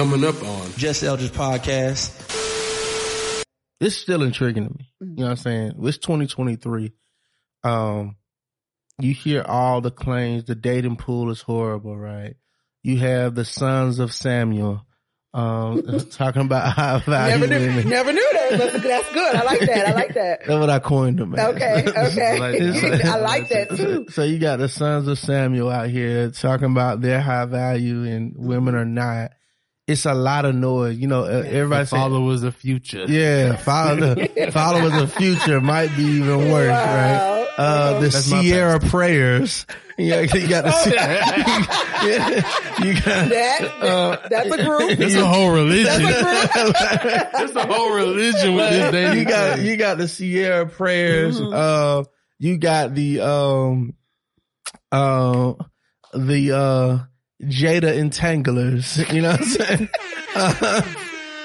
Coming up on Just Eldredge podcast. It's still intriguing to me. You know what I'm saying? It's 2023. Um, you hear all the claims. The dating pool is horrible, right? You have the sons of Samuel, um, talking about how value Never knew, women. never knew that. But that's good. I like that. I like that. That's what I coined them. as. Okay, okay. It's I like that too. So you got the sons of Samuel out here talking about their high value and women are not. It's a lot of noise. You know, uh, everybody say, Followers of future. yeah, follow followers of future might be even worse, Wow. right? Uh, the That's Sierra prayers. Yeah, you got the, Sierra. you got, That, that's a group. It's a whole religion. That's a group. It's a whole religion with this dating. you got you got the Sierra prayers. Uh, you got the um, uh, the uh, Jada entanglers. You know what I'm saying?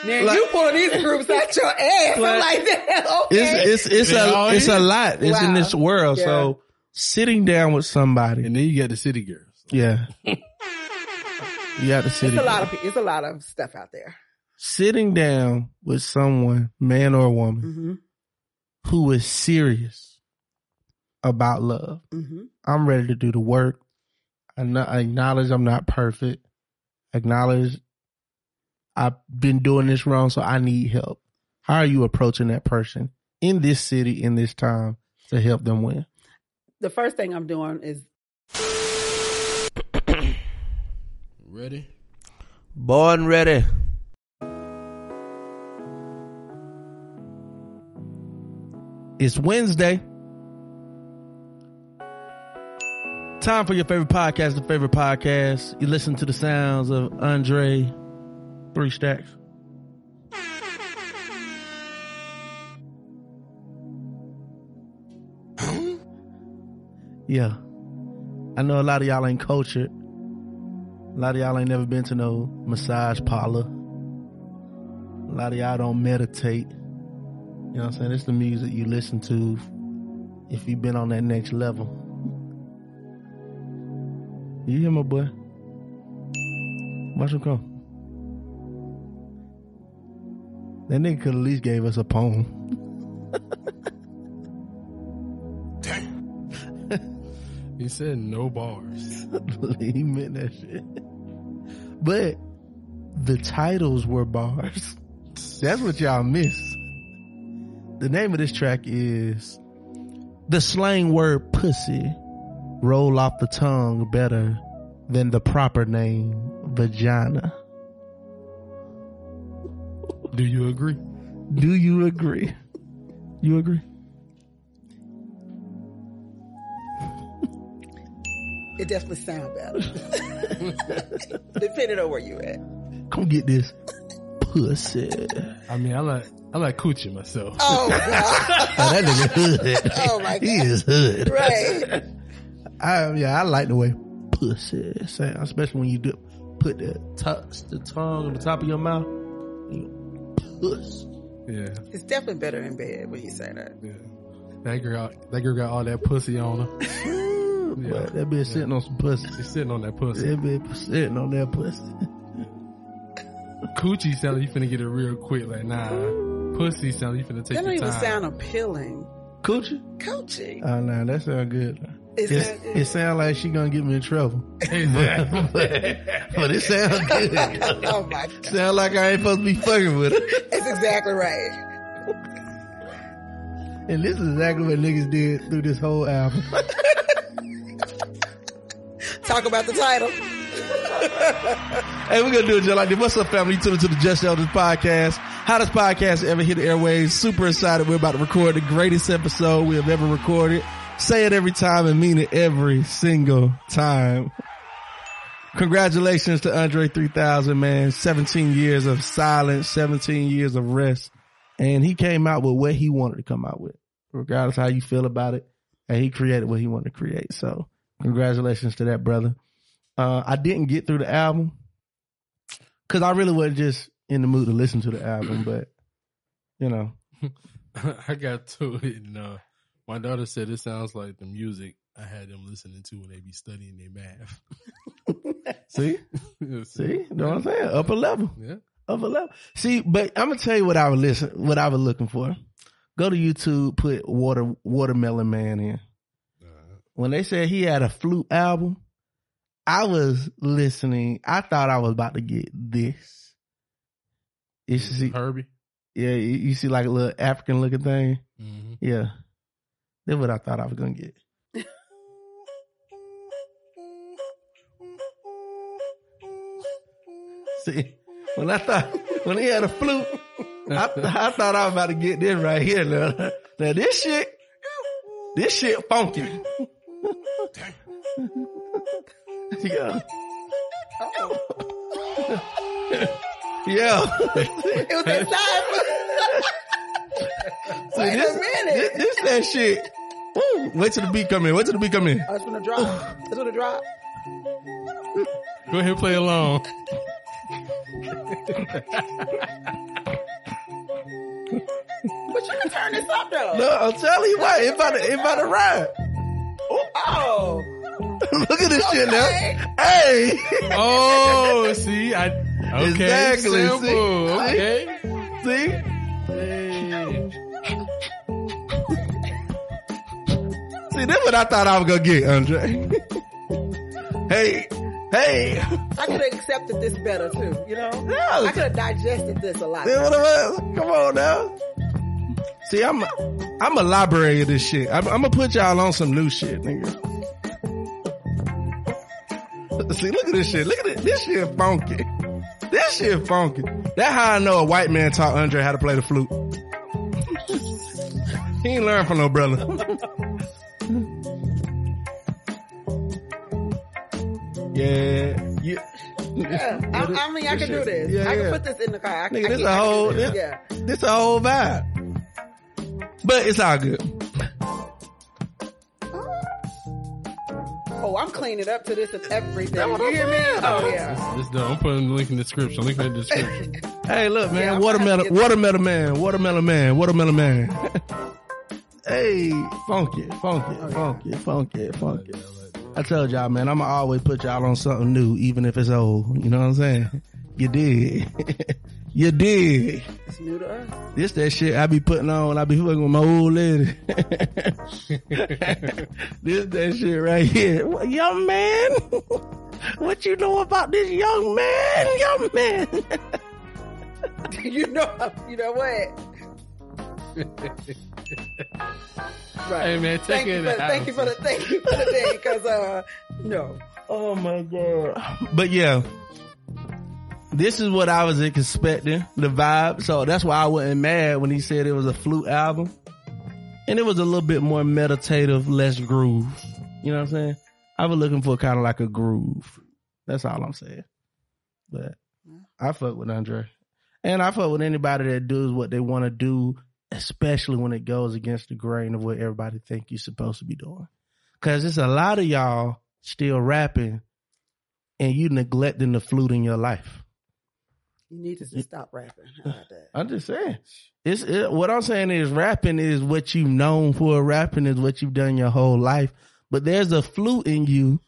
Now you pulling these groups out your ass. I'm like that. Okay. it's it's it's a it's a lot. It's in this world. So sitting down with somebody, And then you got the city girls. yeah. You got the city. it's a lot of it's a lot of stuff out there. sitting down with someone, man or woman, Mm-hmm. who is serious about love. Mm-hmm. I'm ready to do the work. I acknowledge I'm not perfect. Acknowledge I've been doing this wrong, so I need help. How are you approaching that person in this city, in this time to help them win? The first thing I'm doing is Ready? Born ready. It's Wednesday. Time for your favorite podcast, the favorite podcast. You listen to the sounds of Andre Three Stacks. Yeah. I know a lot of y'all ain't cultured. A lot of y'all ain't never been to no massage parlor. A lot of y'all don't meditate. You know what I'm saying? It's the music you listen to if you've been on that next level. You hear my boy? Watch him come. That nigga could at least gave us a poem. Damn. he said no bars. he meant that shit. But the titles were bars. That's what y'all miss. The name of this track is the slang word pussy roll off the tongue better than the proper name vagina. Do you agree? Do you agree? You agree? it definitely sound better. Depending on where you at. Come get this pussy. I mean, I like I like coochie myself. Oh God. Oh, that nigga hood. Oh, my god, He is hood. right. I yeah, I like the way pussy sound, especially when you do put the top, the tongue on the top of your mouth. You puss. Yeah, It's definitely better in bed when you say that. yeah. That girl, that girl got all that pussy on her. But that bitch sitting on some pussy. She's sitting on that pussy. That bitch sitting on that pussy. Coochie sound like you finna get it real quick. Like nah, pussy sound like you finna take That don't your even time. sound appealing. Coochie? Coachy. Oh no, that sound good. It It's, sound- it sound like she gonna get me in trouble. Exactly. but it sounds good. oh my God. sound like I ain't supposed to be fucking with her. That's exactly right. And this is exactly what niggas did through this whole album. Talk about the title. Hey, we're gonna do it just like this. What's up, family? You Tune into the Just Eldredge podcast. Hottest podcast ever hit the airwaves. Super excited. We're about to record the greatest episode we have ever recorded. Say it every time and mean it every single time. Congratulations to Andre 3000, man. 17 years of silence, 17 years of rest. And he came out with what he wanted to come out with, regardless how you feel about it. And he created what he wanted to create. So congratulations to that brother. Uh, I didn't get through the album because I really wasn't just in the mood to listen to the album, but you know, I got to it, and uh, my daughter said it sounds like the music I had them listening to when they be studying their math. See, see, know what I'm saying? Upper level, Yeah. upper level. See, but I'm gonna tell you what I was listen, what I was looking for. Go to YouTube, put water watermelon man in. When they said he had a flute album, I was listening. I thought I was about to get this. You see, Herbie. yeah, you you see like a little African looking thing. Mm-hmm. Yeah, that's what I thought I was gonna get. See, when I thought when he had a flute, I, I thought I was about to get this right here. Now, now this shit, this shit funky. yeah, yeah. It was that time. See, this, a minute. This, this that shit. Woo. Wait till the beat come in. Wait till the beat come in. Oh, it's gonna drop. It's gonna drop. Go ahead and play along. But you can turn this up though. No, I'm telling you what, it about to, it about to ride. Oh. Look at this shit now. Hey, Oh, see, I okay, Exactly, simple. see? Okay. see, Hey. See, this what I thought I was gonna get, Andre. hey, hey, I could have accepted this better too, you know? Yeah. I could have digested this a lot. See what? Come on now. See, I'm a, I'm a library of this shit. I'm, I'm gonna put y'all on some new shit, nigga. See, look at this shit. Look at it. This shit funky. This shit funky. That's how I know a white man taught Andre how to play the flute. he ain't learned from no brother. Yeah, yeah. Yeah. I, I mean, I can do this. Yeah, I can yeah. put this in the car. I, Nigga, I this can- a I can whole- this. this- Yeah. This a whole vibe. But it's all good. Oh, I'm cleaning up to this and everything. That's You hear me? Oh yeah. This done. I'm putting the link in the description. Link in the description. Hey, look, man, Yeah, I'm gonna have watermelon, watermelon man, watermelon man, watermelon man. hey, funky, funky, oh, funky, funky, funky, funky. I told y'all, man, I'ma always put y'all on something new, even if it's old. You know what I'm saying? You did. you did. It's new to us. This that shit I be putting on I be fucking with my old lady. this that shit right here. What, young man, what you know about this young man, young man? Do you know, you know what? right. Hey man, take Thank it you, for, the thank you for the thank you for the thing, because uh, no. Oh my god. But yeah. This is what I was expecting, the vibe. So that's why I wasn't mad when he said it was a flute album. And it was a little bit more meditative, less groove. You know what I'm saying? I was looking for kind of like a groove. That's all I'm saying. But I fuck with Andre. And I fuck with anybody that does what they want to do, especially when it goes against the grain of what everybody think you're supposed to be doing. Cause it's a lot of y'all still rapping and you neglecting the flute in your life. You need to just stop rapping. How about that? I'm just saying. It's it, what I'm saying is rapping is what you've known for. Rapping is what you've done your whole life. But there's a flute in you.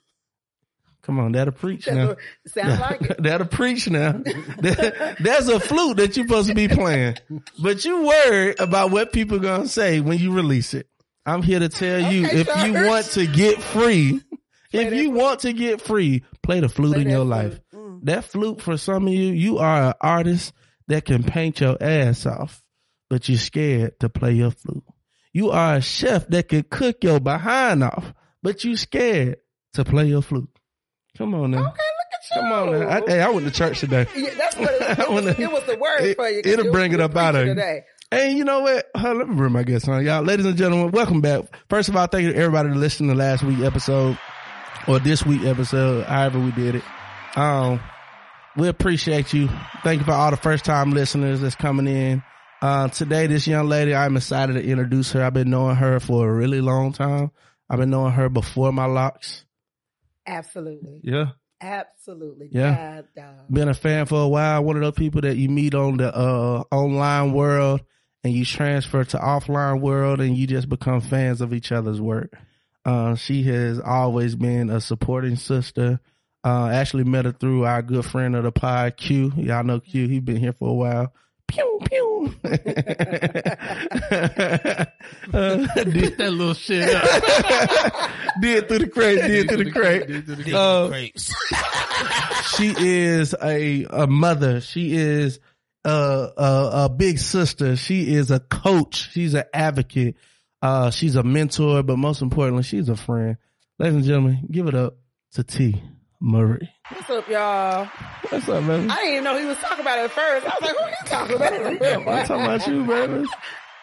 Come on, that'll preach That's now. what, sounds like it. that'll preach now. There- There's a flute that you're supposed to be playing, but you worry about what people gonna say when you release it. I'm here to tell you, Okay, if you want to get free, if that you want to get free, play the flute Play in your flute. life. Mm. That flute for some of you, you are an artist that can paint your ass off, but you're scared to play your flute. You are a chef that can cook your behind off, but you're scared to play your flute. Come on now. Okay, look at you. Come on now. I, hey, I went to church today. Yeah, that's what it, it, was, it was the word it- for you. it'll bring it up out of you. today. Hey, you know what? Huh, let me bring my guest on, y'all. Ladies and gentlemen, welcome back. First of all, thank you to everybody that listened to last week episode or this week episode, however we did it. Um, we appreciate you. Thank you for all the first time listeners that's coming in. Uh, today, this young lady, I'm excited to introduce her. I've been knowing her for a really long time. I've been knowing her before my locks. Absolutely. Yeah. Absolutely. Yeah. God, been a fan for a while. One of those people that you meet on the uh, online world and you transfer to offline world and you just become fans of each other's work. Uh, she has always been a supporting sister, Uh, actually met her through our good friend of the pod, Q. Y'all know Q. He's been here for a while. Pew pew. uh, did, that little shit up. did through the crate. Did through the crate. Did through the crate. Uh, crates. she is a a mother. She is a, a a big sister. She is a coach. She's an advocate. Uh, she's a mentor, but most importantly, she's a friend. Ladies and gentlemen, give it up to T Marie. What's up, y'all? What's up, baby? I didn't even know he was talking about it at first. I was like, who are you talking about? I'm talking about you, baby.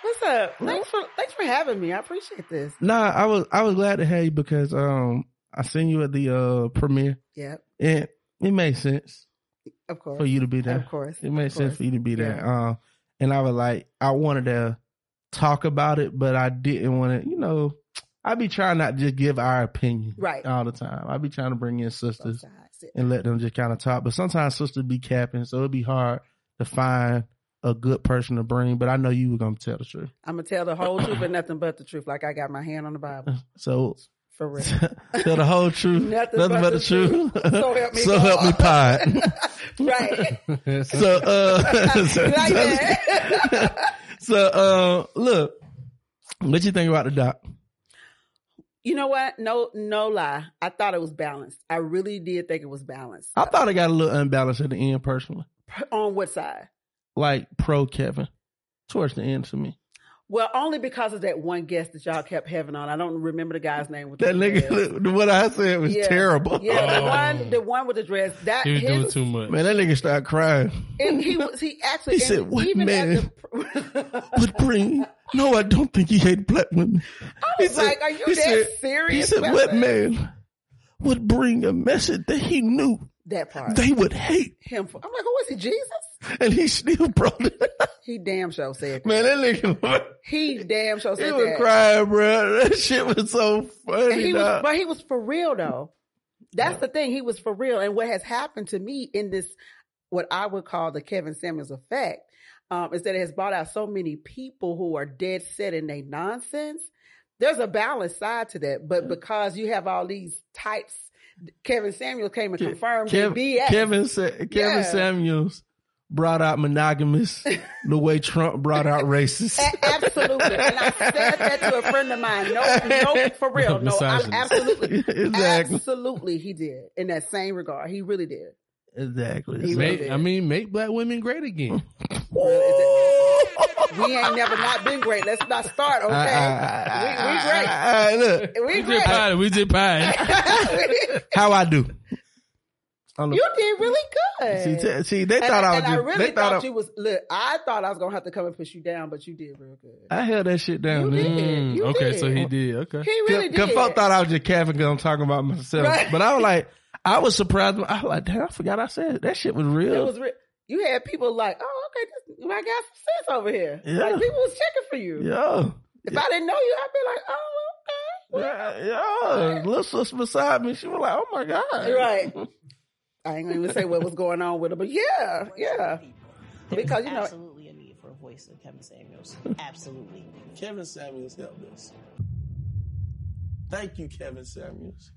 What's up? Thanks for thanks for having me. I appreciate this. Nah, I was I was glad to have you because um I seen you at the uh premiere Yep, and it made sense of course. for you to be there. Of course. It made sense for you to be there. Yeah. Um, and I was like, I wanted to talk about it, but I didn't want to, you know, I be trying not to just give our opinion Right. all the time. I be trying to bring in sisters sides. And let them just kind of talk. But sometimes sisters be capping, so it'd be hard to find a good person to bring. But I know you were gonna tell the truth. I'm gonna tell the whole truth and nothing but the truth. Like I got my hand on the Bible So for real. tell the whole truth, Nothing nothing, but but, the the truth. So help me so God. help me, pod. right. so, uh, so, like that. so, uh, look, what you think about the doc? You know what? No, no lie. I thought it was balanced. I really did think it was balanced. I thought it got a little unbalanced at the end, personally. on what side? Like pro Kevin, towards the end to me. Well, only because of that one guest that y'all kept having on. I don't remember the guy's name with That the nigga, what I said was Yeah. terrible. Yeah, the Oh. one, the one with the dress. That He was doing too much. Man, that nigga started crying. And he was he actually He said, and "What man at the, Would bring? No, I don't think he hate black women. I was like, are you that said- serious? He said, "What man would bring a message that he knew That part. they would hate, Him. For, I'm like, oh, is he Jesus? and he still brought it?" He damn sure said that. Man, that nigga, He damn sure said he was that. crying, bro. That shit was so And funny. he was, but he was for real though. That's the thing. He was for real. And what has happened to me in this, what I would call the Kevin Samuels effect, um, is that it has brought out so many people who are dead set in their nonsense. There's a balanced side to that, but because you have all these types, Kevin Samuels came and confirmed Kev- BS. Kevin Sa- Kevin Yeah. Samuels brought out monogamous the way Trump brought out racist. Absolutely. And I said that to a friend of mine. No, no, for real. No, I, absolutely. exactly. Absolutely, he did. In that same regard, he really did. Exactly. Make. I mean, make black women great again. We ain't never not been great. Let's not start, ah, okay? Ah, we, we ah, great. Uh, look, We We just great. pied. We just pied. how I do. On the- you did really good. see, t- see, they and thought I, I was and I really they thought, thought I, you was. Look, I thought I was gonna have to come and push you down, but you did real good. I held that shit down. You man. did. Mm, You okay, did. so he did. Okay. He really Cause did. folk thought I was just capping because I'm talking about myself. Right. But I was like, I was surprised. I was like, damn, I forgot I said it. that shit was real. it was. Re- you had people like, oh, okay, this, I got some sense over here. Yeah. Like people was checking for you. yeah. If I didn't know you, I'd be like, oh, okay. Yeah, yeah. Little sister beside me, she was like, "Oh my god!" Right. I ain't gonna even say what was going on with her, but yeah, yeah. Because you know, absolutely a need for a voice of Kevin Samuels. Absolutely. Kevin Samuels helped us. Thank you, Kevin Samuels.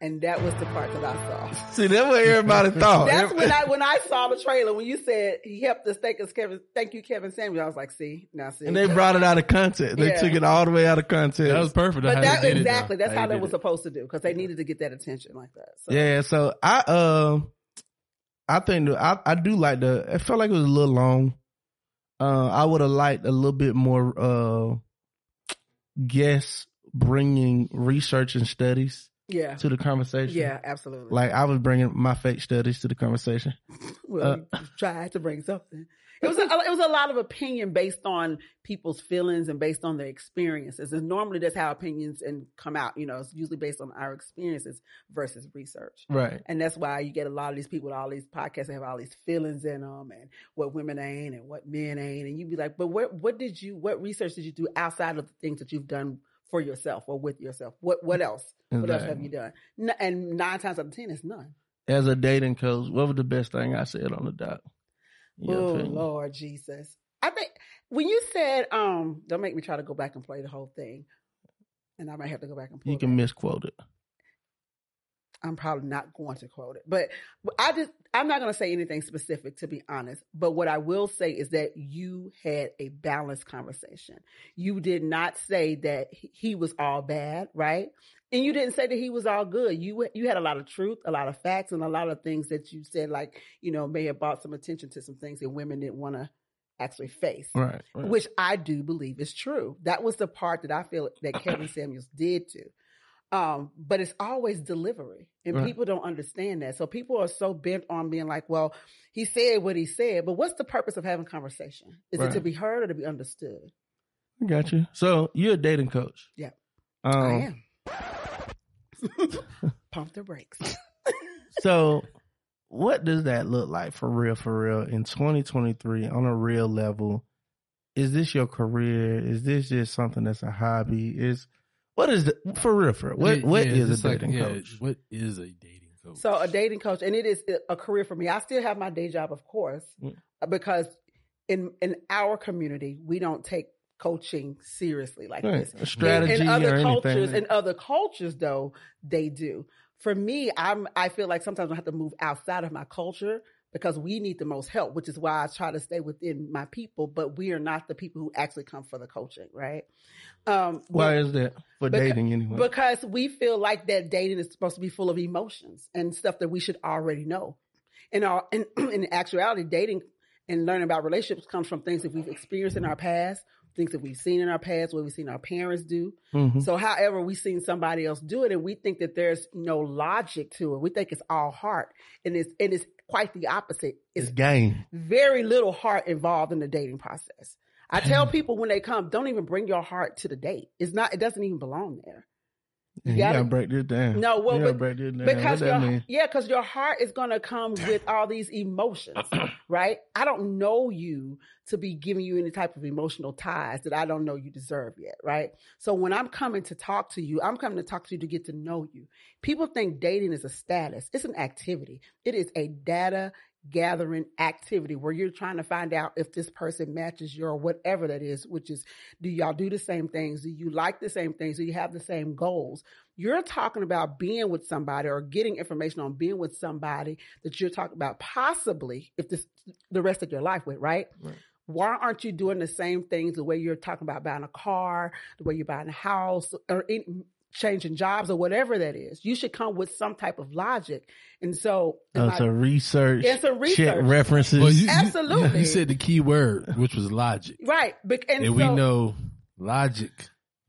And that was the part that I saw. See, that's what everybody thought. That's when I when I saw the trailer when you said he helped us thank us Kevin thank you Kevin Samuel. I was like, see now see. and they brought it out of context. They Yeah. took it all the way out of context. That was perfect. but how that they did exactly It, that's how they they did was it. supposed to do because they needed to get that attention like that. So. yeah. So I um, I think I I do like the. It felt like it was a little long. Uh, I would have liked a little bit more uh, guests bringing research and studies yeah, to the conversation. yeah, absolutely. Like I was bringing my fake studies to the conversation. well, uh, you tried to bring something. It was a, it was a lot of opinion based on people's feelings and based on their experiences. And normally that's how opinions and come out. You know, it's usually based on our experiences versus research. Right. And that's why you get a lot of these people, all these podcasts that have all these feelings in them and what women ain't and what men ain't. And you'd be like, but what, what did you, what research did you do outside of the things that you've done for yourself or with yourself? What, what else? What else have you done? And nine times out of 10, it's none. As a dating coach, what was the best thing I said on the doc? Oh. Lord Jesus. I think when you said, um, don't make me try to go back and play the whole thing. And I might have to go back and You can misquote it. I'm probably not going to quote it, but I just, I'm not going to say anything specific to be honest. But what I will say is that you had a balanced conversation. You did not say that he- was all bad, right? And you didn't say that he was all good. You you had a lot of truth, a lot of facts, and a lot of things that you said, like you know, may have brought some attention to some things that women didn't want to actually face Right. right. which I do believe is true. That was the part that I feel that Kevin Samuels did too. Um, but it's always delivery, and Right. people don't understand that. So people are so bent on being like, "Well, he said what he said," but what's the purpose of having conversation? Is it to be heard or to be understood? I got you. So you're a dating coach. Yeah. Um, I am. Pump the brakes. So, what does that look like for real, for real in 2023 on a real level? Is this your career? Is this just something that's a hobby? Is what is the, for real, for real? What what yeah, is it's a like, dating yeah, coach? What is a dating coach? So a dating coach, and it is a career for me. I still have my day job, of course, Mm. because in in our community, we don't take coaching seriously like Right. this. A strategy in, in other or cultures, anything? in other cultures, though, they do. For me, I'm I feel like sometimes I have to move outside of my culture because we need the most help, which is why I try to stay within my people. But we are not the people who actually come for the coaching, right? Um, Why is that for Beca- dating anyway? because we feel like that dating is supposed to be full of emotions and stuff that we should already know. In our in, in actuality, dating and learning about relationships comes from things that we've experienced in our past, things that we've seen in our past, what we've seen our parents do. Mhm. So, however, we've seen somebody else do it, and we think that there's no logic to it. We think it's all heart, and it's and it's quite the opposite. It's It's game. very little heart involved in the dating process. I tell people when they come, don't even bring your heart to the date. It's not. It doesn't even belong there. You, gotta- gotta break this down. No, well, you gotta but- break this down. because your, yeah, because your heart is going to come with all these emotions, right? I don't know you to be giving you any type of emotional ties that I don't know you deserve yet, right? So when I'm coming to talk to you, I'm coming to talk to you to get to know you. People think dating is a status. It's an activity. It is a data gathering activity where you're trying to find out if this person matches your whatever that is, which is do y'all do the same things? Do you like the same things? Do you have the same goals? You're talking about being with somebody or getting information on being with somebody that you're talking about possibly if this the rest of your life with, right? Right. Why aren't you doing the same things the way you're talking about buying a car, the way you're buying a house, or any, changing jobs or whatever that is? You should come with some type of logic. And so, in Oh, my- it's a research. It's a Check research. references. Well, you, you- Absolutely. You, said the key word, which was logic. right, bec- and, And, we know logic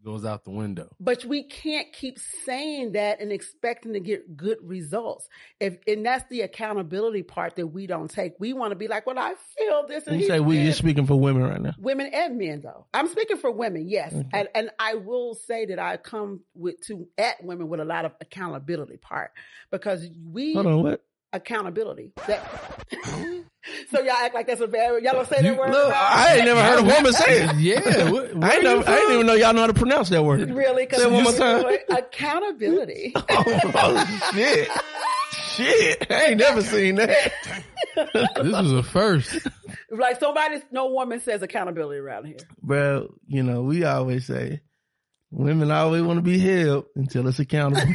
goes out the window. But we can't keep saying that and expecting to get good results. If and that's the accountability part that we don't take. We want to be like, well, I feel this. And you say we, you're speaking for women right now. women and men though. I'm speaking for women, yes. Okay. And and I will say that I come with to at women with a lot of accountability part because we Hold on, what? Accountability. That so y'all act like that's a bad y'all don't say that You- word. Look. I ain't never heard a woman say it. Yeah. What, I ain't, know, I didn't even know y'all know how to pronounce that word. really Say it one more time. accountability. oh, shit. Shit. I ain't never seen that. This was a first. like somebody, no woman says accountability around here. Well, you know, we always say women always want to be held until it's accountable.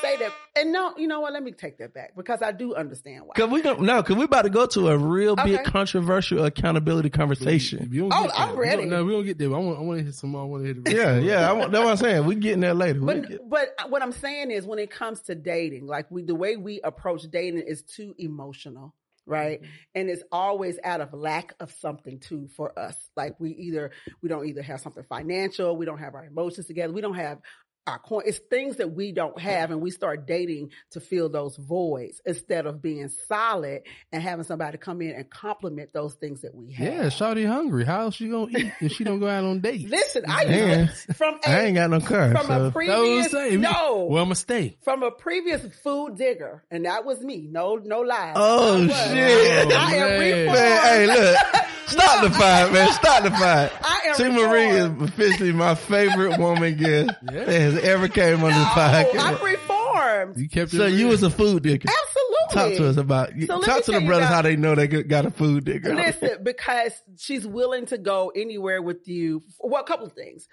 Say that? And no, you know what? Let me take that back because I do understand why. Cause we going no, cause we about to go to a real big Okay. controversial accountability conversation. We don't Oh, get. I'm We don't- ready. No, we don't get there. I want, I want to hit some more. I want to hit the Yeah, yeah. I, want- that's what I'm saying. We getting there later. But get- but what I'm saying is when it comes to dating, like we the way we approach dating is too emotional, right? Mm-hmm. And it's always out of lack of something too for us. Like we either we don't either have something financial, we don't have our emotions together, we don't have our coin. It's things that we don't have, and we start dating to fill those voids instead of being solid and having somebody come in and complement those things that we have. Yeah, Shawty hungry. How else she gonna eat if she don't go out on dates? Listen, I to, from a, I ain't got no car. from So. a previous what I'm saying. no Well, I'ma stay. from a previous food digger, and that was me. No, no lies. Oh, I shit. I am Man. reformed. Man, hey, look. Stop the fight, man. Stop the fight. I am T. Marie reformed. is officially my favorite woman guest Yeah. that has ever came on this podcast. I'm reformed. You kept it. So you was a food digger. Absolutely. Talk to us about. So let talk to the brothers about- how they know they got a food digger. Listen, because she's willing to go anywhere with you. Well, a couple of things.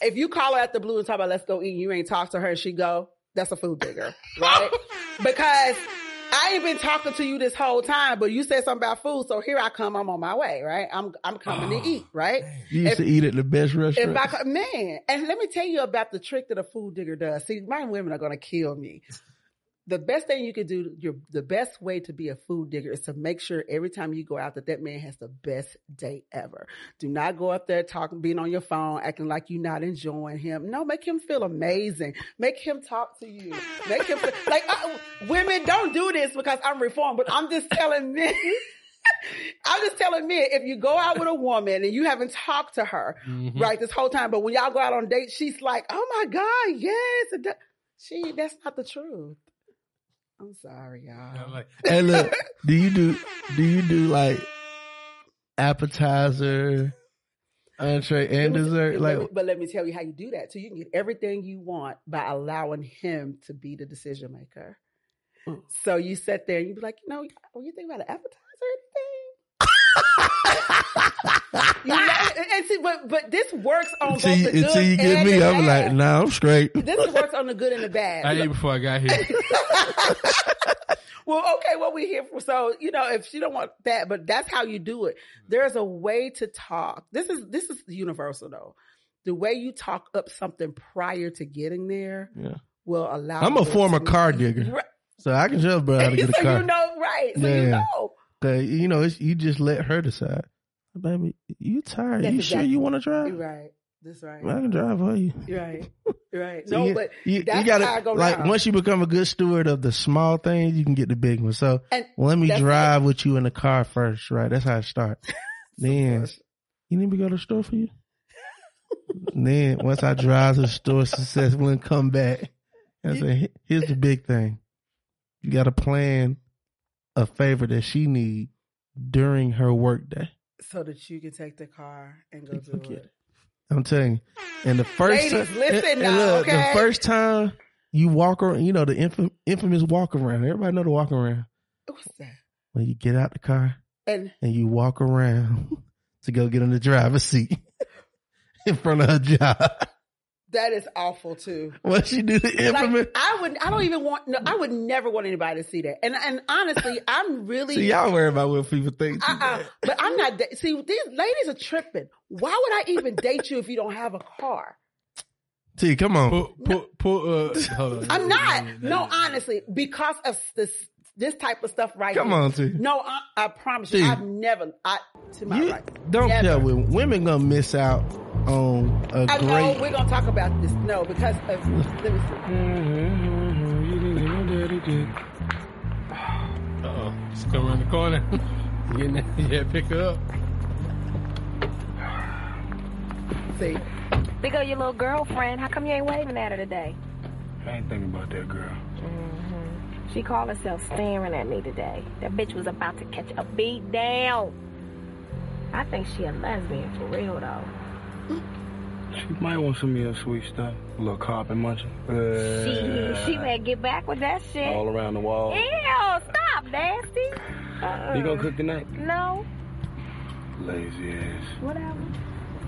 If you call her at the blue and talk about let's go eat, you ain't talk to her, and she go. that's a food digger, right? because I ain't been talking to you this whole time, but you said something about food, so here I come. I'm on my way, right? I'm I'm coming Oh, to eat, right? You used If- to eat at the best restaurant. I man, and let me tell you about the trick that a food digger does. See, my women are gonna kill me. The best thing you could do, your the best way to be a food digger is to make sure every time you go out that that man has the best day ever. Do not go up there talking, being on your phone, acting like you're not enjoying him. No, make him feel amazing. Make him talk to you. Make him feel, like women don't do this because I'm reformed, but I'm just telling men. I'm just telling men if you go out with a woman and you haven't talked to her Mhm. right this whole time, but when y'all go out on dates, she's like, "Oh my god, yes." She that's not the truth. I'm sorry, y'all. Like, hey, look, do you do do you do like appetizer, entree, and dessert? But let me- Like, but let me tell you how you do that. So you can get everything you want by allowing him to be the decision maker. Mm. So you sit there and you be like, you know, when you think about an appetizer or anything. You know, and, and see, but but this works on until you, the good you get and me, the I'm bad. like, nah, I'm straight. This works on the good and the bad. I ate before I got here. well, okay, what we here for? So you know, if she don't want that, but that's how you do it. There's a way to talk. This is this is universal though. The way you talk up something prior to getting there Yeah. will allow. I'm a former car digger, Right. so I can tell bro how to get a so car. you know, right? So Yeah. you know. Cause you know, it's, you just let her decide. Baby, you tired? That's you sure you want to drive? Right. That's right. I can drive for you. Right. Right. So no, you, but you, you gotta how I go like now. once you become a good steward of the small things, you can get the big ones. So and let me That's drive with you in the car first, right? That's how it starts. then you need me to go to the store for you. then once I drive to the store successfully and come back, I say, here's the big thing. You got a plan a favor that she need during her work day. so that you can take the car and go do Forget it. I'm telling you. And the first Ladies, time, listen and, now, look, okay? the first time you walk around, you know the infam- infamous walk around. Everybody know the walk around. What's that? When you get out the car And and you walk around to go get in the driver's seat in front of her job. That is awful too. What she do the infamous? Like, I would, I don't even want, no, I would never want anybody to see that. And and honestly, I'm really, See, y'all worry about what people think. uh-uh, but I'm not. da- See, these ladies are tripping. Why would I even date you if you don't have a car? T, come on. Pull, pull, pull, uh, hold on. I'm not. No, honestly, because of this this type of stuff right Come here. on, T. No, I, I promise you, i've never. I to my You right. don't Never. tell women. Women gonna miss out on a I know we're gonna talk about this. No, because of, let me see. Uh-oh. Just come around the corner. Getting that, yeah, pick her up. See, Big up your little girlfriend. How come you ain't waving at her today? I ain't thinking about that girl. Mm-hmm. She called herself staring at me today. That bitch was about to catch a beat down. I think she a lesbian for real though. She might want some of your sweet stuff. A little carpet munching. Uh, She she better get back with that shit. all around the wall. Ew, stop, nasty. Uh-uh. You gonna cook tonight? No, Lazy ass. whatever.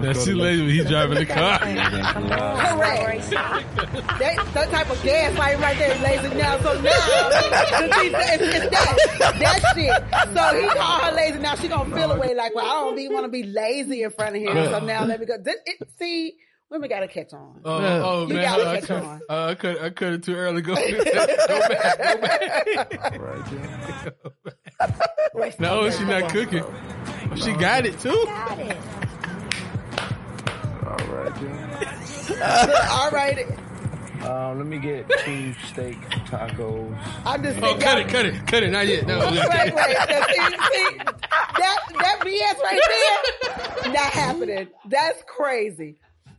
That's too lazy when he's driving the car. correct. that that type of gaslighting right there is lazy now. So now the thing- it's, it's that that shit. So he called her lazy. Now she gonna feel away like, well, I don't even want to be lazy in front of him. So now let me go. This, it, see, women gotta catch on. Oh, Yeah. oh You man, gotta I cut, on. uh, I cut, I cut it too early. Go, go back, go back. Right there. No, she's not cooking. She got it too. Got it. All right then. All right, Um, let me get two steak tacos. I'm just Oh, cut it, cut it, cut it. Not yet. No. Wait, wait. Now, see, see, that that BS right there, not happening. That's crazy.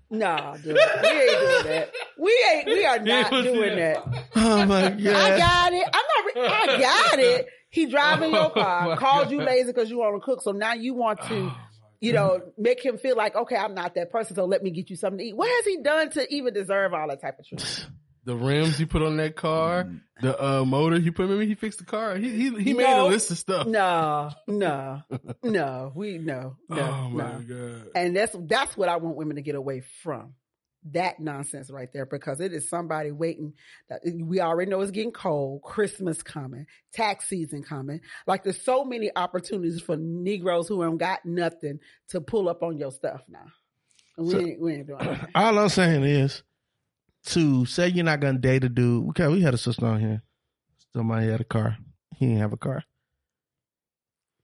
Nah, dude, we ain't doing that. We ain't. We are not doing that. that. Oh my god! I got it. I'm not. Re- I got it. He driving your Oh, car, my called you lazy because you want to cook. So now you want to, you know, make him feel like, okay, I'm not that person. So let me get you something to eat. What has he done to even deserve all that type of treatment? The rims he put on that car, the uh, motor he put. Remember he fixed the car. He he, he made a list of stuff. No, no, no. We no, no, oh my no. god. And that's that's what I want women to get away from. That nonsense right there because it is somebody waiting. That we already know it's getting cold. Christmas coming, tax season coming. Like there's so many opportunities for Negroes who haven't got nothing to pull up on your stuff now. We So- ain't we ain't doing that. All I'm saying is to say you're not gonna date a dude. Okay, we had a sister on here. Somebody had a car. He didn't have a car.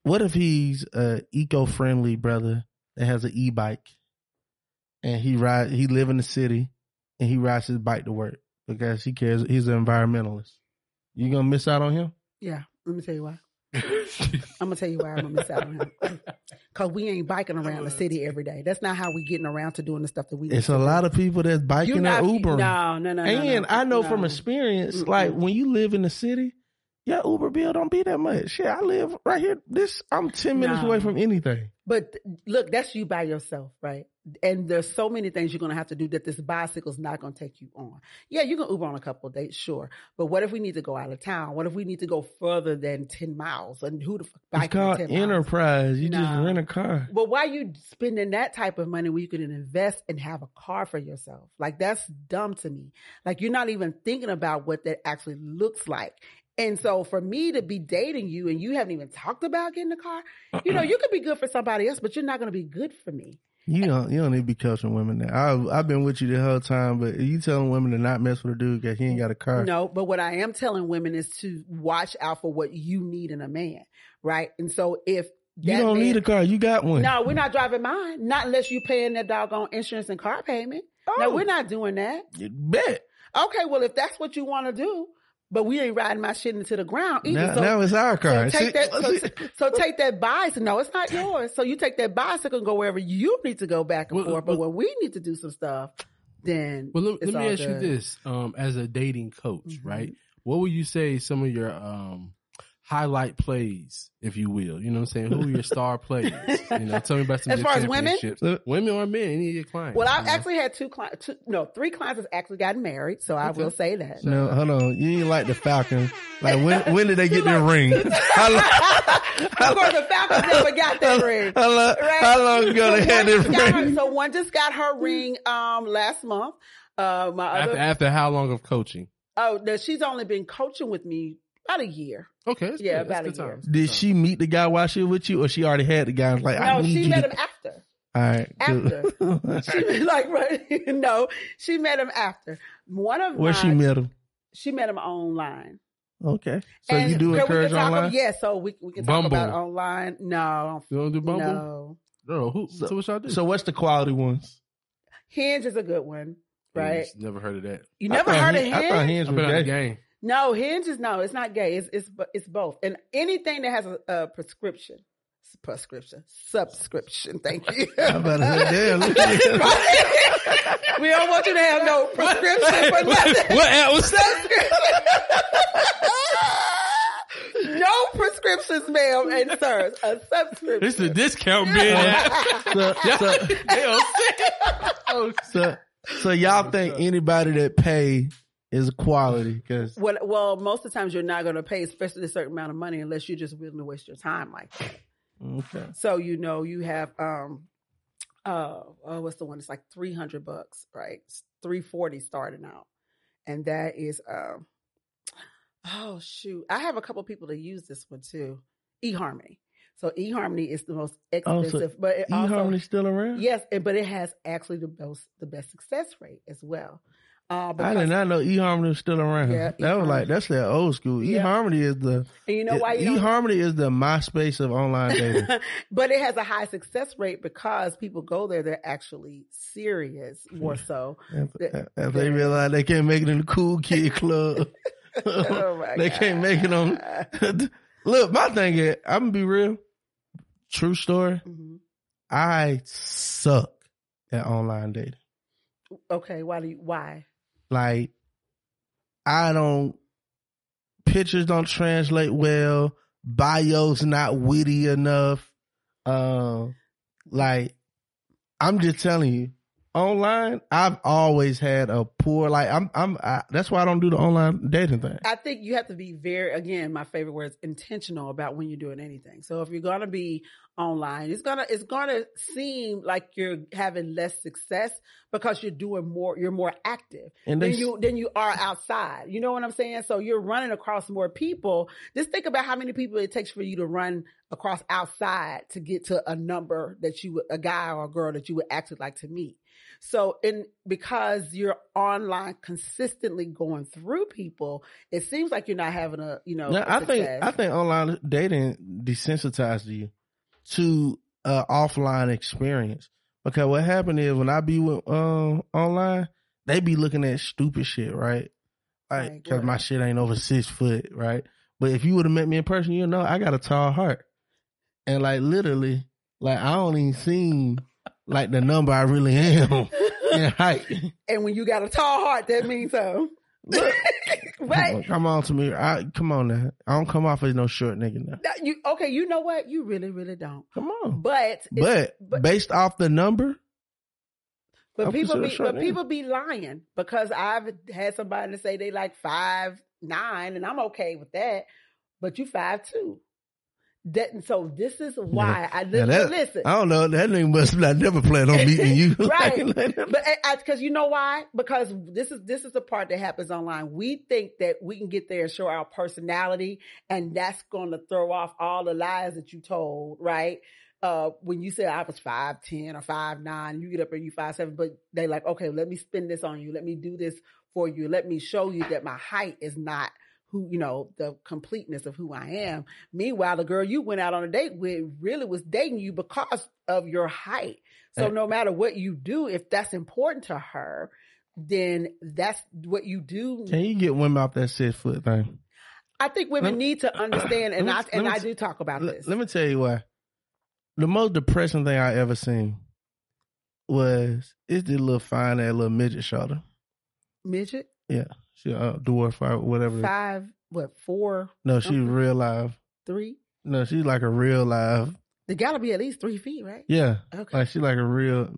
What if he's a eco-friendly brother that has an e-bike, and he ride he live in the city, and he rides his bike to work because he cares. He's an environmentalist. You gonna miss out on him? Yeah, let me tell you why. I'm gonna tell you why I'm gonna miss out on him. Cause we ain't biking around the city every day. That's not how we getting around to doing the stuff that we. It's a lot of people that's biking not- or Ubering. No, no, no, no. and no, I know from experience, Mm-mm. like when you live in the city, your Uber bill don't be that much. Shit, I live right here. This I'm ten minutes No. away from anything. But look, that's you by yourself, right? And there's so many things you're going to have to do that this bicycle's not going to take you on. Yeah, you can Uber on a couple of dates, sure. But what if we need to go out of town? What if we need to go further than 10 miles? And who the fuck It's biking called 10 miles? enterprise. You just rent a car. But why you spending that type of money where you can invest and have a car for yourself? Like that's dumb to me. Like you're not even thinking about what that actually looks like. And so for me to be dating you and you haven't even talked about getting a car, you know, uh-uh. you could be good for somebody else, but you're not going to be good for me. You don't. You don't need to be coaching women. Now. I've I've been with you the whole time, but you telling women to not mess with a dude because he ain't got a car. No, but what I am telling women is to watch out for what you need in a man, right? And so if you don't man- need a car. You got one. No, we're not driving mine. Not unless you're paying that doggone insurance and car payment. No, Oh. we're not doing that. You bet. Okay, well, if that's what you want to do, but we ain't riding my shit into the ground either. Now, so, now it's our so car. take that. So, so take that bicycle. No, it's not yours. So you take that bicycle and go wherever you need to go back and Well, forth. But well- when we need to do some stuff, then Well, let, it's let me all ask you this: um, as a dating coach, Mhm. right? What would you say some of your um, highlight plays, if you will? You know what I'm saying? Who are your star players? You know, tell me about some As of your far as women? women or men, any of your clients. Well, I've you know? actually had two clients, two, no, three clients have actually gotten married. So I will say that. No, hold on. You ain't like the Falcon. Like when when did they get their ring? How long, of course, the Falcons never got that ring. how long, Right? how long ago they So had one their just got her- ring? so one just got her ring um last month. Uh, my after, other after how long of coaching? oh, no, she's only been coaching with me about a year. Okay, that's Yeah, good. That's about a good year. times. Did she meet the guy while she was with you, or she already had the guy? and was Like, I No, need she you met to. him after. All right, After. She good. like right, no, she met him after. One of Where my, she met him? she met him online. Okay, so And you do can we encourage can talk online? About, yeah, so we we can talk about online. No, You don't do Bumble? no. Girl, who? So- So, what y'all do? So what's the quality ones? Hinge is a good one, right? Jeez, Never heard of that. You never thought heard of Hin- Hinge? I thought Hinge I've was been on the game. No, Hinge is no, it's not gay. It's it's it's both. And anything that has a, a prescription, prescription, subscription. Thank you. I better damn. look at this. we don't want you to have no prescription for nothing. what app was no prescriptions, ma'am and sirs. A subscription. This is a discount bid. So, so, oh, so, so y'all think anybody that pay is quality? Because Well, well, most of the times you're not going to pay, especially a certain amount of money, unless you're just willing to waste your time like that. okay, So you know you have um uh oh, what's the one? It's like three hundred bucks, right? Three forty starting out, and that is um oh shoot, I have a couple people that use this one too. eHarmony. So eHarmony is the most Oh, so expensive, but it also still around? yes, but it has actually the most the best success rate as well. Uh, I did not know eHarmony was still around. Yeah, that was like that's that old school. Yeah. eHarmony is the and you know why you eHarmony is the MySpace of online dating. but it has a high success rate because people go there, they're actually serious more so. if, if they realize they can't make it in the cool kid club, Oh they can't make it on. Look, my thing is, I'm gonna be real. True story. Mhm. I suck at online dating. Okay, why do you why? Like, I don't. Pictures don't translate well. Bios not witty enough. Um, like, I'm just telling you, online, I've always had a poor like I'm I'm I, that's why I don't do the online dating thing. I think you have to be very, again, my favorite word is intentional about when you're doing anything. So if you're gonna be online, it's gonna it's gonna seem like you're having less success because you're doing more, you're more active And than you than you are outside. You know what I'm saying? So you're running across more people. Just think about how many people it takes for you to run across outside to get to a number that you would, a guy or a girl that you would actually like to meet. So in because you're online consistently going through people, it seems like you're not having a you know. I think. I think online dating desensitized you to uh offline experience because what happened is when I be with um online, they be looking at stupid shit, right? Like Right, because my shit ain't over six foot, right? But if you would have met me in person, you know I got a tall heart, and like literally, like I don't even seem like the number I really am in height. and when you got a tall heart, that means so. Look, right? come on to me, I, come on now. I don't come off as no short nigga now. You okay? You know what? You really, really don't. Come on. But But, but based off the number, But I'm people be but nigga. people be lying because I've had somebody to say they like five nine and I'm okay with that. But you five two. That and so this is why I Yeah, listen. that- listen. I don't know. That nigga must not never plan on meeting you. right. Like, but because you know why? Because this is this is the part that happens online. We think that we can get there and show our personality, and that's going to throw off all the lies that you told, right? Uh, when you said I was five ten or five nine, you get up and you five seven, but they like, okay, let me spin this on you. Let me do this for you. Let me show you that my height is not who you know the completeness of who I am. Meanwhile, the girl you went out on a date with really was dating you because of your height. So no matter what you do, if that's important to her, then that's what you do. Can you get women off that six foot thing? I think women me- need to understand, and let I and me I do talk about Let, this. let me tell you why. The most depressing thing I ever seen was it's this little fine that little midget shoulder. Midget Yeah, she uh, dwarf or whatever. five, what four, No, she's something. real live. three? No, she's like a real live. They got to be at least three feet, right? Yeah, Okay. like she's like a real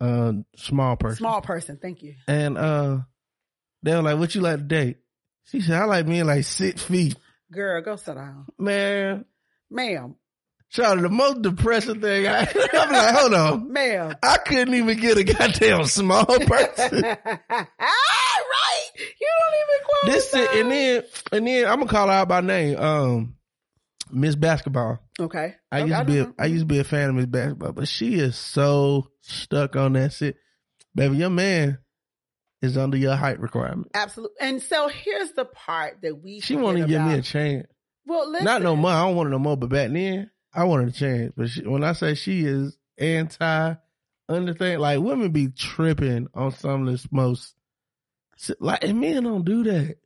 uh small person. Small person. Thank you. And uh they were like, What you like to date? She said, I like being like six feet. Girl, go sit down, Man, ma'am, Charlie, the most depressing thing I I'm like, hold on. ma'am. I couldn't even get a goddamn small person. right. You don't even qualify. this shit, and then and then I'm gonna call her out by name. Um Miss Basketball. okay. I Okay, used to be a, I used to be a fan of Miss Basketball, but she is so stuck on that shit. Baby, your man is under your height requirement. Absolutely. And so here's the part that we She forget won't give me a chance. Well, listen. Not no more. I don't want it no more. But back then, I wanted a chance. But she, when I say she is anti underthing, like women be tripping on some of this most like and men don't do that.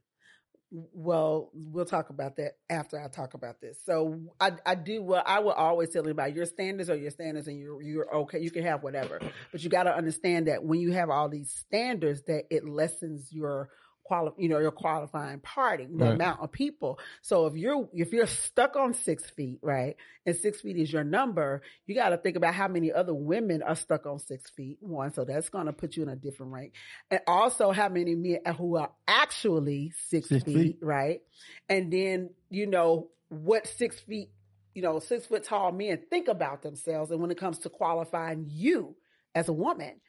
Well, we'll talk about that after I talk about this. So I, I do well. I will always tell anybody your standards or your standards, and you're you're okay. You can have whatever, but you got to understand that when you have all these standards, that it lessens your quali- you know, your qualifying party, the Right. amount of people. So if you're if you're stuck on six feet, right, and six feet is your number, you got to think about how many other women are stuck on six feet. One, so that's going to put you in a different rank, and also how many men who are actually six, Six feet, feet. right, and then you know what six feet, you know, six foot tall men think about themselves, and when it comes to qualifying you as a woman.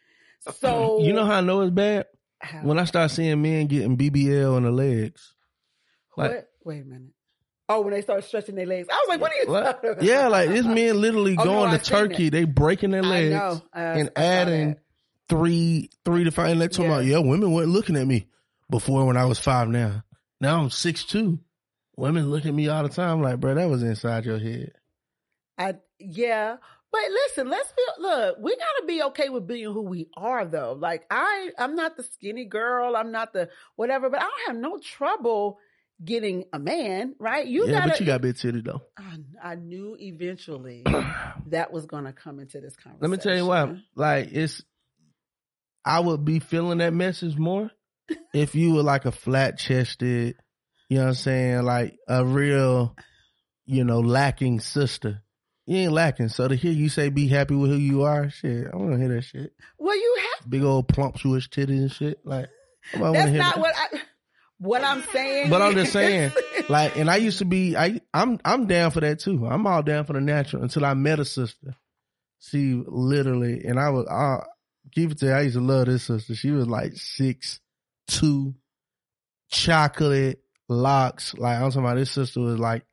Uh, so you know how I know it's bad when I start seeing men getting BBL on the legs. like- what? Wait a minute. Oh, when they start stretching their legs, I was like, "What are you What? talking about?" Yeah, like this men literally Oh, going I to Turkey, they breaking their legs. Uh, and adding three three to five. And they talking Yeah. about yeah, women weren't looking at me before when I was five. Now, now I'm six two. Women look at me all the time like, bro, that was inside your head. I yeah. But listen, let's be look, we gotta be okay with being who we are though. Like I I'm not the skinny girl, I'm not the whatever, but I don't have no trouble getting a man, right? You yeah, gotta but you got big titty though. I, I knew eventually that was gonna come into this conversation. Let me tell you why. Like it's, I would be feeling that message more if you were like a flat chested, you know what I'm saying, like a real, you know, lacking sister. You ain't lacking. So to hear you say be happy with who you are, shit, I want to hear that shit. Well, you have big old plumptuous titties and shit. Like, That's not that. what I. What I'm saying. But I'm just saying, like, and I used to be, I, I'm, I'm down for that too. I'm all down for the natural until I met a sister. She literally, and I was, I keep it to you, I used to love this sister. She was like six, two, chocolate locks. Like I'm talking about this sister was like,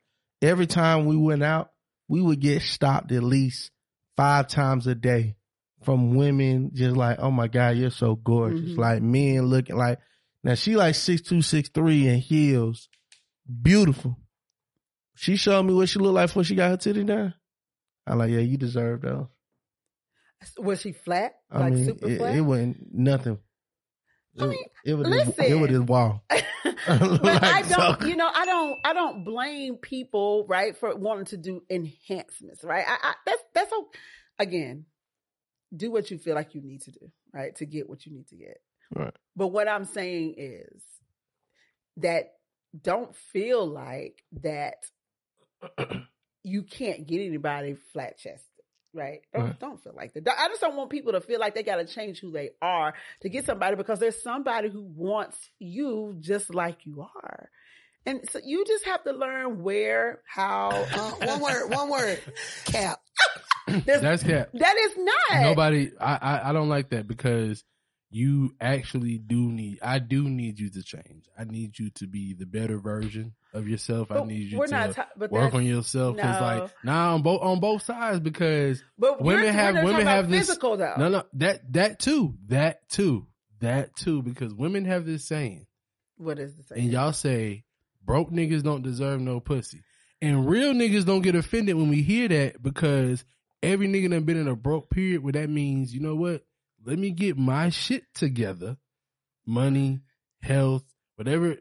every time we went out, we would get stopped at least five times a day from women just like, oh my God, you're so gorgeous. Mhm. Like men looking like, now she like six two, six three in heels. Beautiful. She showed me what she looked like before she got her titty down. I'm like, yeah, you deserve those. Was she flat? I like mean, super it, flat? it wasn't nothing. I It- mean, it was this, listen. it was this wall. but Like, I don't, so- you know, I don't, I don't blame people, right, for wanting to do enhancements, right? I, I that's that's o- again, do what you feel like you need to do, right, to get what you need to get. Right. But what I'm saying is that don't feel like that you can't get anybody flat chested. Right. Don't, Right. don't feel like that. I just don't want people to feel like they got to change who they are to get somebody because there's somebody who wants you just like you are. And so you just have to learn where, how. Uh, one word, one word. Cap. That's cap. that is not. Nobody, I, I, I don't like that because you actually do need, I do need you to change. I need you to be the better version of yourself. I need you we're to but work on yourself. Cause No. like, nah, on both, on both sides because But women have- women have this- physical though. no, no, that, that too, that too, that too, because women have this saying What is the saying? and y'all say broke niggas don't deserve no pussy. And real niggas don't get offended when we hear that because every nigga done been in a broke period where that means, you know what? Let me get my shit together. Money, health, whatever,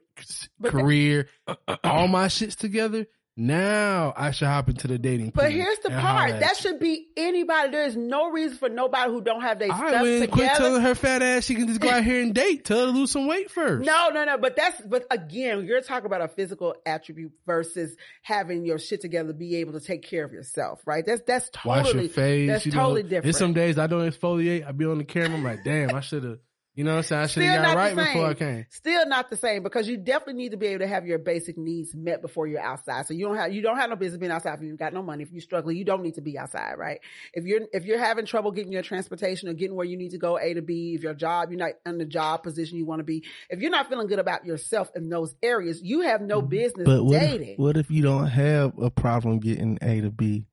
But career, all my shit's together. Now I should hop into the dating But here's the part. That should be anybody. There is no reason for nobody who don't have their stuff wouldn't quit telling her fat ass she can just go out here and date. Tell her to lose some weight first. No, no, no. But that's but again, you're talking about a physical attribute versus having your shit together, be able to take care of yourself, right? That's that's totally wash your face. That's totally know, different. There's some days I don't exfoliate. I be on the camera. I'm like, damn, I should have. You know what I'm saying? I should Still have got not right the before I same. came. Still not the same because you definitely need to be able to have your basic needs met before you're outside. So you don't have you don't have no business being outside if you got no money. If you're struggling, you don't need to be outside, right? If you're if you're having trouble getting your transportation or getting where you need to go A to B, if your job you're not in the job position you want to be, if you're not feeling good about yourself in those areas, you have no mm. business But what dating. if, what if you don't have a problem getting A to B,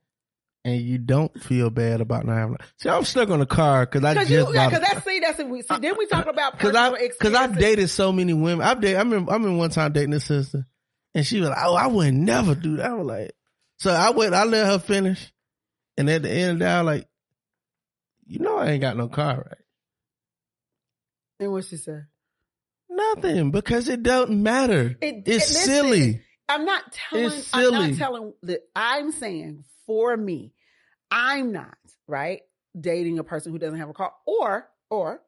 and you don't feel bad about not having? See, I'm stuck on the car because I Cause just you, yeah, that's see, that's we see. Then we talk about Cause I, cause I've dated so many women. I've dated, I remember, I remember one time dating this sister and she was like, Oh, I would never do that. I was like, so I went, I let her finish. And at the end of the day, I was like, you know, I ain't got no car, right? And what she said? Nothing because it doesn't matter. It- it's it- listen, silly. I'm not telling. It's I'm silly. not telling that. I'm saying for me, I'm not right dating a person who doesn't have a car, or or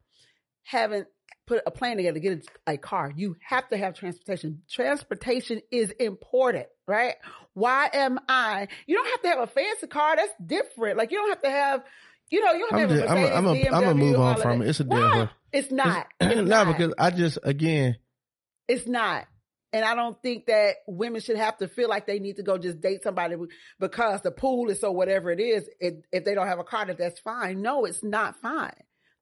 haven't put a plan together to get a, a car. You have to have transportation. Transportation is important, right? Why am I? You don't have to have a fancy car. That's different. Like you don't have to have. You know, you don't I'm have just, a I'm Mercedes, a, I'm a, I'm a move on from it. It's a Why? damn. It's not. It's no, not. because I just, again, It's not. And I don't think that women should have to feel like they need to go just date somebody because the pool is so whatever it is. If, if they don't have a car, that that's fine. No, it's not fine.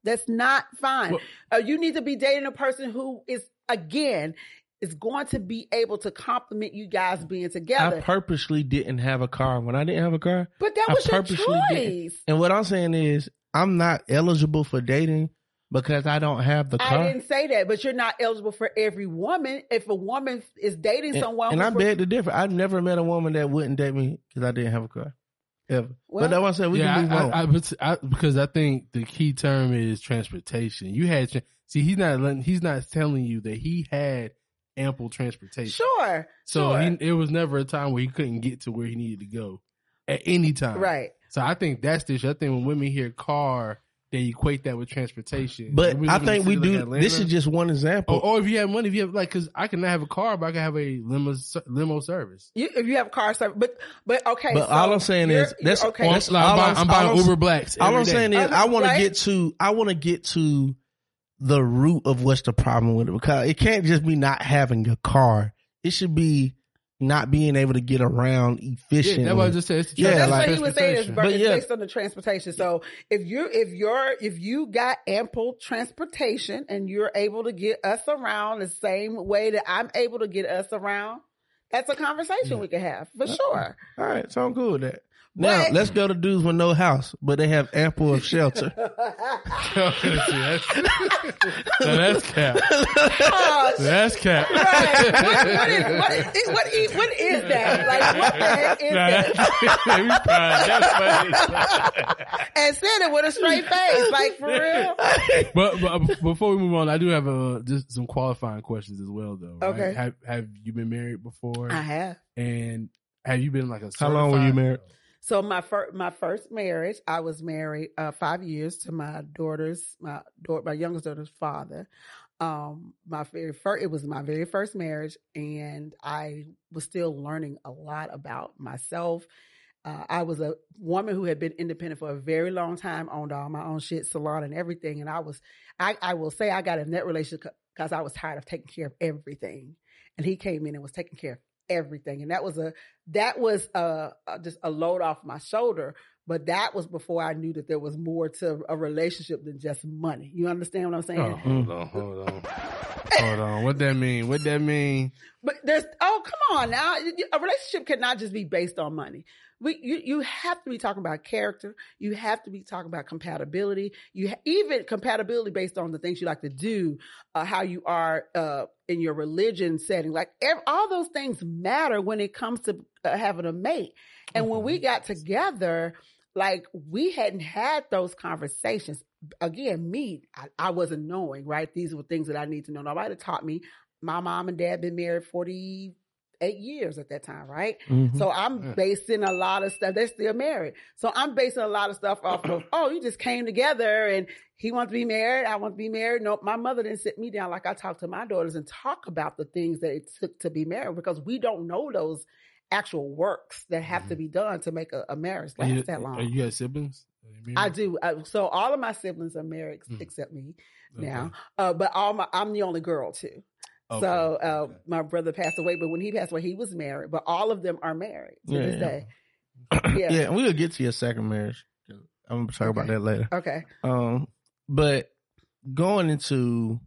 That's not fine. Well- uh, you need to be dating a person who is again is going to be able to complement you guys being together. I purposely didn't have a car. When I didn't have a car, but that I was your purposely didn't. choice. and what I'm saying is, I'm not eligible for dating because I don't have the car. I didn't say that, but you're not eligible for every woman. If a woman is dating and, someone, and I who's- beg to differ. I've never met a woman that wouldn't date me because I didn't have a car, ever. Well- but that's why I said we yeah, can move I, on. I, I, but I, because I think the key term is transportation. You had tra- see, he's not letting, he's not telling you that he had ample transportation. sure, So sure. he, it was never a time where he couldn't get to where he needed to go at any time. right. So I think that's the issue. I think when women hear car, they equate that with transportation. But I live in a think we city like do. Atlanta- This is just one example. Or, or if you have money, if you have like, because I cannot have a car, but I can have a limo limo service. You, if you have a car service, but but okay. But so all I'm saying is that's okay. That's like, I'm all buying, I'm- I'm buying all I'm- Uber Blacks. All I'm day. saying is, I want to get to, I want to get to the root of what's the problem with it because it can't just be not having a car. It should be not being able to get around yeah, efficiently. that's what I just said. It's the Yeah, That's like- what he was saying is transportation. But yeah. based on the transportation. So if you if you're if you got ample transportation and you're able to get us around the same way that I'm able to get us around, that's a conversation we can have for sure. All right, so I'm cool with that. Now But- let's go to dudes with no house, but they have ample of shelter. See, that's, now that's cap. Oh, That's cap. right. What, what, is, what, is, what, is, what is that? Like what the heck is Nah, that? that's. That's funny. And said it with a straight face, like for real. But, but before we move on, I do have uh, just some qualifying questions as well, though. right? Okay. Have Have you been married before? I have. And have you been like a How long were you certified- married? So my first my first marriage, I was married uh, five years to my daughter's my daughter my youngest daughter's father. Um, my very first it was my very first marriage, and I was still learning a lot about myself. Uh, I was a woman who had been independent for a very long time, owned all my own shit, salon and everything, and I was I I will say I got in that relationship because I was tired of taking care of everything, and he came in and was taking care of everything, and that was a that was a, uh, just a load off my shoulder. But that was before I knew that there was more to a relationship than just money. You understand what I'm saying? Oh, hold on, hold on, hold on. What that mean? What that mean? But there's oh come on now, a relationship cannot just be based on money. We you you have to be talking about character. You have to be talking about compatibility. You ha- even compatibility based on the things you like to do, uh, how you are uh, in your religion setting. Like ev- all those things matter when it comes to uh, having a mate. And when we got together, like we hadn't had those conversations. Again, me, I, I wasn't knowing, right? These were things that I need to know. Nobody taught me. My mom and dad been married 48 years at that time, right? Mhm. So I'm Yeah. basing a lot of stuff. They're still married. So I'm basing a lot of stuff off of, oh, you just came together and he wants to be married. I want to be married. No, my mother didn't sit me down like I talk to my daughters and talk about the things that it took to be married because we don't know those actual works that have to be done to make a, a marriage Are you, last that long. are you got siblings? Are you married? I do. Uh, so all of my siblings are married Mm. except me Okay. now. Uh, but all my, I'm the only girl too. Okay, So uh, okay. my brother passed away, but when he passed away, he was married. But all of them are married to Yeah, this yeah. day. yeah. Yeah. and we'll get to your second marriage. I'm gonna talk about that later. Okay. Um, but going into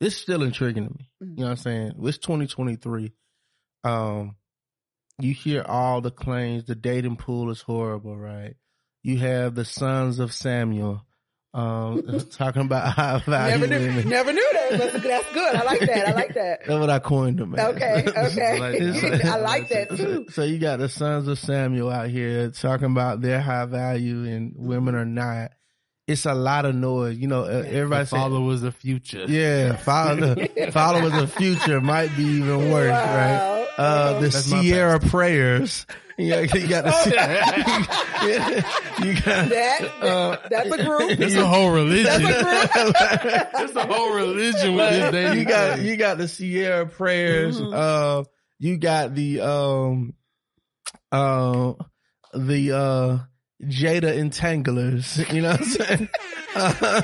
it's still intriguing to me. Mhm. You know what I'm saying? It's 2023. Um, you hear all the claims the dating pool is horrible, right? You have the sons of Samuel um talking about high value Never knew. women. Never knew that. That's, that's good. I like that. I like that. That's what I coined them. man. Okay. Okay. Like that. I like that too. So you got the sons of Samuel out here talking about their high value and women are not. It's a lot of noise. You know, uh, everybody The say, father was the future. yeah, father, father was a future might be even worse, right? Uh, the That's Sierra prayers. Yeah, you got the, you got, that, uh, that's a group. It's a whole religion. That's a group. It's a whole religion with this dating. you got you got the Sierra prayers. Mhm. Uh, you got the um, uh, the uh, Jada entanglers. You know what I'm saying? Uh,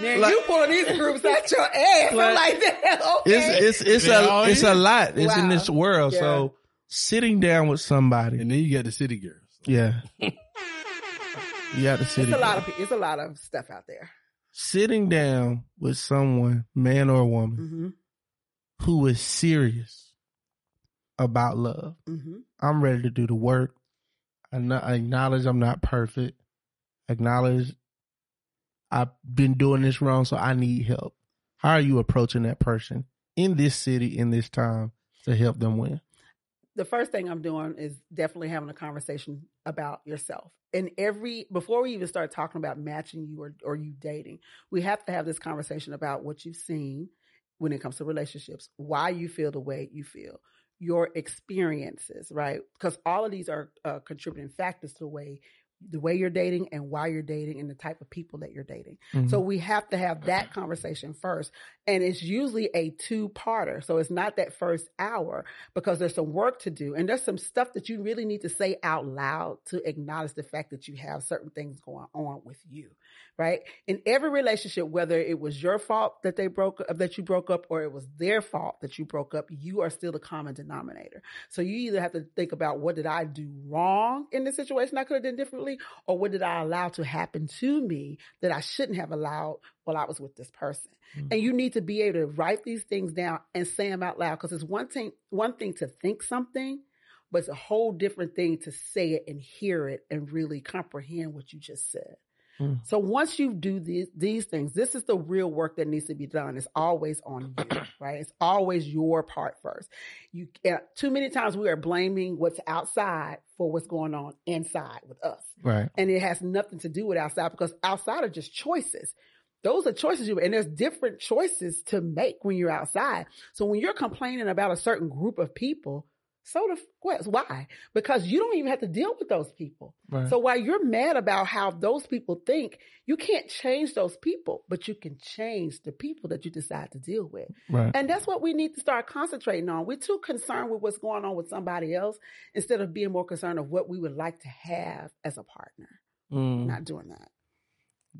Man, Like- you pulling these groups out your ass. I'm Like- like that. Okay. it's it's it's They all a it's a lot. It's in this world. Yeah. So sitting down with somebody, and then you got the city girls. yeah, you got the city. it's a lot girl. of it's a lot of stuff out there. sitting down with someone, man or woman, hmm who is serious about love. hmm I'm ready to do the work. I kno- I acknowledge I'm not perfect. Acknowledge I've been doing this wrong, so I need help. How are you approaching that person in this city, in this time, to help them win? The first thing I'm doing is definitely having a conversation about yourself. And every before we even start talking about matching you or or you dating, we have to have this conversation about what you've seen when it comes to relationships, why you feel the way you feel, your experiences, right? Because all of these are uh, contributing factors to the way the way you're dating and why you're dating and the type of people that you're dating. Mhm. So we have to have that conversation first. And it's usually a two parter. So it's not that first hour because there's some work to do. And there's some stuff that you really need to say out loud to acknowledge the fact that you have certain things going on with you. Right. In every relationship, whether it was your fault that they broke up, that you broke up, or it was their fault that you broke up, you are still the common denominator. So you either have to think about what did I do wrong in this situation I could have done differently, or what did I allow to happen to me that I shouldn't have allowed while I was with this person. Mhm. And you need to be able to write these things down and say them out loud because it's one thing, one thing to think something, but it's a whole different thing to say it and hear it and really comprehend what you just said. Mm. So once you do these, these things, this is the real work that needs to be done. It's always on you, right? It's always your part first. You uh, too many times we are blaming what's outside for what's going on inside with us Right. and it has nothing to do with outside because outside are just choices. Those are choices you and there's different choices to make when you're outside. So when you're complaining about a certain group of people, so the what? Why? Because you don't even have to deal with those people. Right. So while you're mad about how those people think, you can't change those people, but you can change the people that you decide to deal with. right. And that's what we need to start concentrating on. We're too concerned with what's going on with somebody else instead of being more concerned of what we would like to have as a partner. Mm, Not doing that.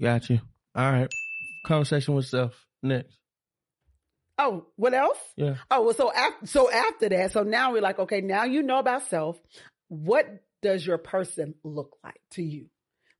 got you. All right. Conversation with self next. Oh, what else? Yeah. Oh, well, so after, so after that, so now we're like, okay, now you know about self. What does your person look like to you?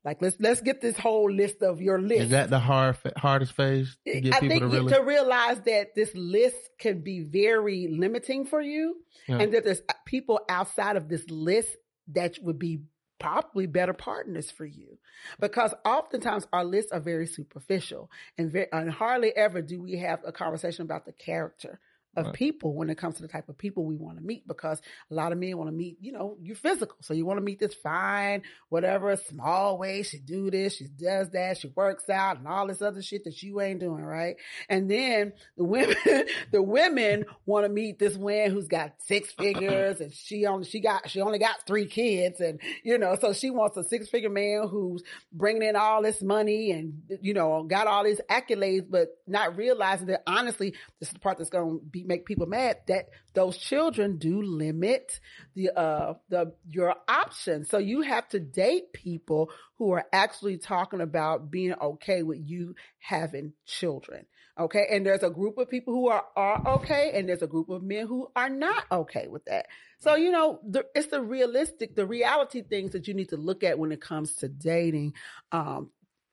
Like, let's, let's get this whole list of your list. Is that the hard hardest phase to eh, get I people think to really? to realize that this list can be very limiting for you Yeah. and that there's uh, people outside of this list that would be probably better partners for you. Because oftentimes our lists are very superficial and, very, and hardly ever do we have a conversation about the character of Right. people when it comes to the type of people we want to meet because a lot of men want to meet, you know, you're physical. So you want to meet this fine, whatever, small way she do this, she does that, she works out and all this other shit that you ain't doing, right? And then the women, the women want to meet this man who's got six figures and she only, she got, she only got three kids and, you know, so she wants a six figure man who's bringing in all this money and, you know, got all these accolades, but not realizing that honestly, this is the part that's going to be, make people mad that those children do limit the, uh, the, your options. So you have to date people who are actually talking about being okay with you having children. Okay. And there's a group of people who are, are okay. And there's a group of men who are not okay with that. So, you know, the, it's the realistic, the reality things that you need to look at when it comes to dating. Um,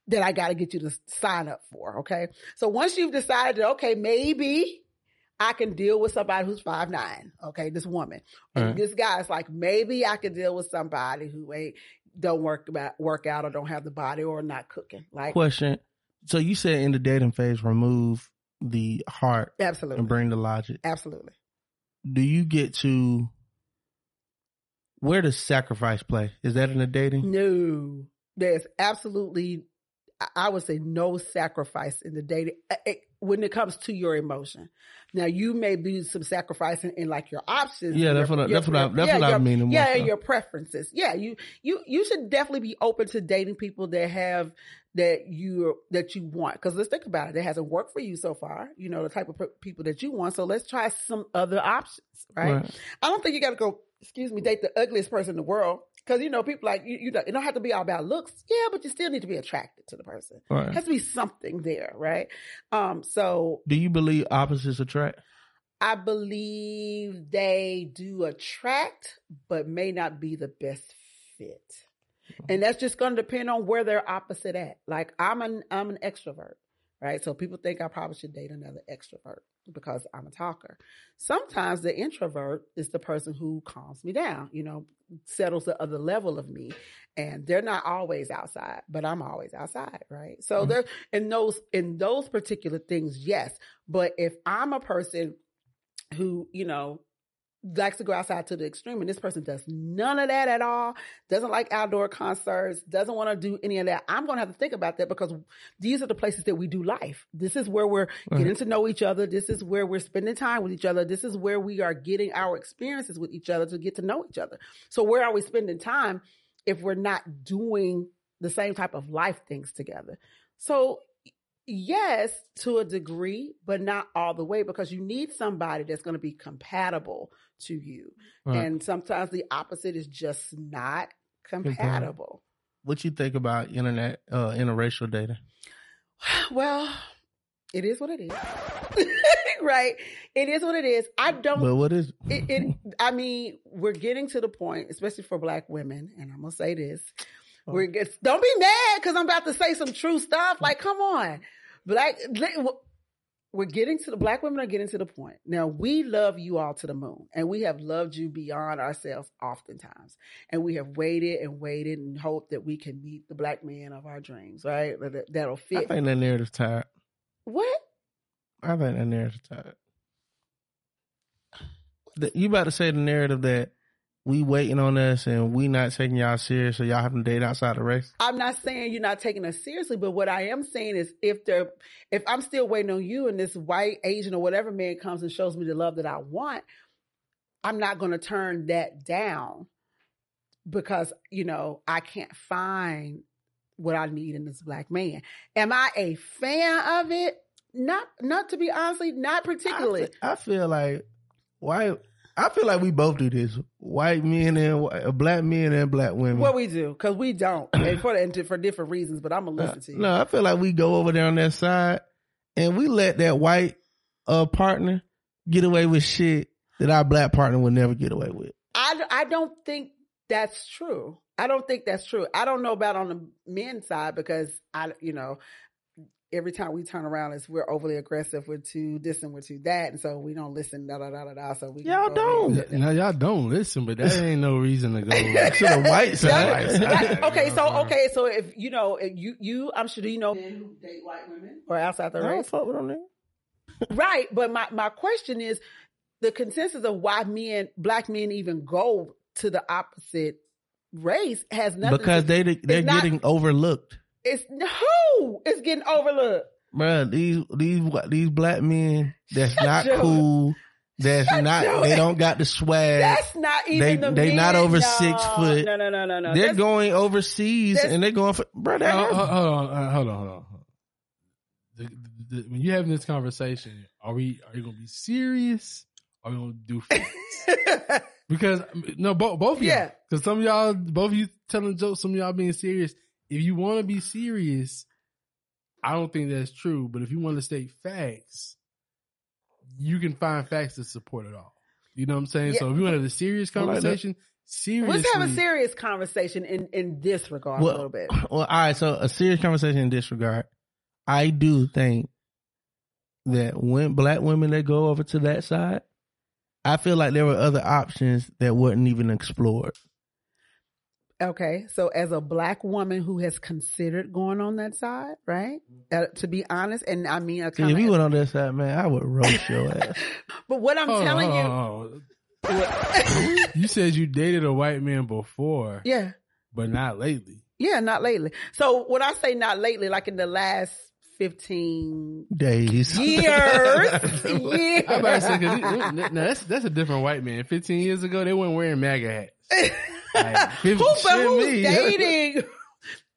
that I got to get you to sign up for. Okay. So once you've decided, okay, maybe I can deal with somebody who's five nine. Okay. This woman Right. this guy's like, maybe I can deal with somebody who ain't, don't work about, work out or don't have the body or not cooking. Like, Question. So you said in the dating phase, remove the heart absolutely. and bring the logic. Absolutely. Do you get to where does sacrifice play? Is that in the dating? No, there's absolutely, I- would say no sacrifice in the dating uh, it- when it comes to your emotion. Now you may be some sacrificing in like your options. Yeah, your- that's what I- your that's what I- that's what I mean more Yeah, your preferences. Yeah, you you you should definitely be open to dating people that have that you that you want. Because let's think about it. It hasn't worked for you so far. You know the type of people that you want. So let's try some other options. Right. Right. I don't think you got to go, excuse me, date the ugliest person in the world. Cause you know, people like you, you don't, it don't have to be all about looks. Yeah, but you still need to be attracted to the person. It has to be something there, right? Um, so Do you believe opposites attract? I believe they do attract, but may not be the best fit. And that's just going to depend on where they're opposite at. Like I'm an, I'm an extrovert, right? So people think I probably should date another extrovert because I'm a talker. Sometimes the introvert is the person who calms me down, you know, settles the other level of me. And they're not always outside, but I'm always outside, right? So Mhm. there, in those, in those particular things, yes. But if I'm a person who, you know, likes to go outside to the extreme and this person does none of that at all, doesn't like outdoor concerts, doesn't want to do any of that, I'm going to have to think about that because these are the places that we do life. This is where we're Right. getting to know each other. This is where we're spending time with each other. This is where we are getting our experiences with each other to get to know each other. So where are we spending time? if we're not doing the same type of life things together. So yes, to a degree, but not all the way because you need somebody that's going to be compatible to you. Right. And sometimes the opposite is just not compatible. What you think about internet uh, interracial dating? Well, it is what it is. right? It is what it is. I don't But what is it, it I mean, we're getting to the point, especially for black women, and I'm gonna say this. We're get, don't be mad because I'm about to say some true stuff. Like, come on. Black we're getting to the black women are getting to the point. Now we love you all to the moon and we have loved you beyond ourselves oftentimes. And we have waited and waited and hoped that we can meet the black man of our dreams, right? That, that'll fit. I think that narrative's tired. What? I think that narrative's tired. You about to say the narrative that we waiting on us and we not taking y'all serious, so y'all having to date outside the race. I'm not saying you're not taking us seriously, but what I am saying is if they're if I'm still waiting on you and this white Asian or whatever man comes and shows me the love that I want, I'm not gonna turn that down because, you know, I can't find what I need in this black man. Am I a fan of it? Not not to be honestly, not particularly. I, I feel like white. I feel like we both do this. White men and uh, black men and black women. What we do, because we don't, and for and for different reasons. But I'm gonna listen to you. No, I feel like we go over there on that side and we let that white uh partner get away with shit that our black partner would never get away with. I, I don't think that's true. I don't think that's true. I don't know about on the men's side because I, you know, every time we turn around, is we're overly aggressive. We're too this and we're too that, and so we don't listen. Da da da da da. So we Y'all don't. and- Now y'all don't listen, but that ain't no reason to go to the white side. okay, so okay, so if you know, if you you, I'm sure you know men who date white women or outside the I don't fuck with them right? But my my question is the consensus of why men, black men, even go to the opposite race has nothing Because to, they they're it's not- getting overlooked. It's who is getting overlooked. Bruh, these these wh- these black men that's Shut not your- cool. That's Shut not your- they don't got the swag. That's not even they- the they men. not over no, six foot. No, no, no, no, no. they're That's- going overseas and they're going for bro. That Hold, hold- hold on, hold on, hold on. The, the, the, when you're having this conversation, are we are you gonna be serious? Or are we gonna do facts? Because no, both both of y'all. Yeah. Because some of y'all, both of you telling jokes, some of y'all being serious. If you want to be serious, I don't think that's true. But if you want to state facts, you can find facts to support it all. You know what I'm saying? Yeah. So if you want to have a serious conversation, seriously, Let's have a serious conversation in in this regard a little bit. Well, all right. So a serious conversation in this regard. I do think that when black women that go over to that side, I feel like there were other options that weren't even explored. Okay, so as a black woman who has considered going on that side, right? Uh, to be honest, and I mean, a See, if you went on that side, man, I would roast your ass. but what I'm Hold on, telling hold you, on, hold you said you dated a white man before, yeah, but not lately. yeah, not lately. So when I say not lately, like in the last fifteen Days. years, years. I about to say, 'cause it- it- now that's that's a different white man. Fifteen years ago, they weren't wearing MAGA hats. Like, Who, but who's me. dating?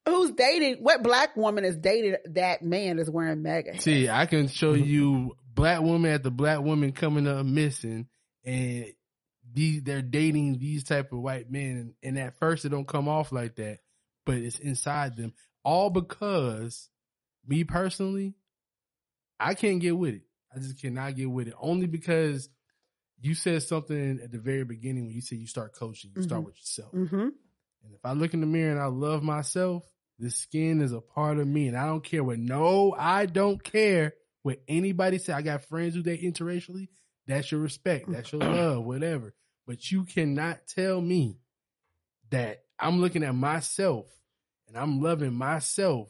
Who's dating? What black woman has dated that man is wearing MAGA? hats? See, I can show mm-hmm. you black woman at the black woman coming up missing, and these they're dating these type of white men, and at first it don't come off like that, but it's inside them. All because me personally, I can't get with it. I just cannot get with it. Only because you said something at the very beginning when you said you start coaching, you start Mhm. with yourself. Mm-hmm. And if I look in the mirror and I love myself, the skin is a part of me. And I don't care what, no, I don't care what anybody say. I got friends who date interracially. That's your respect. That's your love, whatever. But you cannot tell me that I'm looking at myself and I'm loving myself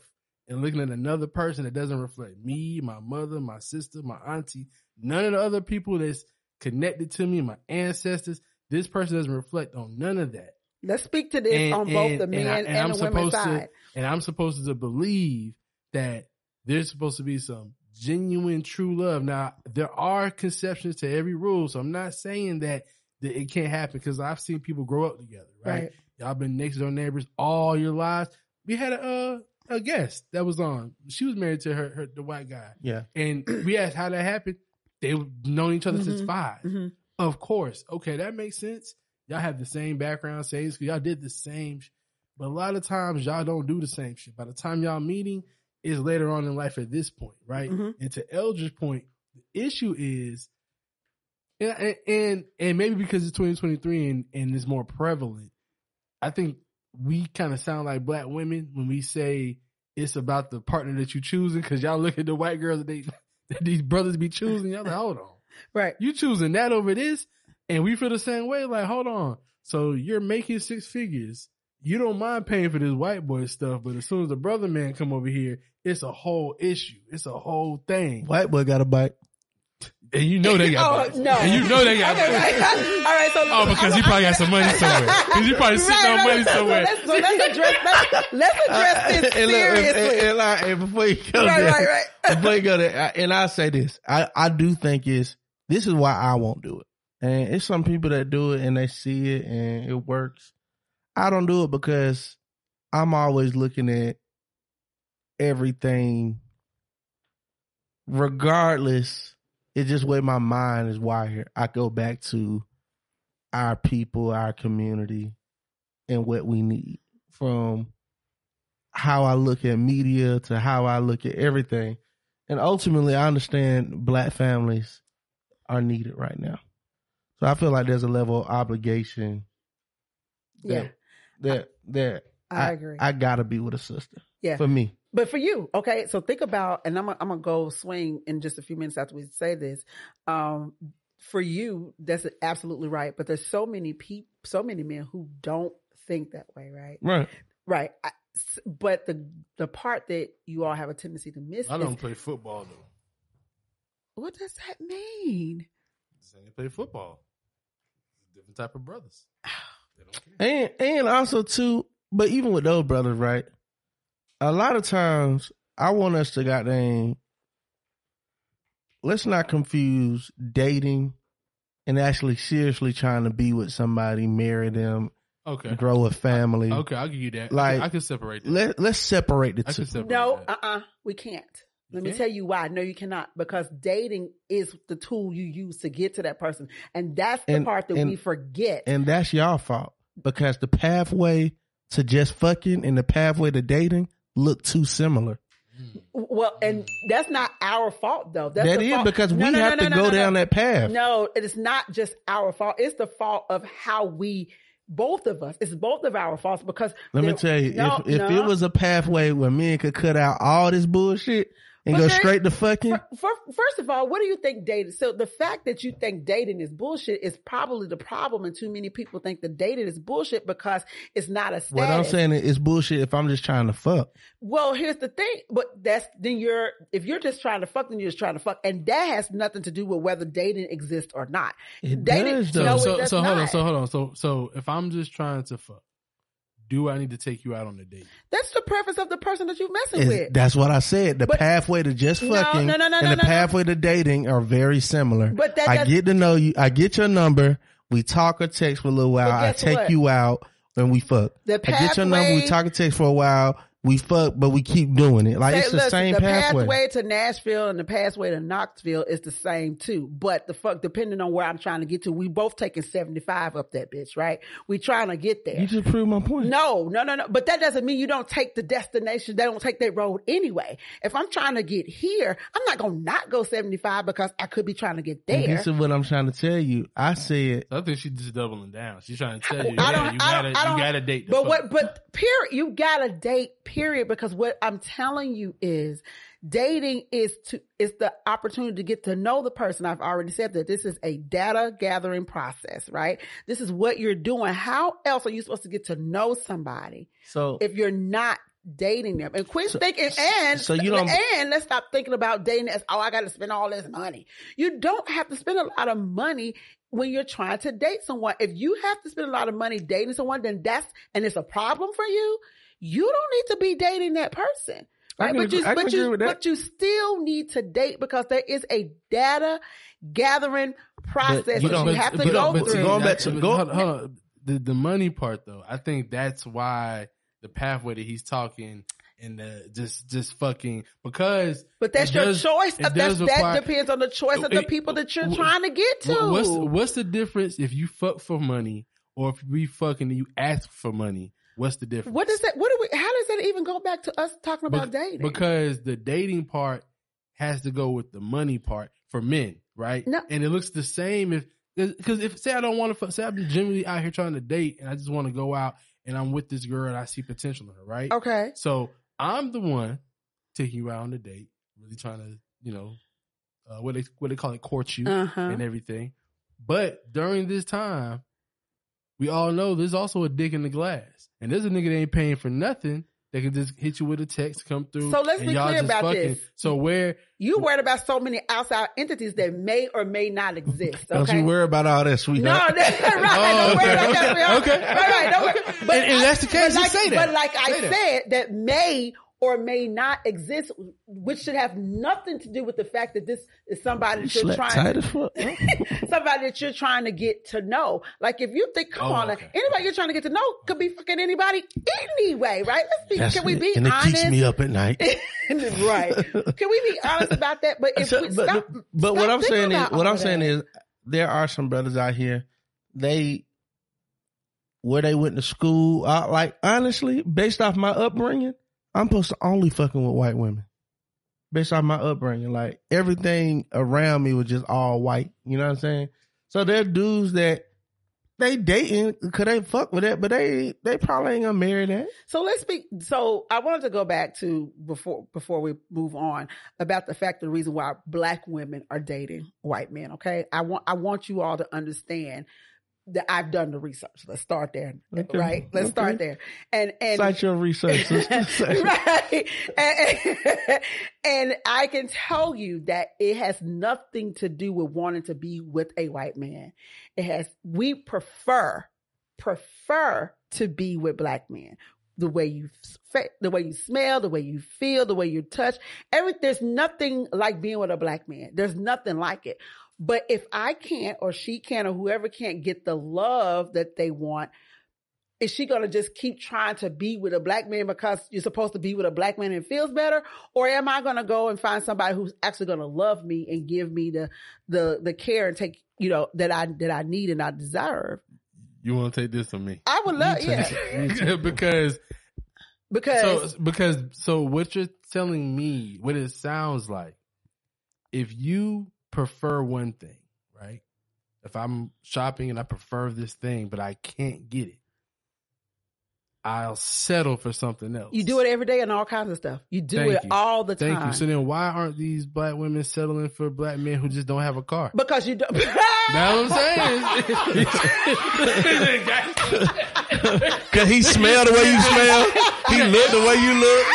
and looking at another person that doesn't reflect me, my mother, my sister, my auntie, none of the other people that's connected to me, my ancestors. This person doesn't reflect on none of that Let's speak to this And- on both and- the and men I- and, and I'm the women's supposed to- side. and I'm supposed to believe that there's supposed to be some genuine true love. Now, there are conceptions to every rule, so I'm not saying that, that it can't happen because I've seen people grow up together, right? Right. Y'all been next door neighbors all your lives. We had a uh, a guest that was on. She was married to her, her the white guy, Yeah. and we asked how that happened. They've known each other since Mhm. 5 Mhm. Of course, okay, that makes sense. Y'all have the same background, same school. Y'all did the same, sh- but a lot of times y'all don't do the same shit. By the time y'all meeting, is later on in life at this point, right? Mhm. And to Eldredge's point, the issue is, and and and maybe because it's 2023 and and it's more prevalent, I think we kind of sound like black women when we say it's about the partner that you choosing because y'all look at the white girls that they that these brothers be choosing. Y'all like, hold on, Right. you choosing that over this, and we feel the same way. Like, hold on, so you're making six figures. You don't mind paying for this white boy stuff, but as soon as the brother man come over here, it's a whole issue. It's a whole thing, White boy got a bike. And you know they got. Oh no! and you know they got. Okay, right. All right. So Oh, because he probably got some money somewhere. Because he probably sitting on money So somewhere. let's, so let's address let's, let's address this and, look, and- and- and like, and before you go right, there, right, right. before you go there, I- and I say this, I, I do think is this is why I won't do it. And it's some people that do it and they see it and it works. I don't do it because I'm always looking at everything, regardless. It's just where my mind is wired. I go back to our people, our community, and what we need from how I look at media to how I look at everything. And ultimately, I understand black families are needed right now. So I feel like there's a level of obligation Yeah, that that, that I agree. I gotta be with a sister. Yeah. For me. But for you, okay, so think about, and I'm gonna, I'm gonna go swing in just a few minutes after we say this. Um, for you, that's absolutely right. But there's so many people, so many men who don't think that way, right? Right. Right. I, s- but the the part that you all have a tendency to miss I is don't play football though. what does that mean? Saying they play football. Different type of brothers. They don't care. And and also too, but even with those brothers, right? A lot of times I want us to goddamn let's not confuse dating and actually seriously trying to be with somebody, marry them, Okay. grow a family. Okay, I'll give you that. Like, I can, I can separate that. Let let's separate the I two. can separate No, that. uh uh we can't. Let me can't? tell you why. No, you cannot because dating is the tool you use to get to that person. And that's the And- part that and- we forget. And that's y'all fault because the pathway to just fucking and the pathway to dating look too similar. well, and that's not our fault though. That's That is fault. because we No, have no, to go down that path. No, it is not just our fault. It's the fault of how we both of us. It's both of our faults because Let me tell you, if if it was a pathway where men could cut out all this bullshit and But go there- straight to fucking, For, for, first of all, what do you think dating? So the fact that you think dating is bullshit is probably the problem, and too many people think the dating is bullshit because it's not a status. what I'm saying is bullshit if I'm just trying to fuck. Well, here's the thing, but that's then you're if you're just trying to fuck, then you're just trying to fuck, and that has nothing to do with whether dating exists or not. It Dating- does though. No, so it so, does so hold on, so hold on. So so if I'm just trying to fuck, do I need to take you out on a date? That's the preference of the person that you're messing Is- with. that's what I said. The But- pathway to just fucking no, no, no, and no, the no, no. pathway to dating are very similar. But that I get to know you. I get your number. We talk or text for a little while. I take what? you out and we fuck. The I get your number. We talk or text for a while. We fuck, but we keep doing it. Like Say, it's the listen, same the pathway. to Nashville and the pathway to Knoxville is the same too. But the fuck, depending on where I'm trying to get to, we both taking 75 up that bitch, right? We trying to get there. You just proved my point. No, no, no, no. But that doesn't mean you don't take the destination. They don't take that road anyway. If I'm trying to get here, I'm not going to not go 75 because I could be trying to get And there. this is what I'm trying to tell you. I said I think she's just doubling down. She's trying to tell you, I yeah, don't, you I gotta, don't, I don't, you gotta date. The But fuck. what, but period, you gotta date, period, because what I'm telling you is dating is to, is the opportunity to get to know the person. I've already said that this is a data gathering process, right? This is what you're doing. How else are you supposed to get to know somebody so. if you're not dating them? And quit So- thinking, and, so you don't- and let's stop thinking about dating as, oh, I got to spend all this money. You don't have to spend a lot of money when you're trying to date someone. If you have to spend a lot of money dating someone, then that's, and it's a problem for you, you don't need to be dating that person. Right? But agree- you, but you, agree with that. but you still need to date because there is a data gathering process you that you have to but- go but through. going back to- go- hold, hold on. the the money part though. I think that's why the pathway that he's talking and the just just fucking because But that's your does- choice. That's, does that depends on the choice of the people that you're wh- trying to get to. What's what's the difference if you fuck for money or if we fucking and you ask for money? What's the difference? What does that? What do we? How does that even go back to us talking about Bec- dating? Because the dating part has to go with the money part for men, right? No. And it looks the same if because if say I don't want to say I'm genuinely out here trying to date and I just want to go out and I'm with this girl and I see potential in her, right? okay, So I'm the one taking you out on a date, really trying to, you know, uh, what they what they call it, court you uh huh. and everything. But during this time, we all know there's also a dick in the glass, and there's a nigga that ain't paying for nothing that can just hit you with a text, come through. So let's and be y'all clear just about this. So where You worried about so many outside entities that may or may not exist. Don't you worry about all that, no, sweetheart. that's right. Oh, don't worry okay, about oh, that. okay, sweetheart. okay. Right, right. Don't worry. But And- and that's the case, But you like, say that. But like I that. said, that may or may not exist, which should have nothing to do with the fact that this is somebody that you're trying tight somebody that you're trying to get to know. Like if you think, come Oh, on, okay. anybody you're trying to get to know could be fucking anybody anyway, right? Let's be, That's can we be and it honest? keeps me up at night. right. Can we be honest about that? But if So- we but stop, but what I'm saying is, what I'm saying that. is, there are some brothers out here. They where they went to school. I, like honestly, based off my upbringing, I'm supposed to only fucking with white women. Based off my upbringing, like everything around me was just all white. You know what I'm saying? So there are dudes that they dating because they fuck with that, but they they probably ain't gonna marry that. So let's be. So I wanted to go back to before before we move on about the fact the reason why black women are dating white men. Okay, I want I want you all to understand that I've done the research. Let's start there, Okay. right? Let's Okay. start there. And and Cite your research, right. And, and, and I can tell you that it has nothing to do with wanting to be with a white man. It has, we prefer, prefer to be with black men. The way you, the way you smell, the way you feel, the way you touch, every, there's nothing like being with a black man. There's nothing like it. But if I can't or she can't or whoever can't get the love that they want, is she going to just keep trying to be with a black man because you're supposed to be with a black man and it feels better? Or am i going to go and find somebody who's actually going to love me and give me the the the care and take you know that i that i need and i deserve? You want to take this from me? i would love yeah. because because so because so what you're telling me, what it sounds like, if you prefer one thing, right? If I'm shopping and I prefer this thing, but I can't get it, I'll settle for something else. you do it every day and all kinds of stuff you do Thank it you. all the Thank time you. So then, why aren't these black women settling for black men who just don't have a car? because you don't That's what I'm saying. Cause he smell the way you smell. He look the way you look.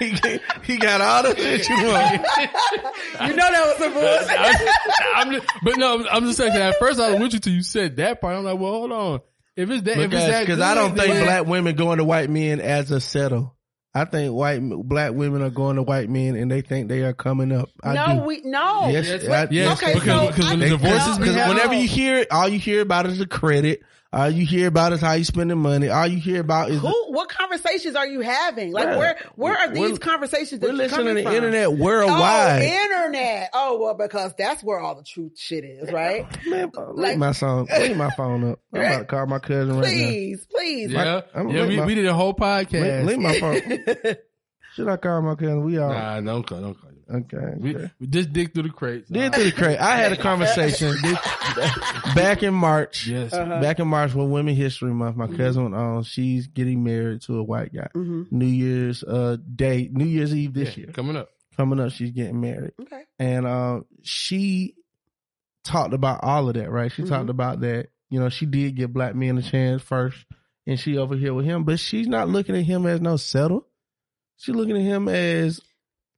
He, he got all the shit you want. you know that was a voice I'm, I'm just, but no, I'm just saying. At first, I was with you till you said that part. I'm like, well, hold on. If it's that, if it's that, Because I don't think then- black women going to white men as a settle. I think white black women are going to white men and they think they are coming up. I no do. we no Yes, Yes, I- yes, okay, because, so because when I- the They, divorces, because no. whenever you hear it, all you hear about is the credit. All you hear about is how you spending money. All you hear about is who what conversations are you having like Bruh, where where are we're- these conversations that we're you're listening to coming the from? internet worldwide. Oh, internet. Oh, well, because that's where all the truth shit is, right? Man, Like- leave my song. Leave my phone up. I'm about to call my cousin right now. Please, please. yeah, I'm yeah, we, my- we did a whole podcast. Leave, leave my phone. Should I call my cousin? We all Nah, don't call, don't call. Okay. We, okay. we just dig through the crates. Did through the crate. I had a conversation back in March. Yes. Uh-huh. Back in March, when Women History Month, my cousin went on. She's getting married to a white guy. hmm New Year's uh day, New Year's Eve this Yeah, year. coming up. Coming up, she's getting married, Okay. and um, she talked about all of that. Right? She Mhm. talked about that. You know, she did give black men a chance first, and she over here with him, but she's not looking at him as no settle. She's looking at him as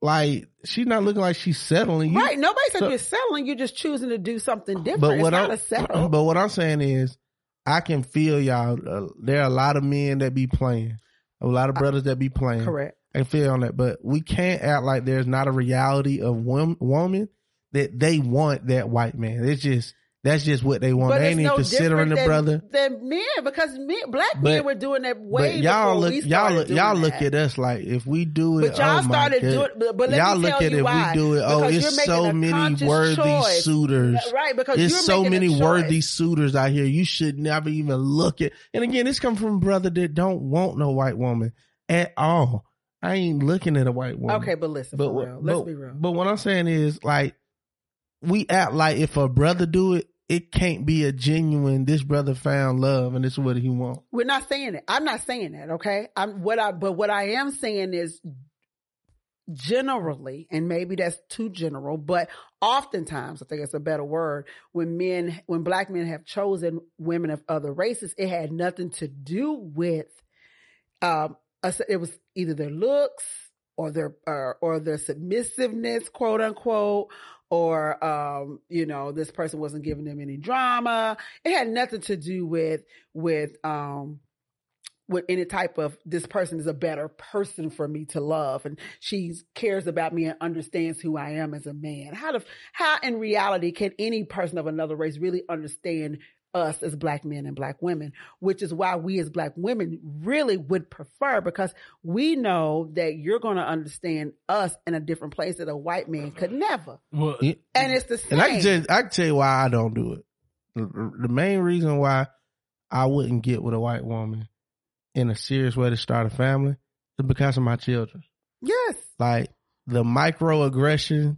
like she's not looking like she's settling. You, Right. Nobody said so- you're settling. You're just choosing to do something different. But it's what not I'm but what I'm saying is, I can feel y'all. Uh, there are a lot of men that be playing, a lot of brothers that be playing. Correct. I can feel on that, but we can't act like there's not a reality of women, woman that they want that white man. It's just That's just what they want. But they it's ain't no even considering the than, brother. than men because men, black But- men were doing that way But y'all look, y'all look, y'all look that. at us like if we do it. But y'all oh started doing. But, y'all look at it. why. We do it. Oh, it's so many worthy choice. suitors. right? Because There's you're so many worthy suitors out here. You should never even look at. And again, this comes from a brother that don't want no white woman at all. I ain't looking at a white woman. Okay, but listen, but for real. Let's but, be real. But what I'm saying is, like, we act like if a brother do it, it can't be a genuine. This brother found love, and this is what he want. We're not saying it. I'm not saying that. Okay. I'm what I. But what I am saying is generally, and maybe that's too general, but oftentimes, I think it's a better word, when men, when black men have chosen women of other races, it had nothing to do with, um, it was either their looks or their, or, or their submissiveness, quote unquote, or, um, you know, this person wasn't giving them any drama. It had nothing to do with, with, um, with any type of this person is a better person for me to love and she cares about me and understands who I am as a man. How how in reality can any person of another race really understand us as black men and black women, which is why we as black women really would prefer because we know that you're going to understand us in a different place that a white man could never. Well, And it's the same. And I can tell, I can tell you why I don't do it. The the main reason why I wouldn't get with a white woman in a serious way to start a family is because of my children. yes. Like the microaggression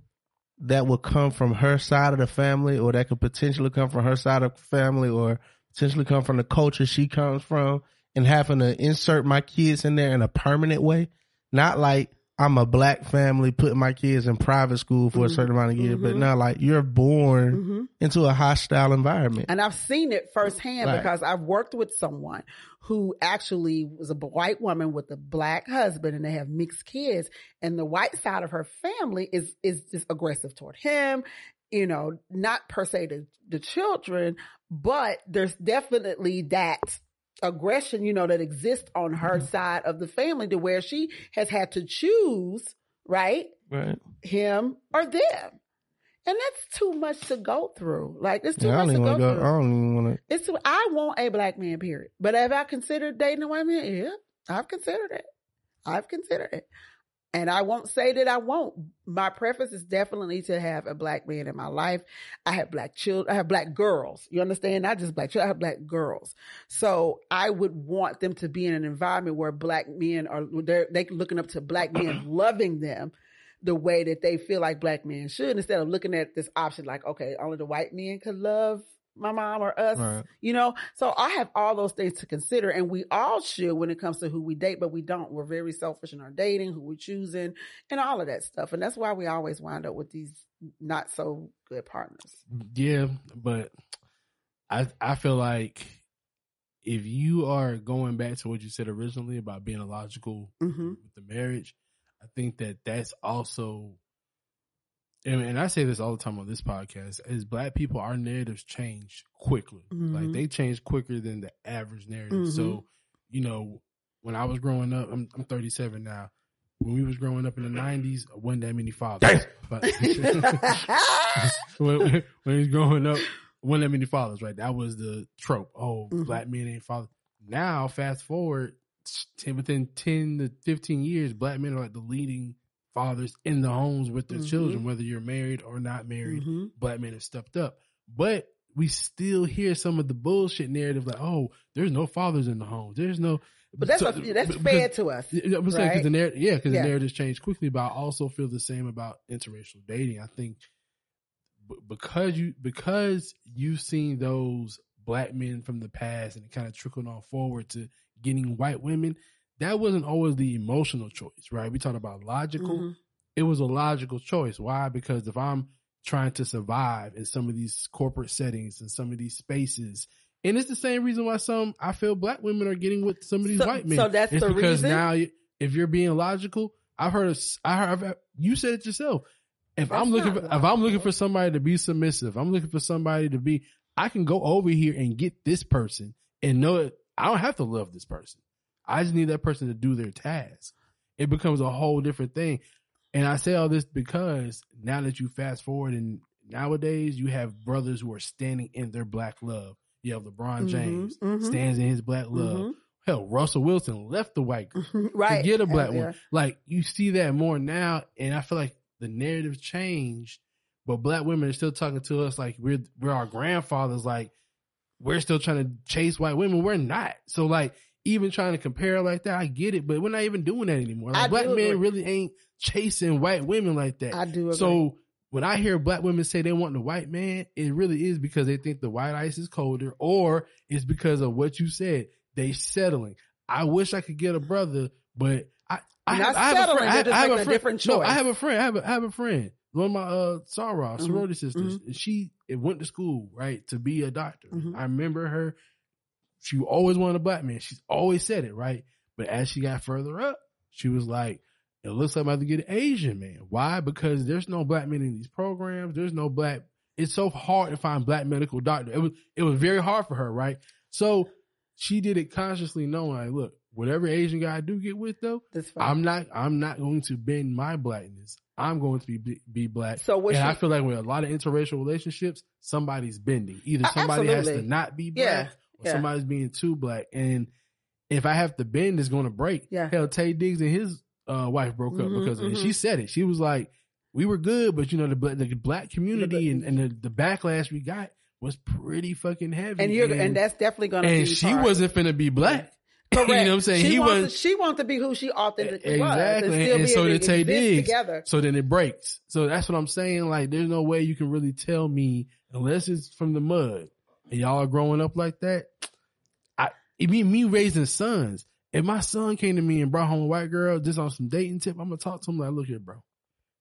that would come from her side of the family, or that could potentially come from her side of family, or potentially come from the culture she comes from, and having to insert my kids in there in a permanent way. Not like I'm a black family putting my kids in private school for a Mhm. certain amount of years, but Mhm. now like you're born hmm into a hostile environment. And I've seen it firsthand Right. because I've worked with someone who actually was a white woman with a black husband and they have mixed kids. And the white side of her family is, is just aggressive toward him, you know, not per se the, the children, but there's definitely that aggression, you know, that exists on her mm-hmm. side of the family to where she has had to choose, right? Right. Him or them. And that's too much to go through. Like it's too Yeah, much to go go. through. I don't even want to. It's I want a black man, period. But have I considered dating a white man? Yeah, I've considered it. I've considered it. And I won't say that I won't. My preference is definitely to have a black man in my life. I have black children. I have black girls. You understand? Not just black children. I have black girls. So I would want them to be in an environment where black men are, they're, they looking up to black men, loving them the way that they feel like black men should instead of looking at this option like, okay, only the white men could love my mom or us, Right. you know? So I have all those things to consider and we all should when it comes to who we date, but we don't. We're very selfish in our dating, who we're choosing and all of that stuff. And that's why we always wind up with these not so good partners. Yeah, but I I feel like if you are going back to what you said originally about being illogical Mm-hmm. with the marriage, I think that that's also, and, and I say this all the time on this podcast, as black people, our narratives change quickly. Like Mhm. they change quicker than the average narrative. Mhm. So, you know, when I was growing up, I'm, I'm 37 now. When we was growing up in the 90s, I wasn't that many fathers. But- when, when when was growing up, one that many fathers, right? That was the trope. Oh, Mhm. black men ain't father. Now, fast forward, ten, within ten to fifteen years, black men are like the leading fathers in the homes with their Mhm. children, whether you're married or not married. Mhm. Black men have stepped up, but we still hear some of the bullshit narrative like, "Oh, there's no fathers in the homes. There's no." But that's So- what, that's because- fed to us. yeah, I'm saying because the narrative, yeah, because Yeah. the narratives change quickly. But I also feel the same about interracial dating. I think b- because you because you've seen those black men from the past and it kind of trickled on forward to getting white women. That wasn't always the emotional choice, right? We talked about logical. Mhm. It was a logical choice. Why? Because if I'm trying to survive in some of these corporate settings and some of these spaces. And it's the same reason why some I feel black women are getting with some of these So- white men. so that's it's the because reason? now if you're being logical, I've heard of, I heard I've- you said it yourself. If That's I'm looking for, if I'm looking for somebody to be submissive, I'm looking for somebody to be, I can go over here and get this person and know it. I don't have to love this person. I just need that person to do their task. It becomes a whole different thing. And I say all this because now that you fast forward and nowadays you have brothers who are standing in their black love. You have LeBron Mhm, James mhm. stands in his black love. Mhm. Hell, Russell Wilson left the white girl right. to get a black Yeah. one. Like you see that more now, and I feel like the narrative changed, but black women are still talking to us like we're we're our grandfathers. Like we're still trying to chase white women. We're not. So like even trying to compare like that, I get it, but we're not even doing that anymore. Like black men agree. really ain't chasing white women like that. I do agree. So when I hear black women say they want the white man, it really is because they think the white ice is colder, or it's because of what you said. They settling. I wish I could get a brother, but I I have, I have a settling, friend. I have, I have a friend. No. I have a friend. I have a, I have a friend. One of my uh Mhm. sorority sisters. And she went to school right to be a doctor. Mhm. I remember her. She always wanted a black man. She's always said it right. But as she got further up, she was like, it looks like I'm about to get an Asian man. Why? Because there's no black men in these programs. There's no black. It's so hard to find black medical doctor. It was it was very hard for her, right? So she did it consciously, knowing like, look, whatever Asian guy I do get with though, That's fine. I'm not I'm not going to bend my blackness. I'm going to be be black. so what and she, I feel like with a lot of interracial relationships, somebody's bending. Either somebody has to not be black, Yeah, or yeah. somebody's being too black. And if I have to bend, it's going to break. Yeah. Hell, Taye Diggs and his uh, wife broke up Mhm, because of it. mhm. She said it. She was like, "We were good, but you know the the black community and, and the, the backlash we got was pretty fucking heavy." and you're and that's definitely gonna and be she part. wasn't finna be black. Correct. you know what I'm saying? She he wants was to, she wants to be who she authentically was Exactly. and still And so did Taye Diggs. together. So then it breaks. So that's what I'm saying. Like, there's no way you can really tell me unless it's from the mud and y'all are growing up like that. I, it mean me raising sons. If my son came to me and brought home a white girl just on some dating tip, I'm gonna talk to him like, look here, bro.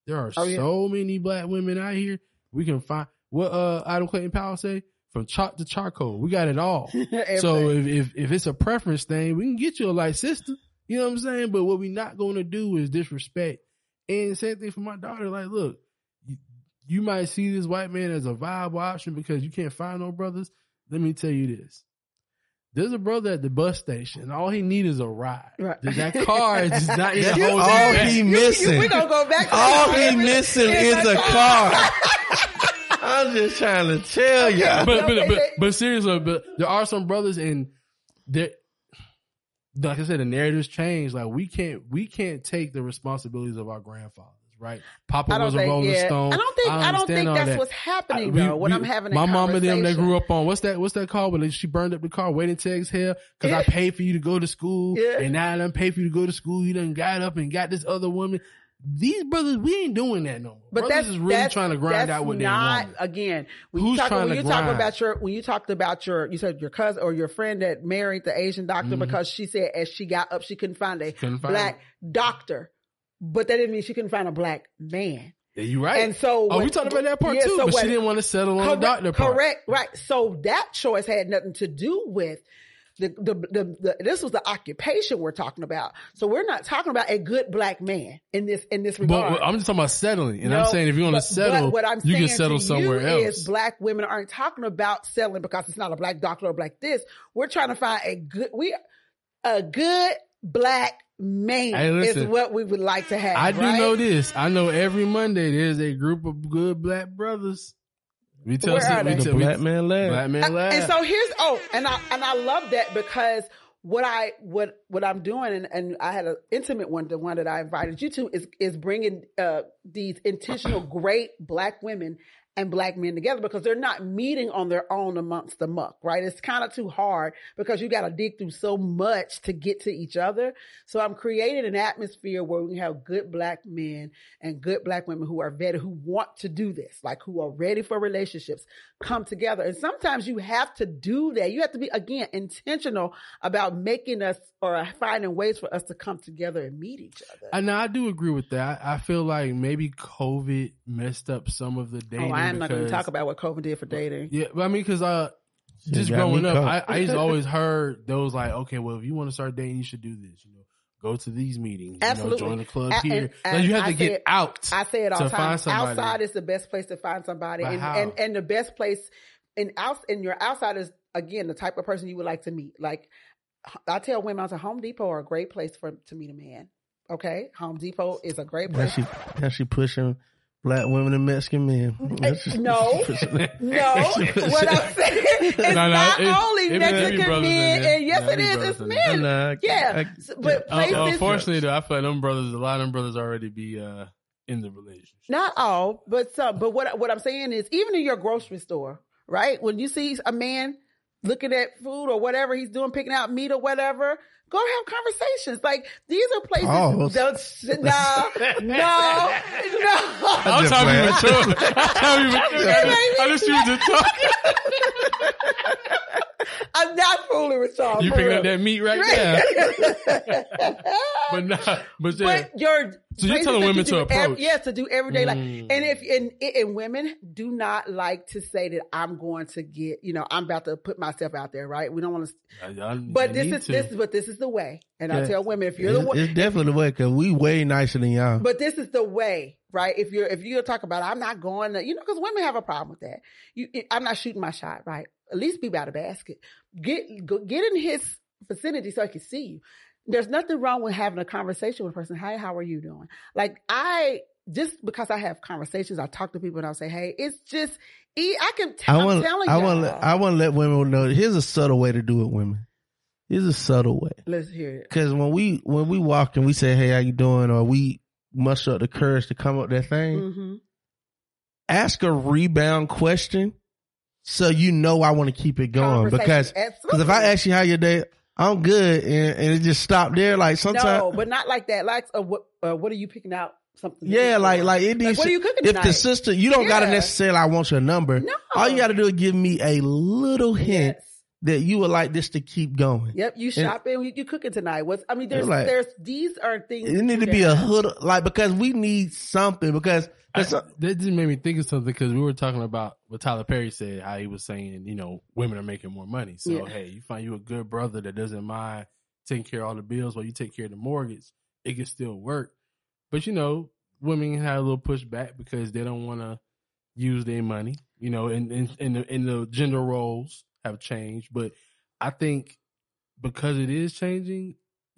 There are Oh, yeah. so many black women out here. We can find what uh Adam Clayton Powell say from chalk to charcoal. We got it all. So if, if if it's a preference thing, we can get you a light sister. You know what I'm saying? But what we not going to do is disrespect. And same thing for my daughter. Like, look, you, you might see this white man as a viable option because you can't find no brothers. Let me tell you this. There's a brother at the bus station. All he needs is a ride. Right. That car is just not That's even holding all him back. he missing. we gonna go back. All he missing is a a car. I'm just trying to tell y'all. but, but, but, but seriously, but there are some brothers and there, like I said, the narratives change. Like we can't, we can't take the responsibilities of our grandfathers, right? Papa I was a think. Rolling Yeah, Stone. I don't think. I, don't think that's that. what's happening I- we- though. We- I'm having my mom and them they grew up on what's that? What's that called? When she burned up the car, waiting to exhale because I paid for you to go to school, Yeah. and now I done paid for you to go to school. You done got up and got this other woman. These brothers, we ain't doing that no more. But brothers that's is really that's, trying to grind out what they not, want. Again, when Who's you talk trying when you talk grind? about your when you talked about your you said your cousin or your friend that married the Asian doctor Mhm. because she said as she got up she couldn't find a Couldn't find black doctor, but that didn't mean she couldn't find a black man. Yeah, you right. And so Oh, when- we talked about that part yeah, too, so but when- she didn't want to settle on correct, the doctor part. Correct, right. So that choice had nothing to do with the, the, the, the, this was the occupation we're talking about. So we're not talking about a good black man in this, in this But regard. I'm just talking about settling, and I'm saying if you want to settle, what I'm you can settle to somewhere you else. Is black women aren't talking about settling because it's not a black doctor or black this. We're trying to find a good, we, a good black man Hey, is what we would like to have. I do right? know this. I know every Monday there's a group of good black brothers. We tell Where are we they? The tell- we- black man lad. black man Uh, lab. And so here's oh, and I and I love that because what I what what I'm doing and, and I had an intimate one, the one that I invited you to is is bringing uh, these intentional great black women and black men together because they're not meeting on their own amongst the muck, right? It's kind of too hard because you got to dig through so much to get to each other. So I'm creating an atmosphere where we have good black men and good black women who are vetted, who want to do this, like who are ready for relationships, come together. And sometimes you have to do that. You have to be, again, intentional about making us or finding ways for us to come together and meet each other. And I do agree with that. I, feel like maybe COVID messed up some of the dating. oh, I'm not going to talk about what COVID did for dating. Yeah, but I mean, because uh, Shit just growing up, I, caught. I used to always heard those like, okay, well, if you want to start dating, you should do this. You know, go to these meetings. Absolutely. You know, join the club A- here. and- like you have I to get said- out. I say it all the time. somebody. Outside is the best place to find somebody, and, and and the best place in out and your outside is again the type of person you would like to meet. Like I tell women, I say Home Depot are a great place for to meet a man. Okay, Home Depot is a great Now place. she, now she pushing Black women and Mexican men. That's just- no. No, what I'm saying is No, no, not it- only it be- it Mexican brothers men, and yes, Yeah, it it be is, brothers it's in there. men. Nah, I- yeah, I- S- but Uh, unfortunately, though, I feel like them brothers, a lot of them brothers already be uh, in the relationship. not all, but some. But what what I'm saying is, even in your grocery store, right? When you see a man looking at food or whatever he's doing, picking out meat or whatever. Go have conversations. Like these are places. Pause. Don't, no, no, no. I'm just talking playing. mature. I'm talking mature. I just, I just you just talking. I'm not fooling with y'all. You for picking real. up that meat right now. But nah, but yeah. But you're So you're telling women you to approach. ev- yes, to do everyday life. Mm. And if and, and women do not like to say that I'm going to get, you know, I'm about to put myself out there, right? We don't want to. I- I- But I this is to. this is but this is the way. And I tell women if you're It's, the way, it's definitely the way because we way nicer than y'all. but this is the way, right? If you're if you're talk about I'm not going to, you know, because women have a problem with that. You, I'm not shooting my shot, right? At least be by the basket. Get go, get in his vicinity so I can see you. There's nothing wrong with having a conversation with a person. Hi, how are you doing? Like I just because I have conversations, I talk to people and I'll say, hey, it's just I can. T- I I'm telling I y'all. want, I want to let women know. Here's a subtle way to do it, women. Here's a subtle way. Let's hear it. Because when we when we walk and we say, "Hey, how you doing?" or we muster up the courage to come up that thing, hmm ask a rebound question, so you know I want to keep it going. Because because if I ask you how your day, I'm good, and, and it just stopped there. Like sometimes, no, but not like that. Like, uh, what? Uh, what are you picking out? Something? yeah, like like it needs. what are you cooking if the tonight? sister, you don't gotta necessarily, I want your number. No. All you gotta do is give me a little hint Yes. That you would like this to keep going. Yep, you shopping. You, you cooking tonight? What's? I mean, there's Like- there's these are things. It need to be a hood, like because we need something because. I, because that just made me think of something because we were talking about what Tyler Perry said, how he was saying, you know, women are making more money. So, Yeah. hey, you find you a good brother that doesn't mind taking care of all the bills while you take care of the mortgage, it can still work. But, you know, women have a little pushback because they don't want to use their money, you know, in and, and, the, and the gender roles have changed. But I think because it is changing,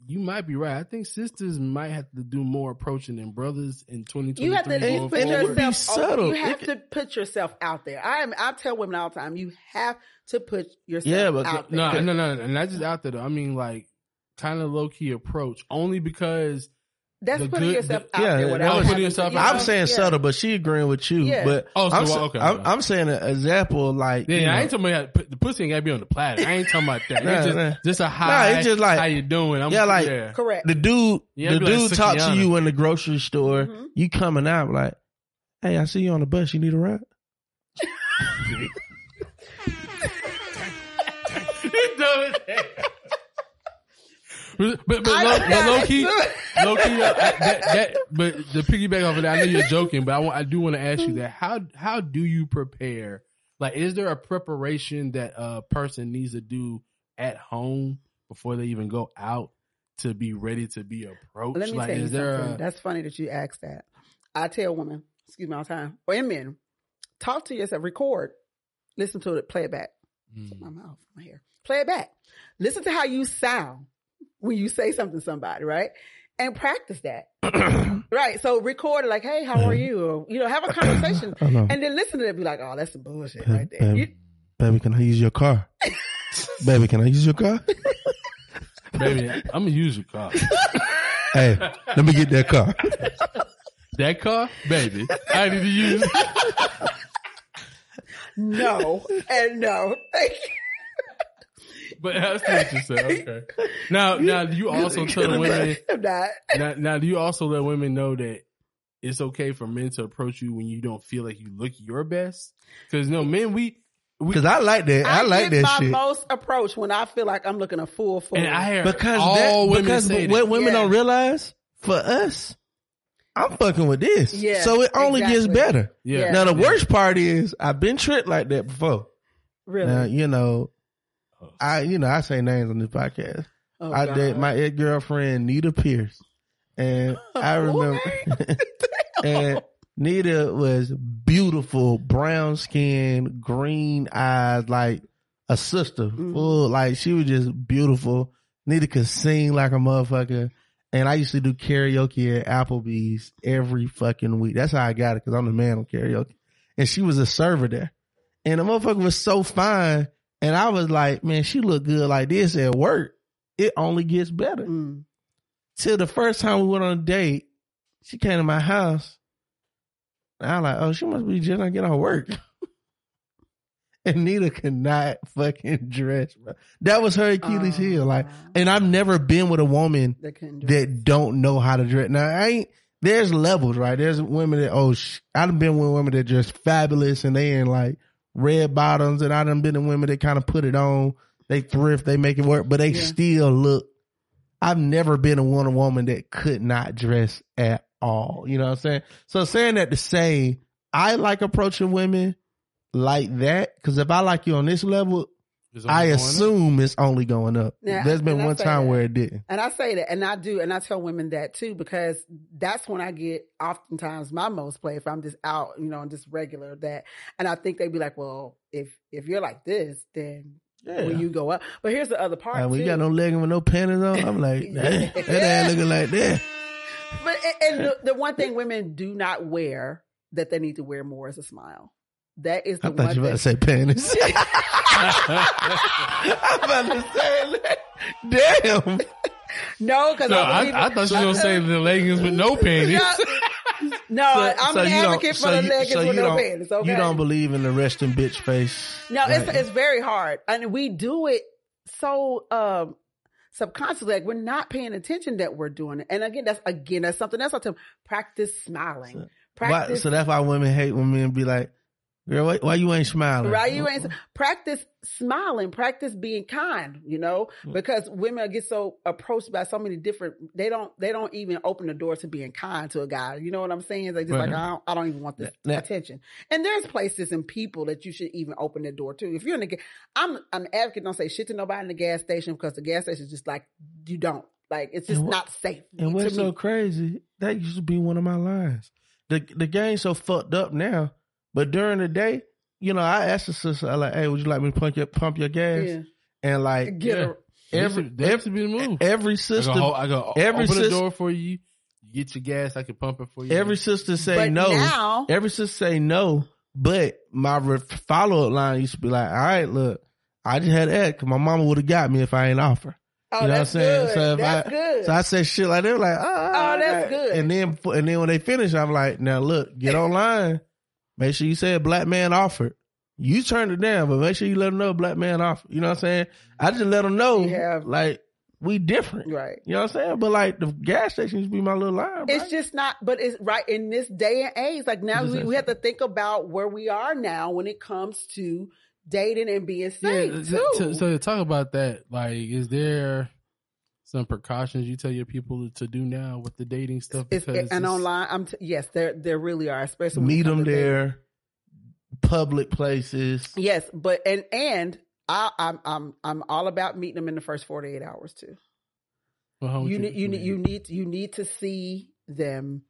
you might be right. I think sisters might have to do more approaching than brothers in 2023. You have to put and it would be yourself. subtle. You have It- to put yourself out there. I am. I tell women all the time. You have to put yourself Yeah, but- out there. No, no, no, no, and not just out there though. I mean, like, kind of low key approach, only because That's the putting good- yourself the- out yeah, there. Without was- having putting to- yourself you out know? I'm saying Yeah. subtle, but she agreeing with you. Yeah. But Oh, so I'm, what- sa- okay, I'm, okay. I'm saying an example like yeah, you I ain't talking about put- the pussy ain't gotta be on the platter. I ain't talking about that. Nah, it's just, nah. just a high. Nah, it's just like- how you doing? I'm, Yeah, like- yeah. Correct. the dude, Yeah, the be like dude talk to you in the grocery store. Mhm. You coming out like, hey, I see you on the bus. You need a ride? You dumb as hell. But but, but, low, but low key, low key, uh, that, that but the piggyback off of that, I know you're joking, but I, want, I do want to ask you that how how do you prepare? Like, is there a preparation that a person needs to do at home before they even go out to be ready to be approached? Let me like, tell you there something. a, That's funny that you asked that. I tell women, excuse me, all the time, or men, talk to yourself, record, listen to it, play it back. Mm. My mouth, my hair. Play it back. Listen to how you sound when you say something to somebody, right? And practice that. right. So record it like, hey, how are you? Or, you know, have a conversation. And then listen to it be like, oh, that's some bullshit right there. Baby, You- baby, can I use your car? baby, can I use your car? baby? I'm gonna use your car. hey, let me get that car. That car, baby. I need to use. no. and no. Thank you. But I see what you said. Okay. Now, now, do you also tell the women? I'm not. Now, now, do you also let women know that it's okay for men to approach you when you don't feel like you look your best? Because no, men, we, we Cause I like that. I, like that my shit. most approach when I feel like I'm looking a fool full. and I hear because all that, women because say what that. women Yeah. don't realize for us, I'm fucking with this. Yeah, so it only gets better. Yeah. Yeah. Now the Yeah. worst part is I've been tricked like that before. really. Now you know, I you know I say names on this podcast. Oh, I God. did my ex girlfriend Nita Pierce, and I remember, and Nita was beautiful, brown skin, green eyes, like a sister, Mhm. full like she was just beautiful. Nita could sing like a motherfucker, And I used to do karaoke at Applebee's every fucking week. That's how I got it because I'm the man on karaoke. And she was a server there. And the motherfucker was so fine. And I was like, man, she look good like this at work. It only gets better. Mm. Till the first time we went on a date, she came to my house. And I was like, oh, she must be just not getting off work. and Nita could not fucking dress, bro. That was her Achilles heel. Like, and I've never been with a woman They couldn't do it. that don't know how to dress. Now, I ain't, there's levels, right? There's women that, oh, sh- I've been with women that dress fabulous and they in like red bottoms and I done been in women that kind of put it on. They thrift, they make it work, but they Yeah. still look. I've never been a one woman that could not dress at all. You know what I'm saying? So saying that to say, I like approaching women like that because if I like you on this level, I only up. assume it's only going up. Yeah, There's been one time that. where it didn't. And I say that, and I do, and I tell women that too, because that's when I get oftentimes my most play if I'm just out, you know, and just regular that. And I think they'd be like, well, if if you're like this, then Yeah. will you go up? But here's the other part. Like, we too. got no legging with no panties on. I'm like, damn, that ass looking like that. But and, and the, the one thing women do not wear that they need to wear more is a smile. That is the I one thought you were thing. about to say panties. I'm about to say that. Damn. no, because No, I, I, I thought you were gonna say the leggings with no panties. No, I'm So an you don't- advocate so for the you- leggings so with you no don't- panties. Okay, You don't believe in the resting bitch face. No, it's Right. it's very hard, and we do it so um, subconsciously. Like we're not paying attention that we're doing it. And again, that's again that's something else. I tell them, practice smiling. Why, Practice. so that's why women hate when men be like, girl, why, why you ain't smiling? Right, you ain't practice smiling, practice being kind, you know, Mm. because women get so approached by so many different. They don't, they don't even open the door to being kind to a guy. You know what I'm saying? They just Right. like, I don't, I don't even want this Now- attention. And there's places and people that you should even open the door to. If you're in the, I'm, I'm an advocate. Don't say shit to nobody in the gas station because the gas station is just like you don't like. It's just what- not safe. And what's me. so crazy, that used to be one of my lines. The the game's so fucked up now, but during the day, you know, I asked the sister, I like, hey, would you like me to pump your pump your gas? yeah. And like Get Yeah. every that used to be the move. every I sister, go, I go every open the door for you. You get your gas. I can pump it for you. every sister say but no. now, Every sister say no, but my re- follow up line used to be like, all right, look, I just had to ask 'cause my mama would have got me if I ain't offer. oh, you know what I'm that's saying? good. So if that's I- good. So I said shit like that, like, oh, Oh, that's good. And then, and then when they finish, I'm like, now look, get online. Make sure you say a black man offered. You turned it down, but make sure you let them know a black man offered. You know what I'm saying? I just let them know, You have- like, we different. right. You know what I'm saying? But like the gas station used to be my little line. It's bro. just not, but it's right in this day and age. Like now we, we have to think about where we are now when it comes to dating and being safe Yeah, too. so, so to talk about that, like, is there some precautions you tell your people to do now with the dating stuff? It's, Because and online, I'm t- yes, there there really are, especially when meet them to dating. there, public places. Yes, but and and I, I'm I'm I'm all about meeting them in the first 48 hours too. Well, how would You need you need you need you need to see them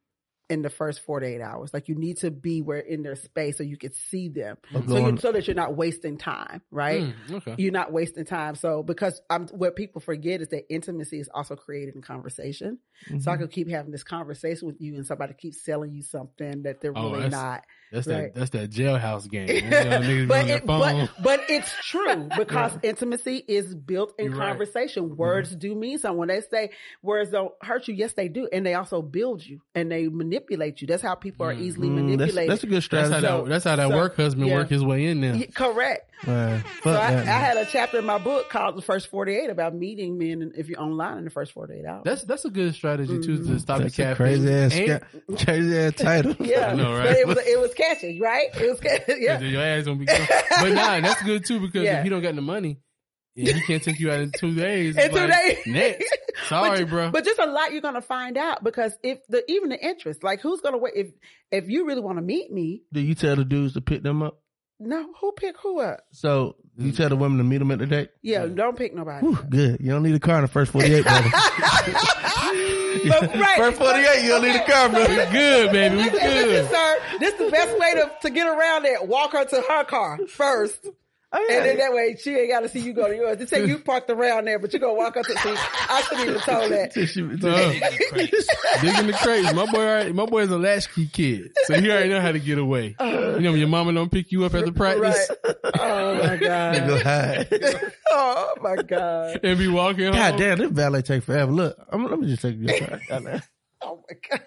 in the first 48 hours. Like you need to be where in their space so you can see them, so you, so that you're not wasting time, right? Mm, okay. you're not wasting time. So because I'm what people forget is that intimacy is also created in conversation. Mm-hmm. So I could keep having this conversation with you and somebody keeps selling you something that they're Oh, really not. That's Right. that. That's that jailhouse game. You know, but, it, but but it's true because intimacy is built in You're right. Mm-hmm. conversation. Words do mean something. When they say words don't hurt you, yes they do, and they also build you and they manipulate you. That's how people are Mm. easily Mm, that's, manipulated. that's a good that's strategy. how that. That's how that so, work husband yeah. work his way in there. Yeah, correct. Man, So fuck I, I had a chapter in my book called "The First Forty Eight about meeting men and if you're online in the first forty eight hours. That's that's a good strategy too to stop That's the a cat crazy ass, Ain't- crazy ass title. Yeah, I know, right? But it was it was catchy, right? It was catchy. yeah. Your ass gonna be. Gone. But nah, that's good too because Yeah. if he don't got the money, and he can't take you out in two days. In two days. Next. Sorry, but, bro. But just a lot you're gonna find out because if the even the interest, like who's gonna wait if if you really want to meet me, Do you tell the dudes to pick them up? No, who pick who up? So you tell the women to meet them at the date? Yeah, don't pick nobody. Whew, good. You don't need a car in the first 48, brother. But, right, First 48, you don't need a car, we brother. good, baby. We Listen, listen, good. sir. This is the best way to, to get around that. Walk her to her car first. Oh, And then that way she ain't got to see you go to yours. They say you parked around there, but you're gonna walk up to see. I shouldn't even told that. Uh, digging the crates. My boy, already- my boy is a latchkey kid, so he already know how to get away. You know, when your mama don't pick you up after practice Right. Oh my god. hide. Oh my god. and be walking home. God damn, this valet take forever. Look, I'm, let me just take your time. Goddamn. Oh my god.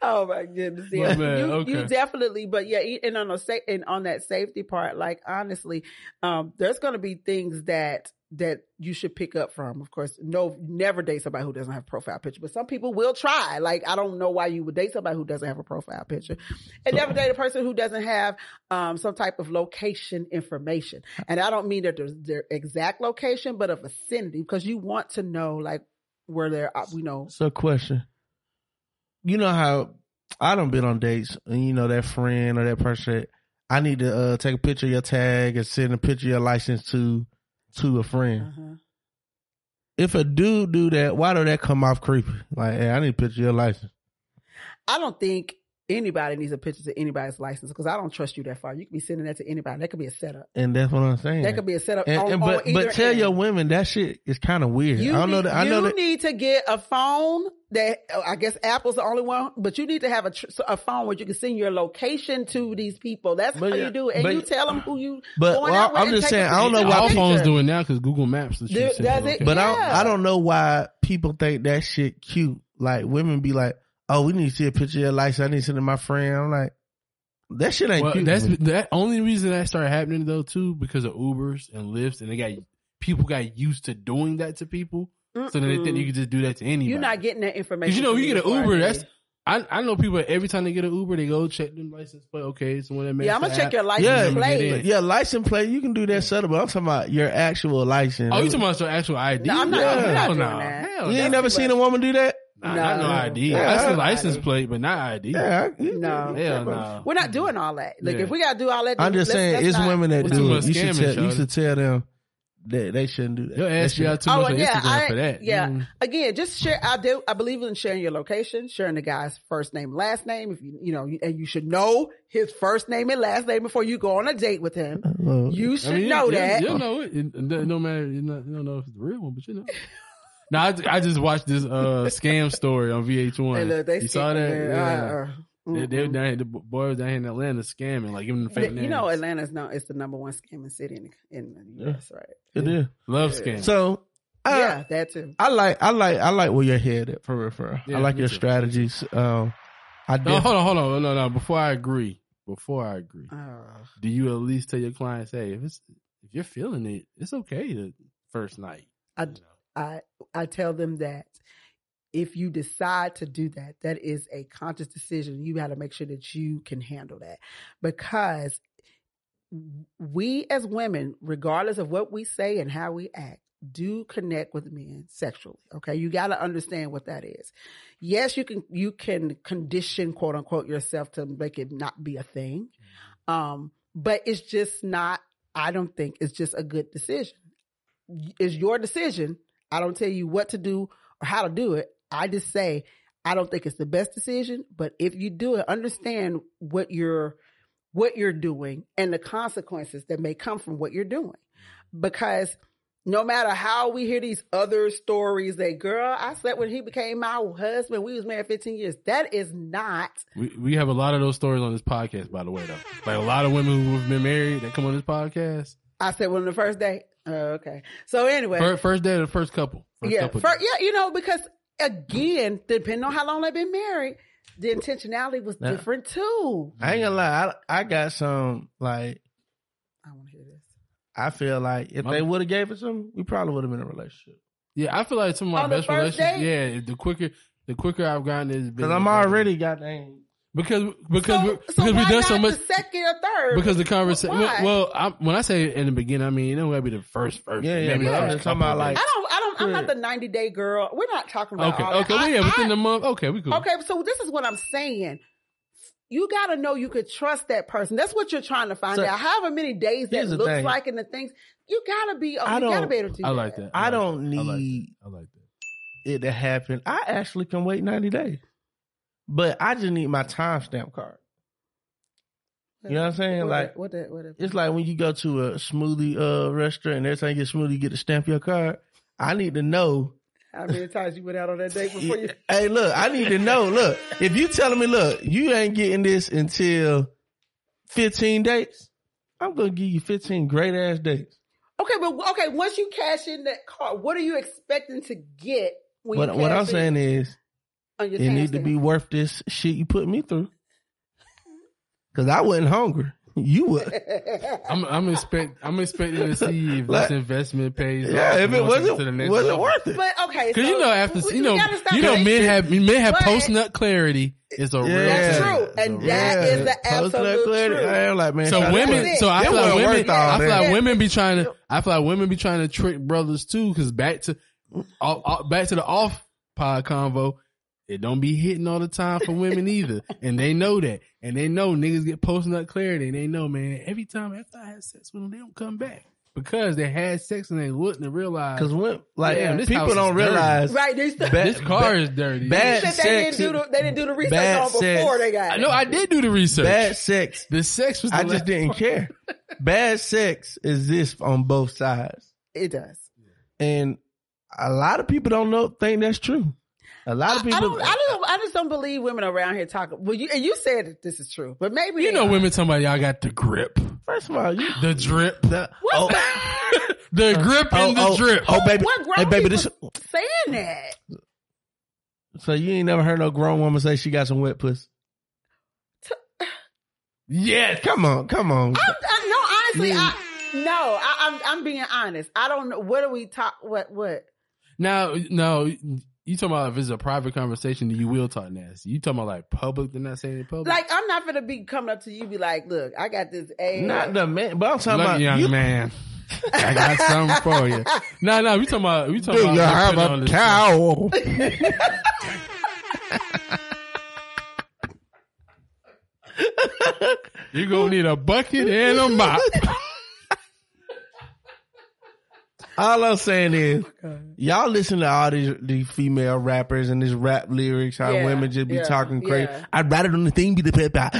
Oh my goodness! My bad, you, okay. you definitely, but yeah, and on the sa- and on that safety part, like honestly, um, there's going to be things that that you should pick up from. Of course, no, never date somebody who doesn't have a profile picture, but some people will try. Like I don't know why you would date somebody who doesn't have a profile picture, and never date a person who doesn't have um, some type of location information. And I don't mean that there's their exact location, but a vicinity, because you want to know like where they're, uh, you know, So, question. You know how I don't been on dates, and you know that friend or that person. I need to uh, take a picture of your tag and send a picture of your license to to a friend. uh-huh. If a dude do that, why do that come off creepy? Like, hey, I need a picture of your license. I don't think anybody needs a picture to anybody's license because I don't trust you that far. You could be sending that to anybody. That could be a setup. And that's what I'm saying. That could be a setup. and, on, and- but on but tell end. your women that shit is kind of weird. You I don't know that. I know you that. need to get a phone that I guess Apple's the only one, but you need to have a, tr- a phone where you can send your location to these people. That's But how yeah, you do it, and but- you tell them who you. But going well, out with I'm just saying, I don't know picture. why All people- phones doing now because Google Maps. let you Dude, send does your it? location. But Yeah. I, I don't know why people think that shit cute. Like women be like, "Oh, we need to see a picture of your license. I need to send it to my friend." I'm like, that shit ain't Well, cute. that's to me. that only reason that started happening though too because of Ubers and Lyfts and they got people got used to doing that to people, so then they think you can just do that to anybody. You're not getting that information. Because you know, you get an Uber, do that's. I I know people every time they get an Uber, they go check them license plate. Okay, so when they yeah. I'm gonna check your license Yeah, plate. yeah, license plate. You can do that setup, but I'm talking about your actual license. Oh, you talking about your actual ID? No, I'm not- I'm not Hell doing no. that. Hell You ain't never seen a woman do that? Nah, not no No. ID. Yeah, That's I- the license plate, but not ID. Yeah, I- No. Hell no. We're not doing all that. Like Yeah. if we gotta do all that, I'm just let's- saying, let's it's not- women that do it. You should scamming, tell. You should tell them that they shouldn't do that. Your That ass shit- be out too Oh much on yeah, Instagram I, for that. yeah. Mm. Again, just share. I do. I believe in sharing your location, sharing the guy's first name, last name. If you, you know, and you should know his first name and last name before you go on a date with him. You should I mean, know you, that. You, will know it. It- it- No matter, you know, you don't know if it's the real one, but you know. Now I, I just watched this uh scam story on VH1. Hey, look, they you saw that? scamming, Yeah. uh, uh, They, they down here, the boys down here in Atlanta scamming, like giving them fake you names. know, Atlanta's no, it's the number one scamming city in, in the U.S. Right? it is. love Yeah. scam. So, I, yeah, that too. I like, I like, I like where you're headed for real. For real. Yeah, I like your too. strategies. Um, I no, def- hold on, hold on, no, no. Before I agree, before I agree, Oh. do you at least tell your clients, hey, if it's if you're feeling it, it's okay the first night. I- You know? I I tell them that if you decide to do that, that is a conscious decision. You got to make sure that you can handle that because we as women, regardless of what we say and how we act, do connect with men sexually. Okay. You got to understand what that is. Yes, you can, you can condition quote unquote yourself to make it not be a thing. Um, but it's just not, I don't think it's just a good decision. It's your decision. I don't tell you what to do or how to do it. I just say, I don't think it's the best decision, but if you do it, understand what you're, what you're doing and the consequences that may come from what you're doing. Because no matter how we hear these other stories that girl, I slept when he became my husband. We was married 15 years. That is not We we have a lot of those stories on this podcast, by the way, though. Like a lot of women who have been married that come on this podcast. I said when the first day. Oh, okay. So anyway, First, first day of the first couple. First yeah, couple fir- days. yeah, you know, because again, depending on how long they've been married, the intentionality was Now- different too. I ain't gonna lie. I, I got some like. I want to hear this. I feel like if My- they would have gave it some, we probably would have been in a relationship. Yeah, I feel like some of my On best relationships. date? Yeah, the quicker the quicker I've gotten is Because I'm already goddamn. Because because so, we so because why we've done so much the second or third? because the conversation. Why? Well, I, when I say in the beginning, I mean it don't gotta be the first first. Yeah, It yeah, gotta but I'm just talking about, like- I don't. I don't. I'm not the 90 day girl. We're not talking about okay, all okay, that. well, I- yeah, within I- the month. Okay, we cool. Okay, so this is what I'm saying. You got to know you could trust that person. That's what you're trying to find So, out. However many days that looks thing. like and the things you got to be. Oh, I you got to be able to. Do I like that. I like don't that. I like that. need I like that. it to happen. I actually can wait 90 days. But I just need my timestamp card. You know what I'm saying? What Like the- what that, what the, it's like when you go to a smoothie uh restaurant and every time you get smoothie, you get to stamp your card. I need to know. how many times you went out on that date before you? Hey, look, I need to know. Look, if you telling me, look, you ain't getting this until 15 dates, I'm gonna give you 15 great ass dates. Okay, but okay, once you cash in that card, what are you expecting to get when What what I'm in saying is, it need to be worth this shit you put me through. Cause I wasn't hungry. You would. I'm I'm expect I'm expecting to see if Like- this investment pays. Yeah, off if it wasn't, to the next was it level. worth it? But okay, Cause so you know after we- you know you know men have men have post nut clarity. It's a real That's thing. true. And real that thing. is the absolute clarity. truth. I am like, man. So women, so I feel like women, all I feel like women be trying to, I feel like women be trying to trick brothers too. Cause back to, all- all- back to the off pod convo, it don't be hitting all the time for women either, and they know that, and they know niggas get post nut clarity, and they know, man, every time after I had sex with them, they don't come back because they had sex and they wouldn't realize Cause when, like, Damn, this people don't is dirty. realize Right, they still, Ba- this car is dirty. bad they, said they didn't sex do the they didn't do the research bad on before sex. they got I it. know I did do the research. bad sex. The sex was. The I just didn't part. care. Bad sex exists on both sides, It does. and a lot of people don't know think that's true. A lot of I, people. don't, I don't. I just don't believe women around here talking. Well, you and you said this is true, but maybe You know, are. women talking about y'all got the grip, First of all, you the drip, the, oh, the uh, grip and oh, the oh, drip. Oh, baby, What grown hey, baby, this. saying that? So you ain't never heard no grown woman say she got some wet pussy? Yes. Come on, come on. I, I, uh, no, honestly, I no. I, I'm I'm being honest. I don't know. What do we talk? What what? Now, no, you talking about if it's a private conversation, then you will talk nasty. You talking about like public? They're not saying it public. Like I'm not gonna be coming up to you, be like, look, I got this A. Not the man, but I'm talking Look, about young you. man. I got something for you. No, no, we talking about we talking Do about. you like, have on a the- towel? You gonna need a bucket and a mop. All I'm saying is, y'all listen to all these these female rappers and these rap lyrics, how Yeah, women just be yeah, talking crazy. yeah. I'd rather than the thing be the pepper.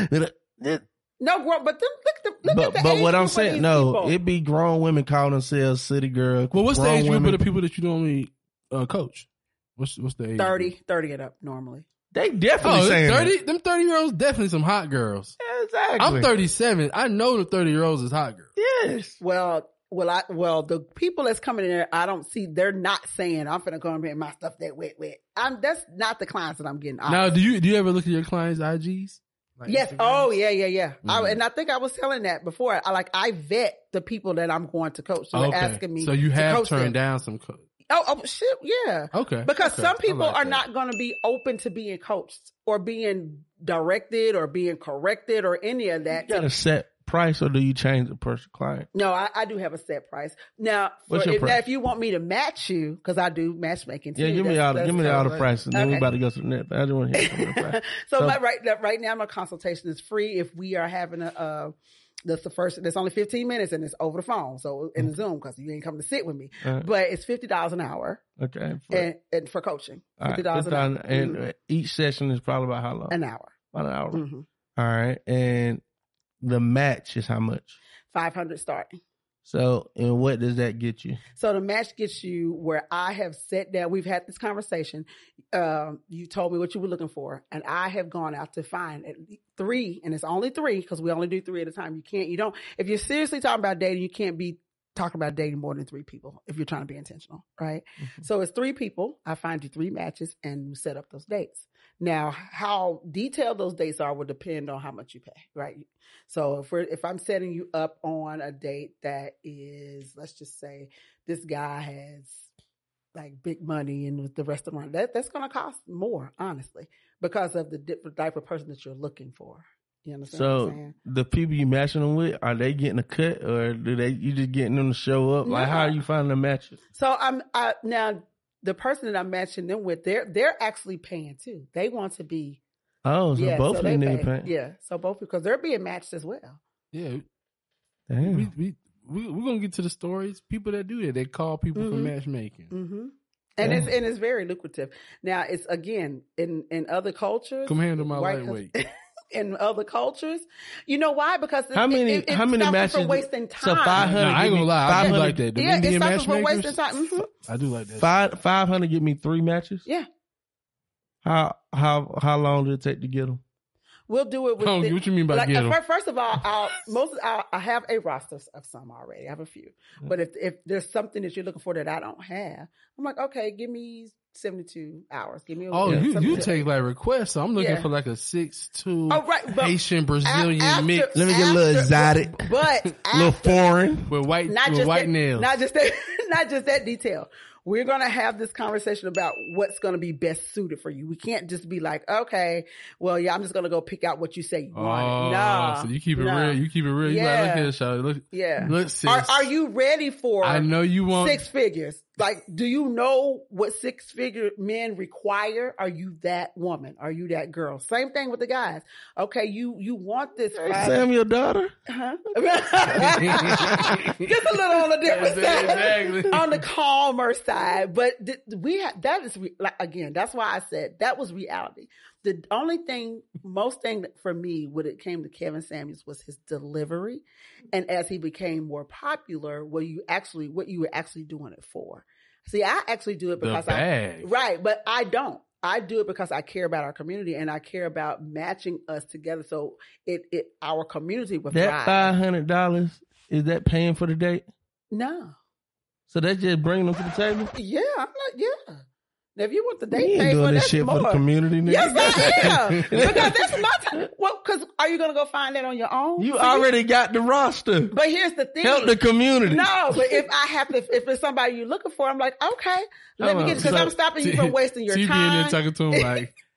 No, grown, but them, look, at the, look But at the but age what I'm group saying, no, people. it be grown women calling themselves city girl. Well, what's the grown age group of the people that you normally uh, coach? What's what's the age? 30, group? 30 and up normally. They definitely Oh, saying thirty. that. Them thirty year olds definitely some hot girls. Exactly. I'm 37. I know the 30 year olds is hot girls. Yes. Well, well, I well the people that's coming in there, I don't see. They're not saying I'm finna come in here and my stuff that wet, wet. I'm that's not the clients that I'm getting. Now, do you do you ever look at your clients' IGs? Like Yes. Instagrams? Oh, yeah, yeah, yeah. I, Mhm. and I think I was telling that before. I like I vet the people that I'm going to coach. So they're Okay. asking me. So you to have coach turned them. down some. Co- Oh, oh, shit, yeah. okay. Because Okay. some people like are that. not going to be open to being coached or being directed or being corrected or any of that. You got a set price or do you change the person client? No, I, I do have a set price. Now, What's your if, price? now, if you want me to match you, because I do matchmaking too. Yeah, give me all the, give me all the prices. Then we Okay. about to go to the next. I just want to hear the price. so So- my, right now- right now, my consultation is free. If we are having a, uh, that's the first. That's only fifteen minutes, and it's over the phone, so in the Zoom because you ain't come to sit with me. Uh, But it's fifty dollars an hour, okay. For, and, and for coaching, all right, fifty dollars an hour, $50 and Mhm. uh, each session is probably about how long? an hour, about an hour. Mhm. All right, and the match is how much? five hundred starting. So, and what does that get you? So the match gets you where I have sat down. We've had this conversation. Um, you told me what you were looking for, and I have gone out to find at three, and it's only three because we only do three at a time. You can't, you don't. If you're seriously talking about dating, you can't be talking about dating more than three people if you're trying to be intentional, right? So it's three people. I find you three matches and set up those dates. Now, how detailed those dates are will depend on how much you pay, right? So if we're if I'm setting you up on a date that is, let's just say, this guy has like big money and with the restaurant, that that's going to cost more, honestly, because of the different type of person that you're looking for. You understand what I'm So the people you matching them with, are they getting a cut or do they you just getting them to show up? Like how are you finding the matches? So I'm I, now the person that I'm matching them with, they're they're actually paying too. They want to be Oh, so both so of them niggas pay. paying. Yeah, so both because they're being matched as well. Yeah, Damn. we we we we're gonna get to the stories. People that do that, they call people for Mhm. matchmaking. hmm And Yeah. it's and it's very lucrative. Now it's again in in other cultures. Come handle my white cul- lightweight. in other cultures. You know why? Because it- How many? It, it how many matches? from wasting So time. five hundred. Nah, I ain't gonna lie, I do like that. The yeah, Indian it stops us from wasting matchmakers. time. Mhm. I do like that. Five five hundred. give me three matches. Yeah, How how how long did it take to get them? we'll do it with. Oh, the- what you mean by like, get 'em? fir- First of all, I'll, most I'll, I have a roster of some already. I have a few, but if if there's something that you're looking for that I don't have, I'm like, okay, give me 72 hours. Give me. A Oh, you you take like requests. So I'm looking Yeah. for like a six two Oh, right, but Haitian Brazilian after- mix Let me get a little after- exotic. but A little foreign. with white not with just white that, nails. Not just that, not just that detail. We're gonna have this conversation about what's gonna be best suited for you. We can't just be like, okay, well, yeah, I'm just gonna go pick out what you say you oh, want. No, so you keep it no. real. You keep it real. You like, Yeah. look here, Shawty. Look, yeah. look, sis. Are, are you ready for? I know you want. six figures. Like, do you know what six figure men require? Are you that woman? Are you that girl? Same thing with the guys. Okay, you you want this five- Sam, your daughter. Huh? Just a little on the different side, Exactly. on the calmer side. But th- we ha- that is re- like again. That's why I said that was reality. The only thing, most thing for me when it came to Kevin Samuels was his delivery, and as he became more popular, what you actually what you were actually doing it for. See, I actually do it because I. Right, but I don't. I do it because I care about our community and I care about matching us together so it, it our community will That five hundred dollars is that paying for the date? no. So that's just bringing them to the table. Yeah, I'm like, yeah. Now, if you want the You date ain't paid doing this shit more. for the community. Nigga. Yes, I am. because that's my time. Well, because are you going to go find that on your own? You See? already got the roster. But here's the thing. Help the community. No, but if I have to, if it's somebody you're looking for, I'm like, okay, let me Oh, get because so- I'm stopping you from wasting your in there time. talking to him like,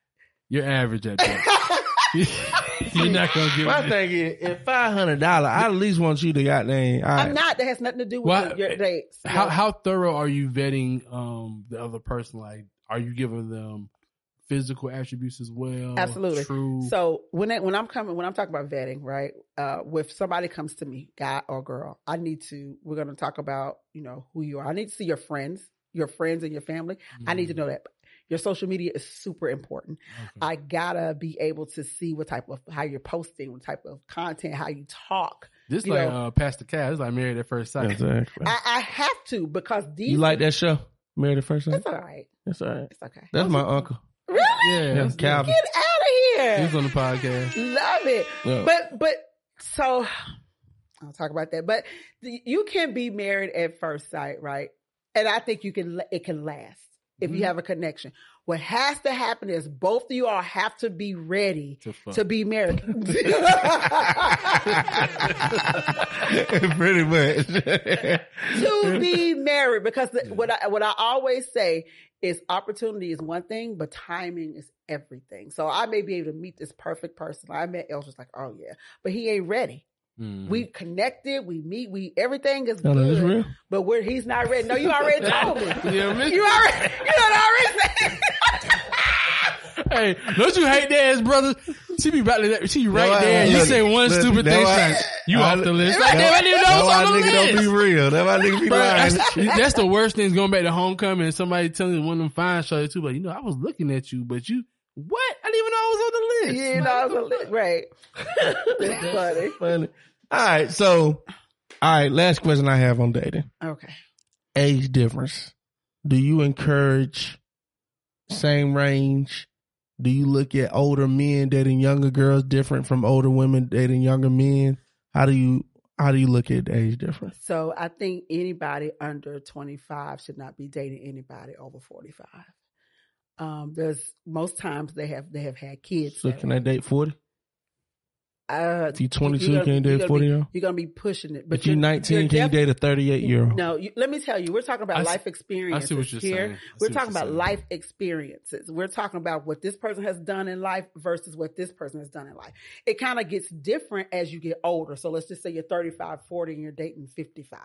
you're average at that. you're not gonna get. My thing is, if five hundred dollars, I at least want you to goddamn. All right. I'm not. That has nothing to do with Why- your dates. How how thorough are you vetting um the other person? Like, are you giving them physical attributes as well? Absolutely. True. So when it, when I'm coming, when I'm talking about vetting, right? Uh, if somebody comes to me, guy or girl, I need to. We're going to talk about you know who you are. I need to see your friends, your friends and your family. I need to know that. Your social media is super important. Okay. I gotta be able to see what type of how you're posting, what type of content, how you talk. this you like know- uh, Pastor Cal. It's like married at first sight. Exactly. I, I have to because these. you like that show, Married at First Sight? That's all right. That's all right. It's okay. That's my uncle. Really? Yeah, Yeah, that's- Calvin. Get out of here. He's on the podcast. Love it. Yeah. But but so I'll talk about that. But the- you can be married at first sight, right? And I think you can. It can last if Mhm. you have a connection. What has to happen is both of you all have to be ready To to be married. Pretty much. to be married because the, what I what I always say is opportunity is one thing, but timing is everything. So I may be able to meet this perfect person. I met El just like, oh yeah, but he ain't ready. Mm. We connected, we meet, we everything is No, no, good, that's real. but where he's not ready. No, you already told me. Yeah, man. You already, you done already said. Hey, don't you hate that as brother? She be about to, she right That's why- there. You look, say one look, stupid thing, why- she's like, you that's off the list. that's Like, damn, I didn't know That's it was why on the nigga don't be list. real. That's why nigga be Bro, lying. that's, that's the worst thing is going back to homecoming and somebody telling you one of them fine shows too. But you know, I was looking at you, but you what? I didn't even know I was on the list. You know, I was a list. right. Funny. Funny. All right, so all right, last question I have on dating. Okay. Age difference. Do you encourage same range? Do you look at older men dating younger girls different from older women dating younger men? How do you how do you look at age difference? So I think anybody under 25 should not be dating anybody over 45. Um, there's most times they have they have had kids. So can I date forty? Uh, you twenty you're two, gonna- can you date forty be- year old? You're gonna be pushing it, but If you're you're can you def- date a thirty eight year old? No, you, let me tell you, we're talking about I see- life experiences what you're here. We're talking about saying. life experiences. We're talking about what this person has done in life versus what this person has done in life. It kind of gets different as you get older. So let's just say you're 35, 40 and you're dating 55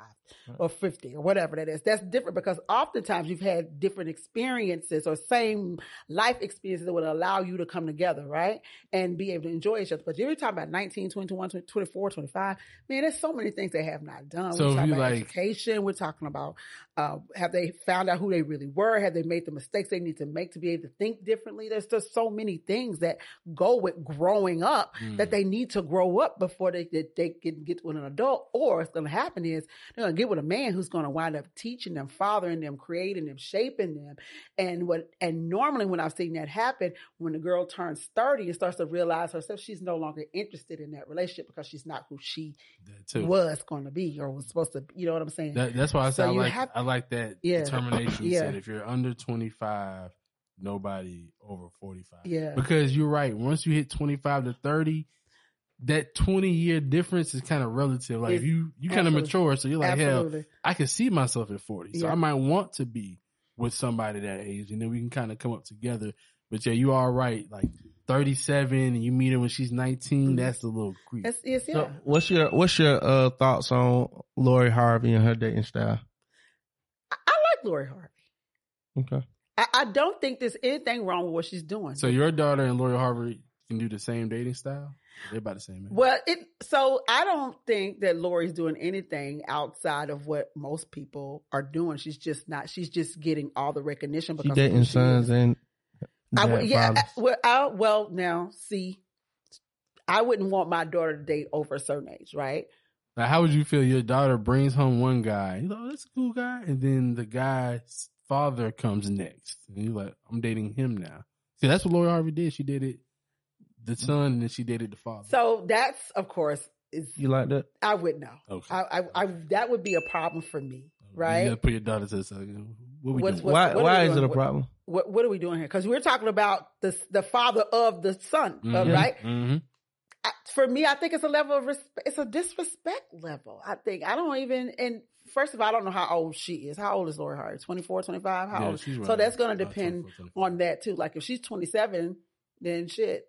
or 50 or whatever that is. That's different because oftentimes you've had different experiences or same life experiences that would allow you to come together, right? And be able to enjoy each other. But you're talking about 19, 21, 24, 25. Man, there's so many things they have not done. So we're talking about like- education. We're talking about uh, have they found out who they really were? Have they made the mistakes they need to make to be able to think differently? There's just so many things that go with growing up Mm. that they need to grow up before they they, they can get with an adult. Or what's going to happen is they're going to get with a man who's going to wind up teaching them, fathering them, creating them, shaping them. And what and normally when I've seen that happen, when the girl turns 30 and starts to realize herself, she's no longer interested in that relationship because she's not who she was going to be or was supposed to. You know what I'm saying? That, that's why I So said I like have- I like that Yeah. determination. You Yeah. said if you're under 25, nobody over 45. yeah. Because you're right. Once you hit 25 to 30, that 20 year difference is kind of relative. Like It's- you, you kind of mature, so you're like, hell, I can see myself at 40. So Yeah. I might want to be with somebody that age, and then we can kind of come up together. But yeah, you are right. Like 37, and you meet her when she's 19. Mhm. That's a little creep. It's, it's, yeah. So what's your what's your uh, thoughts on Lori Harvey and her dating style? I, I like Lori Harvey. Okay. I, I don't think there's anything wrong with what she's doing. So your daughter and Lori Harvey can do the same dating style. They're about the same age. Well, it so I don't think that Lori's doing anything outside of what most people are doing. She's just not. She's just getting all the recognition She because of who dating she sons is. and I would, yeah. I, well, I, well, now see, I wouldn't want my daughter to date over a certain age, right? Now, how would you feel? Your daughter brings home one guy, you know, that's a cool guy, and then the guy's father comes next, and you're like, I'm dating him now. See, that's what Lori Harvey did. She dated the son, and then she dated the father. So that's, of course, is You like that? I would know. okay, I, I, I that would be a problem for me, right? You right? gotta put your daughter to the side. you know, What we What's- doing? what's- Why what are why we is it a problem? What What are we doing here? Because we're talking about the the father of the son, uh, Mhm, right? mhm. For me, I think it's a level of respect. It's a disrespect level. I think I don't even. And first of all, I don't know how old she is. How old is Lori Harvey? 24, 25? How Yeah, old? she's So that's going to depend 24, 25. on that too. Like if she's twenty seven, then shit.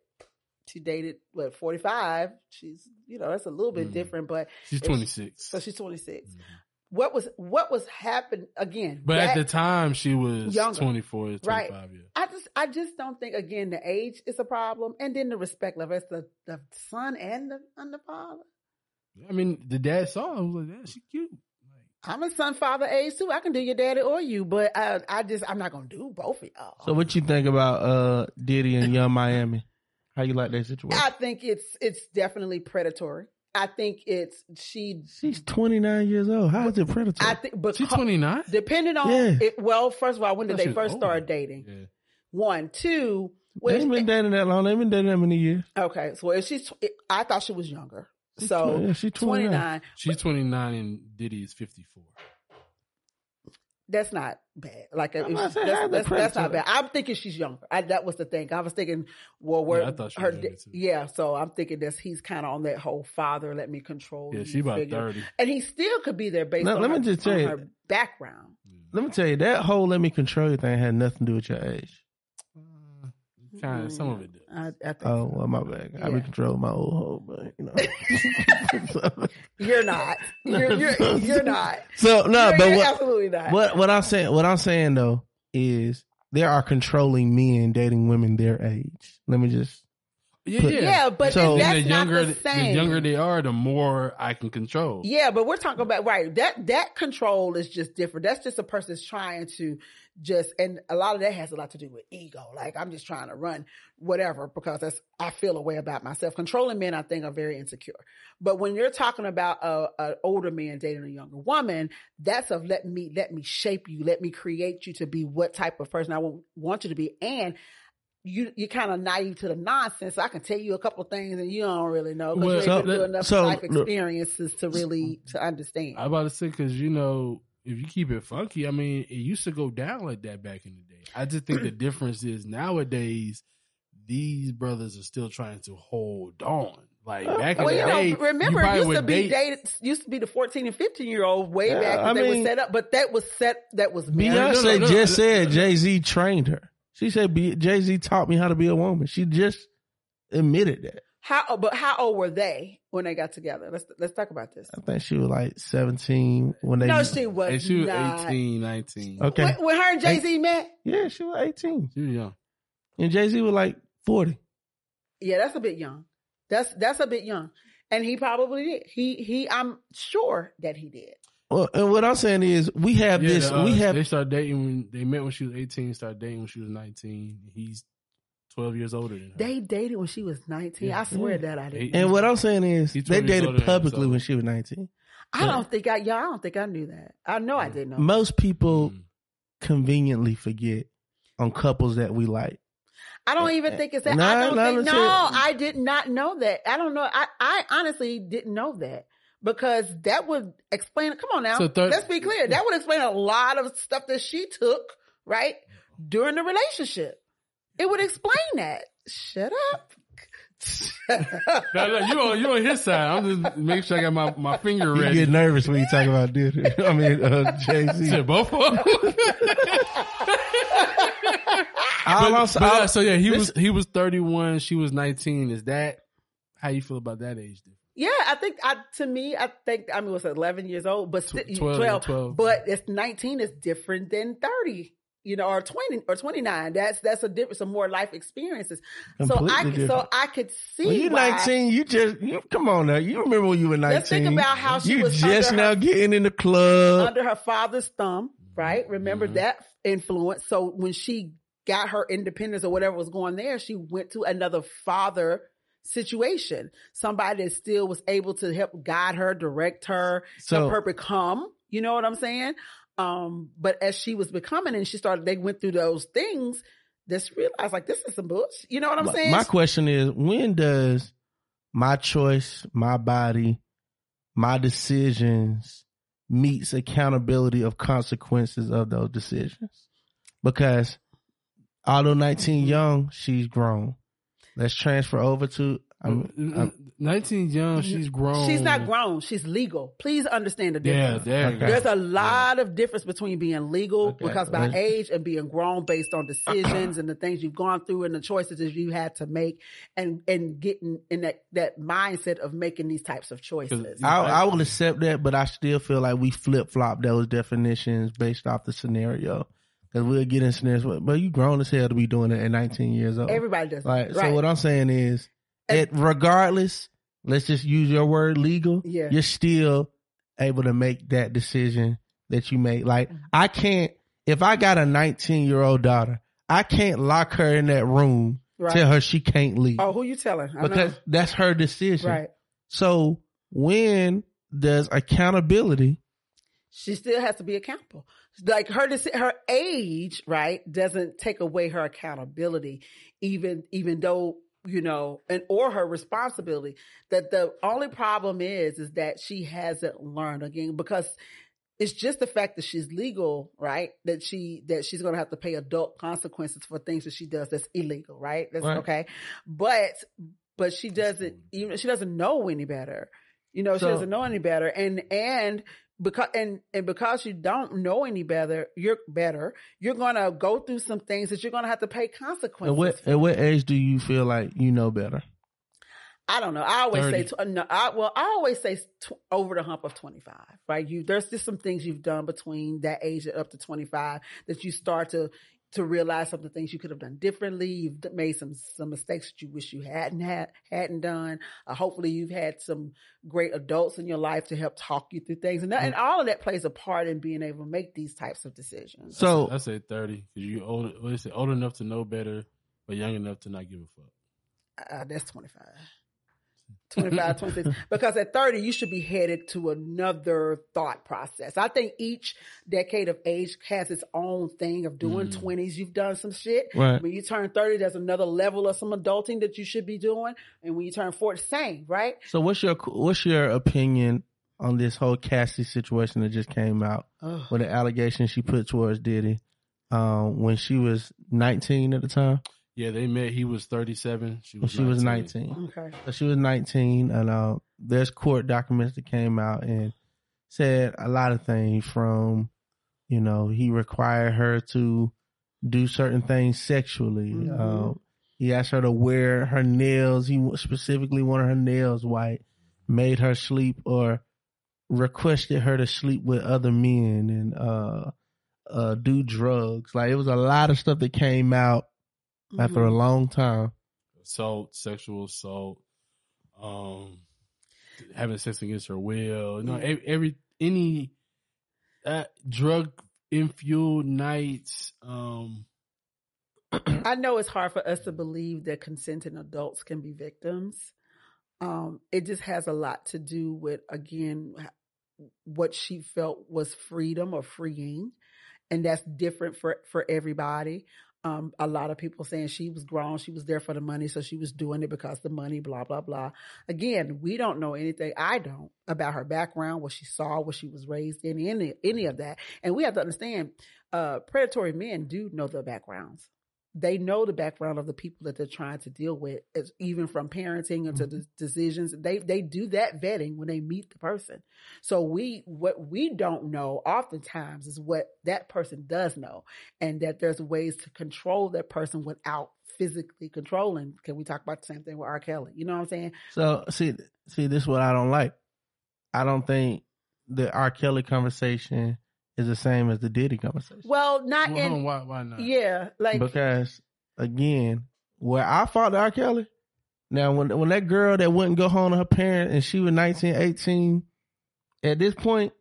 She dated what forty five. She's you know that's a little bit Mhm. different, but She's if- 26. so she's twenty six. What was what was happened again? But at the time, she was Younger. 24, 25, Right. yeah. I just I just don't think again the age is a problem, and then the respect level. It's the the son and the and the father. I mean, the dad saw her. was like, yeah, she cute. I'm a son father age too. I can do your daddy or you, but I I just I'm not gonna do both of y'all. So what you think about uh Diddy and Yung Miami? How you like that situation? I think it's it's definitely predatory. I think it's she. She's 29 years old. How is it predatory? I think because she's 29? depending on Yeah. it, well, first of all, when did they first older. start dating? Yeah. One, two. they Well, ain't been dating that long. They've been dating that many years. okay, so if she's, I thought she was younger. She's So tw- yeah, she's 29. 29. She's 29 and Diddy is 54. That's not bad. Like I'm if not that's, that's, that's not bad. I'm thinking she's younger. I, that was the thing. I was thinking, well, where Yeah, I thought she her, was yeah. So I'm thinking that he's kind of on that whole father. Let me control. Yeah, you she about figure. 30. and he still could be there based Now, on, let me her, just tell on you- her background. Let me tell you, that whole let me control you thing had nothing to do with your age. Kind of, some of it does. I, I think Oh, well, my bad. I be controlling my old hoe, but you know. you're not. You're you're, you're not. so no, you're, but you're what, absolutely not. what what I'm saying, what I'm saying though is there are controlling men dating women their age. Let me just Yeah, Put- yeah. Yeah, but So- that's the not younger, the same. younger they are, the more I can control. Yeah, but we're talking about right. That that control is just different. That's just a person's trying to just and a lot of that has a lot to do with ego. Like I'm just trying to run whatever because that's I feel a way about myself. Controlling men I think are very insecure. But when you're talking about a, a older man dating a younger woman, that's of let me let me shape you, let me create you to be what type of person I want, want you to be. And you you're kind of naive to the nonsense. I can tell you a couple things and you don't really know because Well, you ain't so been through that- enough so, life look- experiences to really to understand. I'm about to say, because, you know, if you keep it funky, I mean, it used to go down like that back in the day. I just think the difference is nowadays, these brothers are still trying to hold on. Like uh, back in the you day, know, remember you it used to be date. dated, used to be the 14 and 15 year old way Yeah, back that I they mean- were set up, but that was set, that was married. Beyonce no, no, just no, said no. Jay Z trained her. She said Jay Z taught me how to be a woman. She just admitted that. How, oh, but how old were they when they got together? Let's, let's talk about this. I think she was like 17 when they. No, she was And she was not. 18, 19. Okay. When, when her and Jay Z met? Yeah, she was 18. She was young. And Jay Z was like 40. Yeah, that's a bit young. That's that's a bit young, and he probably did. He he. I'm sure that he did. Well, and what I'm saying is, we have Yeah, this. uh, we have They started dating when they met when she was eighteen. Started dating when she was nineteen. He's twelve years older than her. They dated when she was 19. Yeah. I swear that I did. He- And what I'm saying is, they 20 years older dated publicly when she was 19. I don't think I. Yeah, I don't think I knew that. I know I didn't know. Most people Mm. conveniently forget on couples that we like. I don't even think it's that. Nah, I don't nah, think. No. I did not know that. I don't know. I I honestly didn't know that because that would explain. Come on now, So thir- let's be clear. That would explain a lot of stuff that she took right during the relationship. It would explain that. Shut up. No, no, you on you on his side. I'm just making sure I got my, my finger ready. You get nervous when you talk about this. I mean, uh, Jay Z. Both of them. All I'm, but, uh, so yeah, he this- was he was 31. She was 19. Is that how you feel about that age? difference? Yeah, I think I to me, I think I mean it was eleven years old, but sti- 12, 12, 12. But it's nineteen is different than thirty, you know, or twenty or twenty nine. That's that's a different, some more life experiences. so I different. so I could see when you're 19, you just you come on now. You remember when you were 19? Let's think about how she you was just now her- getting in the club. under her father's thumb, right? Remember Mhm. that influence. So when she got her independence or whatever was going there, she went to another father situation. Somebody that still was able to help guide her, direct her, So- help her become. You know what I'm saying? Um, but as she was becoming and she started, they went through those things. Just realized like this is some bullshit. You know what I'm My- saying? My question is, when does my choice, my body, my decisions meets accountability of consequences of those decisions? Because although 19 young, she's grown. Let's transfer over to I'm, I'm- 19 young. She's grown. She's not grown. She's legal. Please understand the Yeah, difference. there Okay. There's a lot of difference between being legal Okay. because by age and being grown based on decisions and the things you've gone through and the choices that you had to make and and getting in that that mindset of making these types of choices. I, I will accept that, but I still feel like we flip flop those definitions based off the scenario. We'll get in where, but you grown as hell to be doing it at 19 years old. Everybody does. Like, that. so what I'm saying is, it regardless, let's just use your word legal. Yeah. You're still able to make that decision that you make. Like, Mm-hmm. I can't, if I got a 19 year old daughter, I can't lock her in that room, Right. tell her she can't leave. oh, who you telling? I because know. that's her decision. Right. So when does accountability? She still has to be accountable. Like her her age, right, doesn't take away her accountability, even even though you know, and or her responsibility. That the only problem is is that she hasn't learned again because it's just the fact that she's legal, right? That she that she's going to have to pay adult consequences for things that she does that's illegal, right? That's Right. okay. But but she doesn't even she doesn't know any better. You know, So- she doesn't know any better. And and because and and because you don't know any better, you're better. You're gonna go through some things that you're gonna have to pay consequences. At what at what age do you feel like you know better? I don't know. I always 30. say, no, I, well, I always say tw- over the hump of 25, right? You, there's just some things you've done between that age and up to 25 that you start to, to realize some of the things you could have done differently. You've made some, some mistakes that you wish you hadn't had, hadn't done. Uh, hopefully you've had some great adults in your life to help talk you through things. And, that, and all of that plays a part in being able to make these types of decisions. So I say 30 because you old. What is it? Old enough to know better, but young enough to not give a fuck. Uh, that's 25. 25, 26. Because at 30, you should be headed to another thought process. I think each decade of age has its own thing of doing Mm. 20s. You've done some shit. Right. When you turn 30, there's another level of some adulting that you should be doing. And when you turn 40, same, right? so what's your what's your opinion on this whole Cassie situation that just came out with the allegation she put towards Diddy um, when she was 19 at the time? Yeah, they met. He was 37. She was she was 19. 19. Okay. So she was 19, and uh, there's court documents that came out and said a lot of things from, you know, he required her to do certain things sexually. Mhm. Um, he asked her to wear her nails. He specifically wanted her nails white, made her sleep or requested her to sleep with other men and uh, uh, do drugs. Like it was a lot of stuff that came out after a Mhm. long time. Assault, sexual assault. um, having sex against her will. No, every, every any uh, drug infueled nights. Um, I know it's hard for us to believe that consenting adults can be victims. Um, it just has a lot to do with again what she felt was freedom or freeing, and that's different for for everybody. Um, a lot of people saying she was grown, she was there for the money, so she was doing it because the money, blah blah blah. Again, we don't know anything. I don't about her background, what she saw, what she was raised in, any any of that. And we have to understand, uh, predatory men do know their backgrounds they know the background of the people that they're trying to deal with, even from parenting into mm-hmm. the decisions. They they do that vetting when they meet the person. So we what we don't know oftentimes is what that person does know, and that there's ways to control that person without physically controlling. Can we talk about the same thing with R. Kelly? You know what I'm saying? So see, see, this is what I don't like. I don't think the R. Kelly conversation is the same as the Diddy conversation. Well, not well, hold on, in why, why not? yeah, like because again, where I fought R. Kelly, now when when that girl that wouldn't go home to her parents and she was 19, 18, at this point,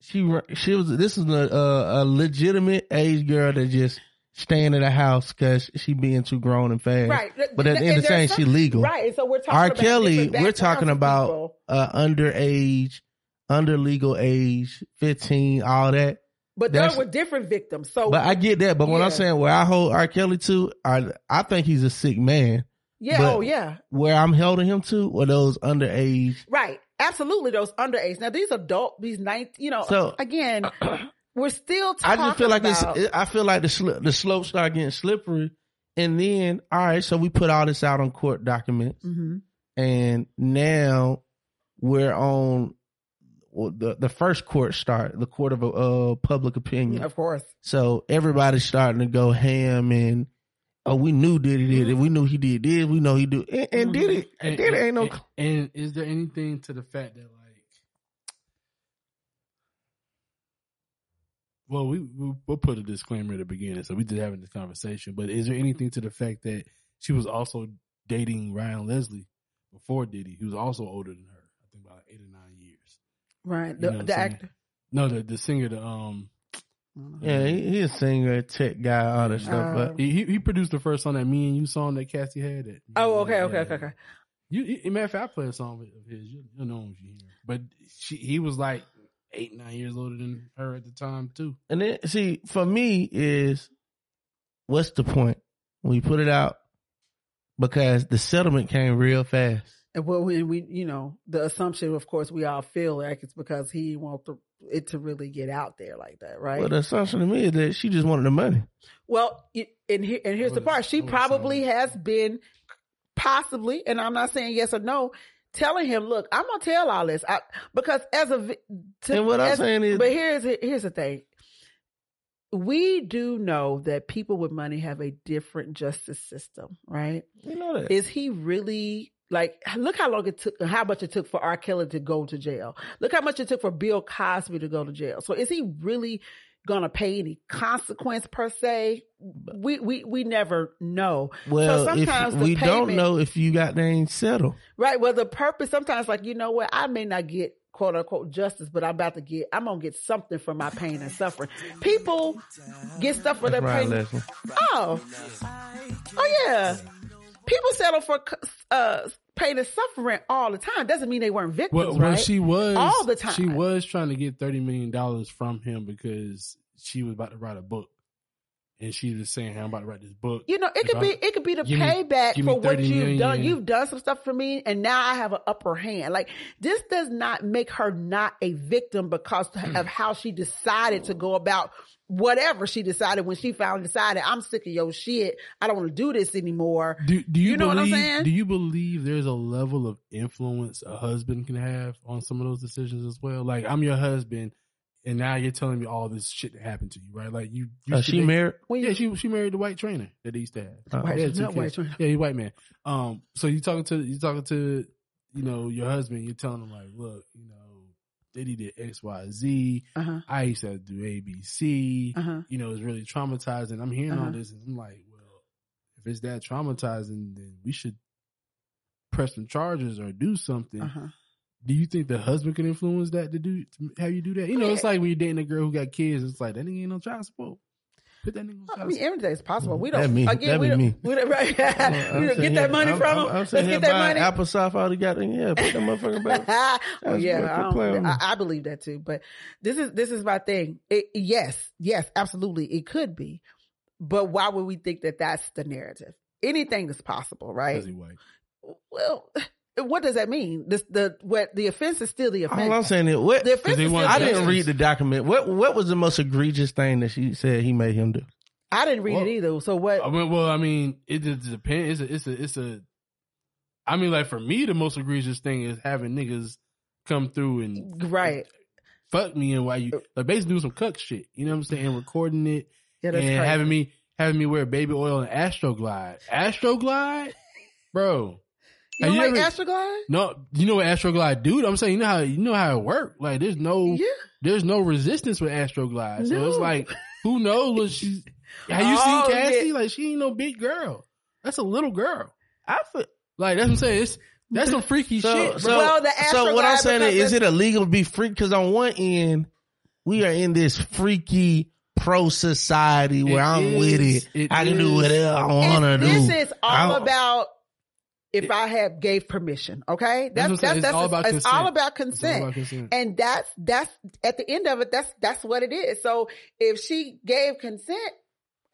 she she was this is a, a, a legitimate age girl that just staying in the house because she being too grown and fast. right. But at the end And of the day, there's she legal. Right. And so we're talking R. about Kelly, we're talking about uh underage, under legal age, 15, all that. but there were different victims. So But I get that. But when Yeah. I'm saying where I hold R. Kelly to, I I think he's a sick man. yeah, but- oh yeah. Where I'm holding him to were those underage. Right. Absolutely. Those underage. Now these adult, these nine, you know, So- again, we're still I just feel like about, it's. I feel like the sli- the slope start getting slippery, and then all right, so we put all this out on court documents, Mhm. and now we're on the the first court start, the court of uh, public opinion. of course. So everybody's starting to go ham and oh, we knew Diddy did it. We knew he did this. We know he do and, and did it. And, did it ain't no. And, and is there anything to the fact that like, well, we, we we'll put a disclaimer at the beginning, so we did having this conversation. But is there anything to the fact that she was also dating Ryan Leslie before Diddy, who was also older than her? I think about eight or nine years. Right. You The, know what the actor. No, the the singer, the um, Yeah, he, he a singer, tech guy, all that stuff. Uh, But he he- he produced the first song that me and you song that Cassie had. That Oh, okay, Yeah, okay, okay, okay. You, you matter of fact, I play a song of his. You, you know him if you hear. But she, he was like eight, nine years older than her at the time too. and then see for me is what's the point We put it out because the settlement came real fast. Well, we, we, you know, the assumption, of course, we all feel like it's because he didn't want it to really get out there like that, right? Well, the assumption to me is that she just wanted the money. Well, it- and here, and here's the part: she probably has been, possibly, and I'm not saying yes or no, telling him, "Look, I'm gonna tell all this," I, because as a, to, And what I'm saying is- but here's here's the thing: we do know that people with money have a different justice system, right? You know that. Is he really like? Look how long it took, how much it took for R. Kelly to go to jail. Look how much it took for Bill Cosby to go to jail. So is he really gonna pay any consequence per se? We we we never know. well, so sometimes we don't know if you got named settled. Right. Well, the purpose sometimes, like you know what, I may not get quote unquote justice, but I'm about to get. I'm gonna get something for my pain and suffering. People get stuff for their pain. Oh, oh yeah. People settle for uh, pain and suffering all the time. Doesn't mean they weren't victims, Well, well, right? she was All the time. She was trying to get thirty million dollars from him because she was about to write a book, and she was saying, "Hey, "I'm about to write this book." You know, it could be it could be the payback me for what you've million. done. You've done some stuff for me, and now I have an upper hand. Like this does not make her not a victim because of mm. how she decided to go about whatever she decided when she finally decided I'm sick of your shit. I don't want to do this anymore. Do, do you, You know what I'm saying? Do you believe there's a level of influence a husband can have on some of those decisions as well? Like I'm your husband, and now you're telling me all this shit that happened to you, right? Like you, you Uh, she married. When Yeah, she she married the white trainer that they used to have. Uh, White- yeah, two not white trainer. Yeah, he's white man. Um, so you talking to you talking to you know your husband. You're telling him like, look, you know, Diddy did X, Y, Z. uh-huh, I used to do A, B, C. uh-huh. You know, it's really traumatizing. I'm hearing all Uh-huh. this, and I'm like, well, if it's that traumatizing, then we should press some charges or do something, Uh-huh. Do you think the husband can influence that to do to have you do that? You know, it's like when you're dating a girl who got kids. It's like that nigga ain't no child support. Put that nigga on I mean, support. everything is possible. We don't. me. Again, That we don't. me. We don't right. I'm we don't sitting get that money I'm, from I'm, them. I'm Let's sitting here get that buying money. applesauce all together. Yeah, put that motherfucker back. oh yeah, I, quit playing don't, with me. I, I believe that too. But this is this is my thing. It, yes, yes, absolutely, it could be. But why would we think that that's the narrative? Anything is possible, right? Well, what does that mean? This the what the offense is still the offense. All I'm saying is, what the offense is still I didn't read the document. What what was the most egregious thing that she said he made him do? I didn't read Well, it either. So what? I mean, well, I mean, it just depends. It's a, it's a, it's a. I mean, like for me, the most egregious thing is having niggas come through and right? fuck me and why you like basically do some cuck shit. You know what I'm saying? Recording it Yeah, that's and crazy. having me having me wear baby oil and Astroglide. Astroglide, bro. You don't you like ever- Astroglide? No, you know what Astroglide do? I'm saying you know how you know how it work. Like there's no Yeah. there's no resistance with Astroglide. So it's like who knows what she's. Have you Oh, seen Cassie? yeah. Like she ain't no big girl. That's a little girl. I feel, Like that's what I'm saying. It's that's some freaky so, shit. so. Well, the so what I'm saying is, is it illegal to be freak? Because on one end, we are in this freaky pro society where It I'm is. with it. It I can do is. whatever I want to do. This is all I- about if I have gave permission. Okay, That's that's saying. It's all about it's consent. all about It's all about consent. And that's that's at the end of it. That's that's what it is. So if she gave consent,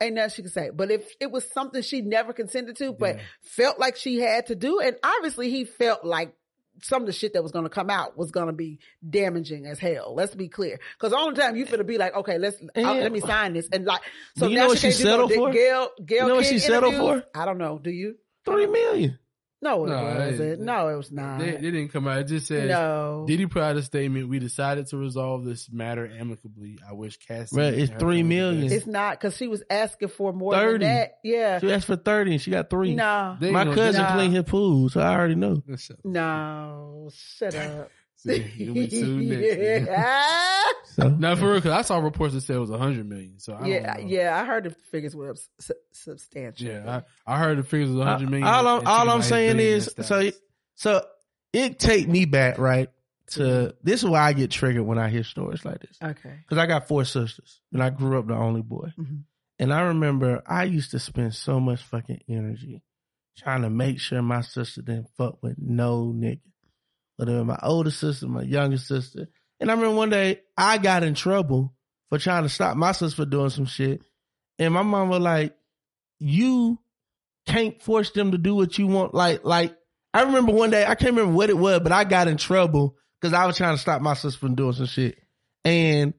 ain't nothing she could say. But if it was something she never consented to, but Yeah. felt like she had to do, and obviously he felt like some of the shit that was going to come out was going to be damaging as hell. Let's be clear, because all the time you finna be like, okay, let's let me sign this, and like, so you now know what she she can't do no settled for? Gail, Gail You know what she settled interviews? for? I don't know. Do you? Three million. No, it No, wasn't. they- no, it was not. They, they didn't come out. It just says no. Diddy put out a statement. We decided to resolve this matter amicably. I wish Cassie. Bruh, it's and her three family the million. best. It's not because she was asking for more 30. than that. Yeah. She asked for thirty, and she got three. No. They My cousin Nah. cleaned his pool, so I already know. do- Shut up. No. Shut up. See, you'll be sued next. yeah. So No, for real, because I saw reports that said it was a hundred million. So I don't Yeah. Yeah. I heard the figures were su- substantial. yeah. I, I heard the figures was a hundred million. all I'm all I'm saying is, so so it take me back right to this is why I get triggered when I hear stories like this. Okay. because I got four sisters and I grew up the only boy. Mhm. And I remember I used to spend so much fucking energy trying to make sure my sister didn't fuck with no nigga. Whether it was my older sister, my younger sister. And I remember one day I got in trouble for trying to stop my sister for doing some shit. And my mom was like, you can't force them to do what you want. Like, like, I remember one day, I can't remember what it was, but I got in trouble because I was trying to stop my sister from doing some shit. And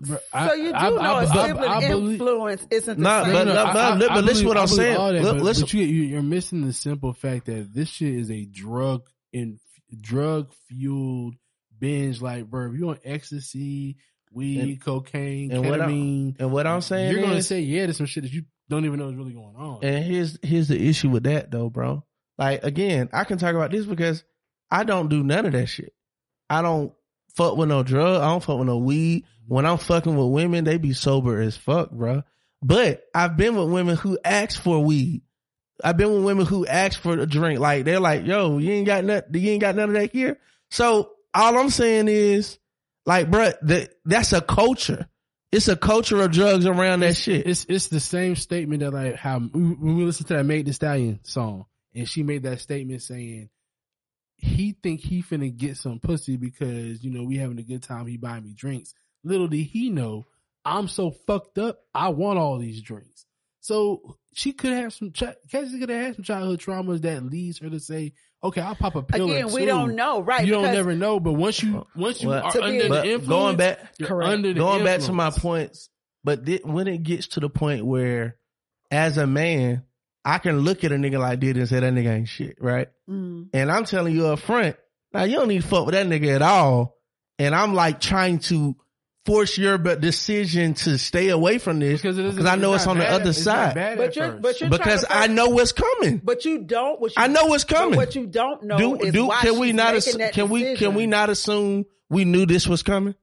Bro, So you do know a sibling influence isn't the Nah, same. but- but- but- but listen what I'm saying. all that, Look, but, listen. but you, you, you're missing the simple fact that this shit is a drug in drug fueled binge. Like, bro, if you on ecstasy, weed, And- cocaine, and what I'm- and what I'm saying you're gonna say yeah to some shit that you don't even know is really going on. And here's here's the issue with that though, bro. Like again, I can talk about this because I don't do none of that shit. I don't fuck with no drug. I don't fuck with no weed. Mm-hmm. When I'm fucking with women, they be sober as fuck, bro. But I've been with women who ask for weed. I've been with women who ask for a drink. Like they're like, "Yo, you ain't got nothing. You ain't got none of that here." So all I'm saying is, like, bro, that that's a culture. It's a culture of drugs around that shit. It's it's the same statement that like how when we listen to that Meg Thee Stallion song and she made that statement saying he think he finna get some pussy because you know we having a good time. He buying me drinks. Little did he know I'm so fucked up. I want all these drinks. So she could have some. Cassie could have had some childhood traumas that leads her to say, "Okay, I'll pop a pill." or Again, we two." don't know, right? You don't because- never know, but once you once you Well, are under the influence, going back, you're Correct. under the going back to my points, but thi- when it gets to the point where, as a man, I can look at a nigga like this and say that nigga ain't shit, right? Mm. And I'm telling you up front, now you don't need to fuck with that nigga at all. And I'm like trying to force your decision to stay away from this because it I know it's on the bad at- other it's not side bad But at you're, first. but you're because to I know what's coming. But you don't. What you, I know what's but coming. what you don't know do is do why can we not assu- that can we can we not assume we knew this was coming?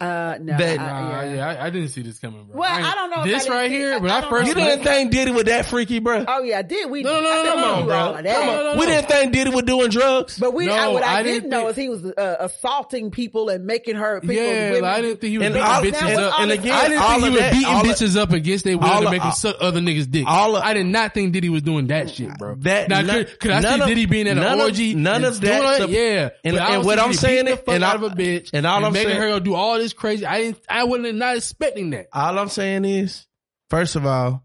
Uh, no, That- I- Nah, yeah. yeah, I, I didn't see this coming, bro. Well, ain't- I don't know if I This right see- here, I- when I I first You didn't think Diddy was that freaky, bro? Oh yeah, I did we? No, no, no, I no, no, no, bro. that. Come on. No, no, no, we no. didn't think Diddy was doing drugs. But we, No, I, what I, I didn't didn't know think- is he was uh, assaulting people and making her. People, yeah, women, like, I didn't think he was And beating all- bitches and- up. and again, I didn't think he was that- beating bitches up against their will all to make them suck other niggas' dick. all I did not think Diddy was doing that shit, bro. That- now, none- could, could I see of- Diddy being at an none of- orgy? none of that yeah. and- But I and don't what I'm saying beating is- and out I- of a bitch and all I'm making saying- her go do all this crazy. I didn't. I wasn't not expecting that. All I'm saying is, first of all,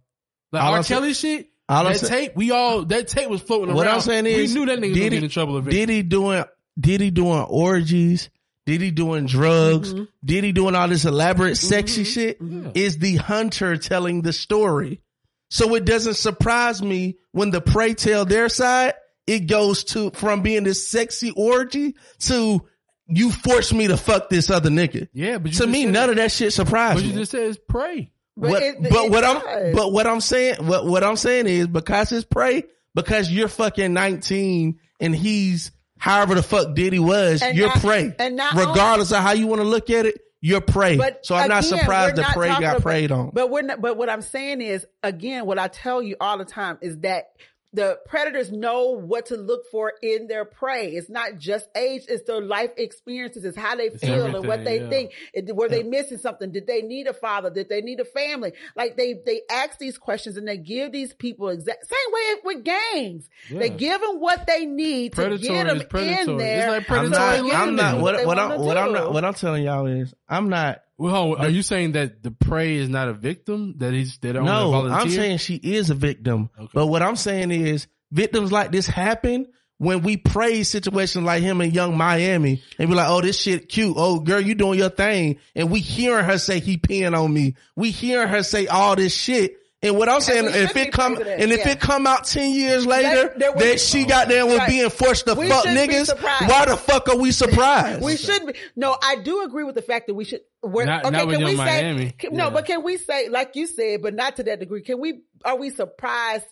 Like All R. I'm saying- Kelly shit. all I'm that saying- tape, we all that tape was floating What around. I'm saying is, we knew that nigga was gonna get in trouble eventually. Diddy doing, Diddy doing orgies, Diddy doing drugs, Mm-hmm. Diddy doing all this elaborate sexy shit Yeah. is the hunter telling the story. So it doesn't surprise me when the prey tell their side, it goes to from being this sexy orgy to you forced me to fuck this other nigga. Yeah, but you To me, said none it. of that shit surprised What me. you just said is pray. But, what, it, but it what does. I'm but what I'm saying what what I'm saying is because it's prey because you're fucking 19 and he's however the fuck Diddy was And you're not- prey and not regardless of how you want to look at it you're prey But so I'm not surprised we're that not prey got about- preyed on But we're not, but what I'm saying is again, what I tell you all the time is that the predators know what to look for in their prey. It's not just age; it's their life experiences. It's how they feel and what they yeah. think. It- were they missing something? Did they need a father? Did they need a family? Like they they ask these questions and they give these people exact same way with gangs. They give them what they need to Predatory get them is predatory. in It's there. like I'm not I'm not is what, what I'm what I'm not what I'm telling y'all is I'm not Well, are you saying that the prey is not a victim? That he's they don't no volunteer? I'm saying she is a victim Okay. but what I'm saying is victims like this happen when we praise situations like him in Yung Miami and be like, oh, this shit cute. Oh, girl, you doing your thing. And we hearing her say he peeing on me. We hearing her say all this shit. And what I'm saying, if it come, praising it, and if yeah. it come out 10 years later there was- that she got there with Right. being forced to We fuck niggas, why the fuck are we surprised? We should be. No, I do agree with the fact that we should. We're, Not- okay, not can we Young say Miami. can- no? But can we say, like you said, but not to that degree? Can we? Are we surprised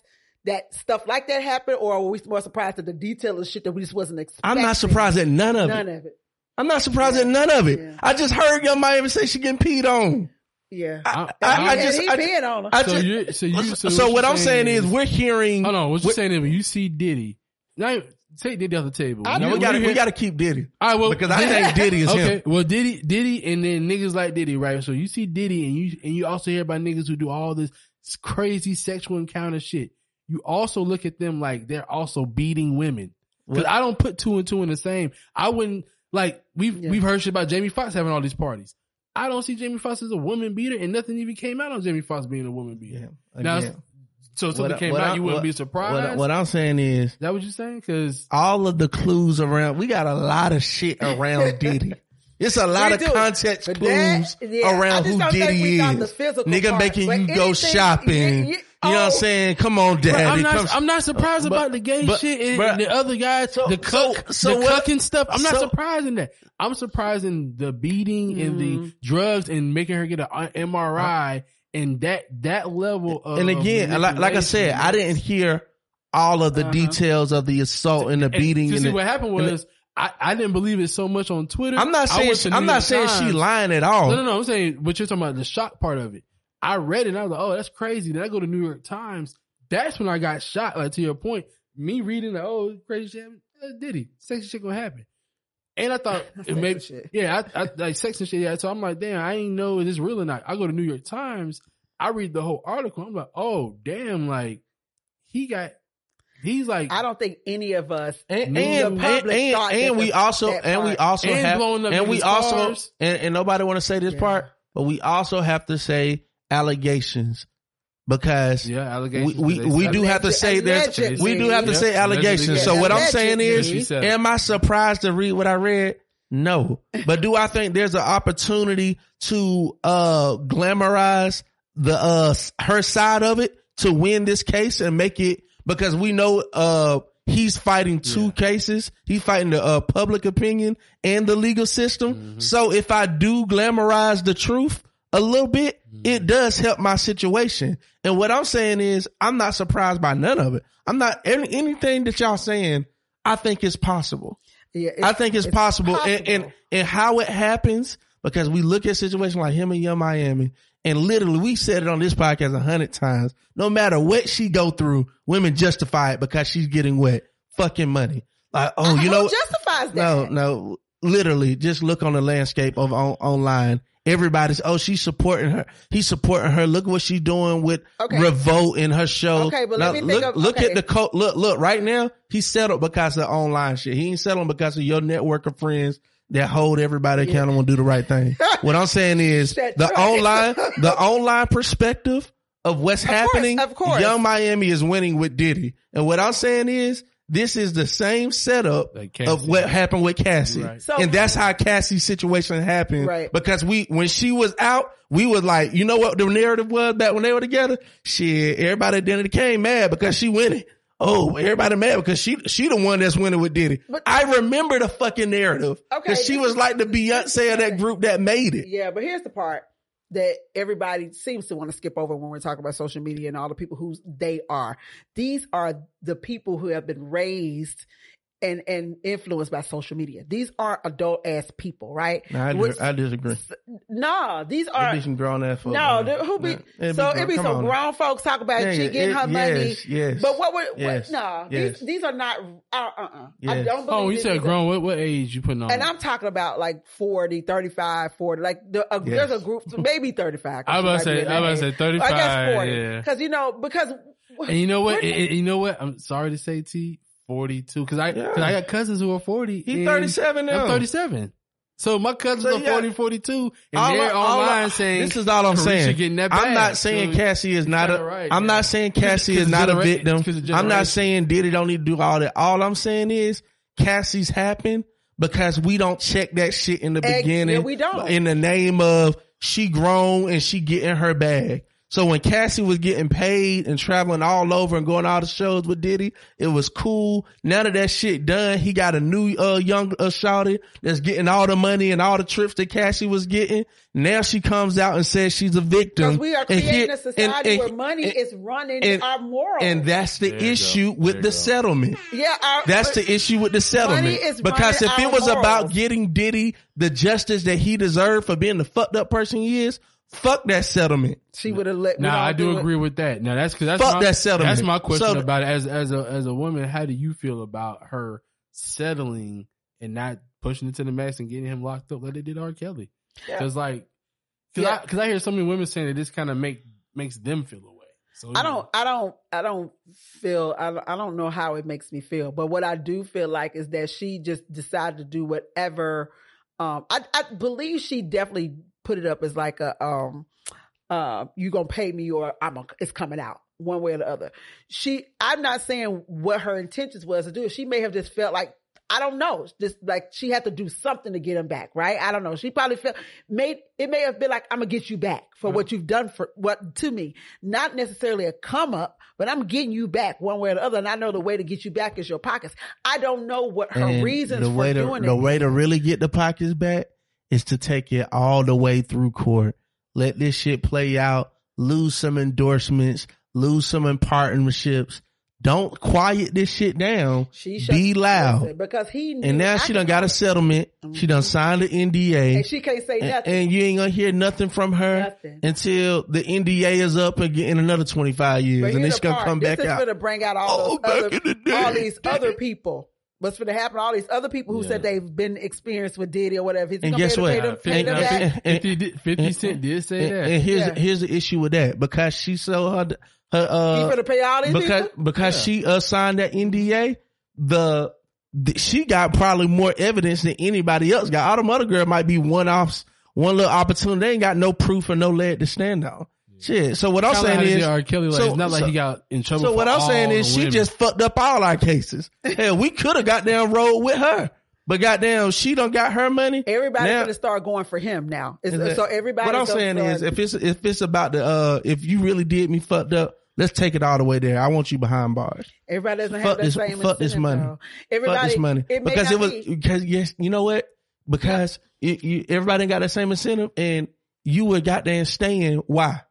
that stuff like that happened, or are we more surprised at the detail of shit that we just wasn't expecting? I'm not surprised at none of None it. of it. I'm not surprised at none of it. Yeah. I just heard Yung Miami say she getting peed on. Yeah. I- I, I and just, he I, peeing on her. I So just, you, so you, so, so, what you're I'm saying is, we're hearing. hold on. What you we- saying is when you see Diddy, now take Diddy off the table. No, You- we got to you we got to keep Diddy All right, well, because I think Diddy is okay, him. well, Diddy, Diddy, and then niggas like Diddy, right? So you see Diddy, and you and you also hear about niggas who do all this crazy sexual encounter shit. You also look at them like they're also beating women. Because I don't put two and two in the same. I wouldn't like we've Yeah. we've heard shit about Jamie Foxx having all these parties. I don't see Jamie Foxx as a woman beater, and nothing even came out on Jamie Foxx being a woman beater. Now, so something what- came what out, I- you wouldn't what- be surprised. What, what I'm saying is, Is that what you're saying? Because all of the clues around. We got a lot of shit around Diddy. It's a lot We of do. context But clues that- yeah, I around just who don't think Diddy we got is. the Nigga part, making but you go anything- shopping. you- you- You know what I'm oh. saying? Come on, daddy. I'm not. Come- I'm not surprised But- about the gay but- shit and bruh, the other guys, so- the so- cuck, so the what- cucking stuff. I'm not so- surprised in that. I'm surprised in the beating and Mm-hmm. the drugs and making her get an MRI and that that level of. and again, like, like I said, I didn't hear all of the Uh-huh. details of the assault and the And beating. To and see the- what happened and the- was, I, I didn't believe it so much on Twitter. I'm not saying she, I'm not York saying she lying at all. No, no, no. I'm saying, but you're talking about the shock part of it. I read it and I was like, oh, that's crazy. Then I go to New York Times. That's when I got shot. Like to your point, me reading the oh crazy shit, uh, Diddy, sexy shit gonna happen. And I thought it may, shit. yeah, I, I like sex and shit. Yeah, so I'm like, damn, I ain't know is this real or not. I go to New York Times. I read the whole article. I'm like, oh damn, like he got, he's like, I don't think any of us. and The and, public and, and we also and we also And have and we also and, and nobody want to say this Yeah. part, but we also have to say allegations because yeah, we allegations. we, They we said- do have to say there's we do have to Yeah. say allegations. Allegedly. So what I'm saying is, She said it. am I surprised to read what I read? No, but do I think there's an opportunity to uh glamorize the uh her side of it to win this case and make it because we know uh he's fighting two Yeah. cases. He's fighting the uh, public opinion and the legal system. Mm-hmm. So if I do glamorize the truth a little bit, Mm-hmm. it does help my situation. And what I'm saying is I'm not surprised by none of it. I'm not any, anything that y'all saying. I think is possible. Yeah, I think it's, possible. And, and, and how it happens, because we look at situations like him and Yung Miami, and literally we said it on this podcast a hundred times. No matter what she go through, women justify it because she's getting wet, fucking money. Like, oh, you Who know, justifies that? no, no, literally, just look on the landscape of on, online. Everybody's, oh, she's supporting her. He's supporting her. Look what she's doing with Okay. Revolt in her show. Okay, but let Now, me think look, of- look okay. at the co- look, look, right now, he's settled because of online shit. He ain't settling because of your network of friends that hold everybody accountable and do the right thing. what I'm saying is That's the right. online, the online perspective of what's happening. of course. Yung Miami is winning with Diddy. And what I'm saying is, this is the same setup of what happened with Cassie. Right. So- and that's how Cassie's situation happened. Right. Because we, when she was out, we was like, you know what the narrative was back when they were together? Shit, everybody at the end of came mad because she winning. Oh, everybody mad because she, she the one that's winning with Diddy. But- I remember the fucking narrative. Okay, Cause she was like the Beyonce of that group that made it. Yeah, but here's the part that everybody seems to want to skip over when we're talking about social media and all the people who they are. These are the people who have been raised and and influenced by social media. These are adult ass people, right? Nah, I, Which- dis- I disagree. no, these It are be some grown ass folks. no. man. Who be Nah, it so? grown- It be some on. grown folks talk about Yeah, she getting it- her money. yes, yes. But what would Yes, what, no? yes. These these are not. Uh uh uh. I Yes. don't believe. Oh, you said grown. What what age you putting on? And I'm talking about like 40, 35, 40. Like the, a, Yes. there's a group, maybe 35. 'cause I was about to say- be I was about to say age. I guess 35, 40. yeah. Because, you know, because. And you know what? We're- And- and you know what? I'm sorry to say, T. Forty two, because I Yeah. cause I got cousins who are forty. He's 37 now. I'm thirty seven. So my cousins So are you got- 40, 42, and All they're I- all online I- saying this is all I'm saying. getting that I'm not saying So Cassie is not a. kinda right, am yeah. not saying Cassie is of not a victim. I'm not saying Diddy don't need to do all that. All I'm saying is Cassie's happened because we don't check that shit in the Ex- beginning. yeah, we don't. In the name of she grown and she getting her bag. So when Cassie was getting paid and traveling all over and going all the shows with Diddy, it was cool. Now that that shit done, he got a new uh young uh, shawty that's getting all the money and all the trips that Cassie was getting. Now she comes out and says she's a victim. Because we are And creating here- a society and- and- where money and- is running and- our morals. and that's the There go. issue with There the go. settlement. yeah, our, That's the issue with the settlement. is Because if it our was about getting Diddy the justice that he deserved for being the fucked up person he is, fuck that settlement. She would have let me Now I do it. agree with that. Now that's because that's Fuck my, that settlement. That's my question So- about it. As as a as a woman, how do you feel about her settling and not pushing it to the max and getting him locked up like they did R. Kelly? Yeah. Because like, because Yeah. I because I hear so many women saying that this kind of make makes them feel away. So I don't, I don't, I don't feel, I, don't- I don't know how it makes me feel, but what I do feel like is that she just decided to do whatever. Um, I, I believe she definitely put it up as like a, um, uh, you gonna pay me or I'm, a, it's coming out one way or the other. She, I'm not saying what her intentions was to do. She may have just felt like, I don't know, just like she had to do something to get him back, right? I don't know. She probably felt made it may have been like I'm gonna get you back for what you've done for what to me, not necessarily a come up, but I'm getting you back one way or the other. And I know the way to get you back is your pockets. I don't know what her And reasons the for to, doing the it. The way to really get the pockets back is to take it all the way through court. Let this shit play out. Lose some endorsements. Lose some partnerships. Don't quiet this shit down. She should- Be loud. because he knew And now she done got a settlement. She done mm-hmm. signed the NDA. and she can't say And, nothing. and you ain't gonna hear nothing from her Nothing. until the NDA is up again in another 25 years. And then she's gonna part. come this back out. gonna bring out all Oh, those other, in the day. all these other people. What's going to happen? All these other people who Yeah. said they've been experienced with Diddy or whatever. He's And gonna guess be able to what? pay them, And- Fifty- and- 50, 50 Cent did say and, that. and here's Yeah. here's the issue with that because she sold her her uh He's gonna pay all these because people. because she uh, signed that NDA, the, the she got probably more evidence than anybody else got. All them other girl might be one offs, one little opportunity. They ain't got no proof or no leg to stand on. Shit. So what I'm Kinda saying is, R. Kelly, like, so- it's not like so- he got in trouble. so for what I'm all saying is, she women. just fucked up all our cases. Hell, we could have got down road with her, but goddamn, she don't got her money. Everybody's Now- gonna start going for him now. Is that- so everybody. What I'm saying is, if it's if it's about the uh, if you really did me fucked up, let's take it all the way there. I want you behind bars. everybody doesn't fuck have that this- same fuck this incentive, money. though. Everybody, Fuck this money It may because it was be. because yes, you know what? Because it, you, everybody got that same incentive, and you were goddamn staying. Why?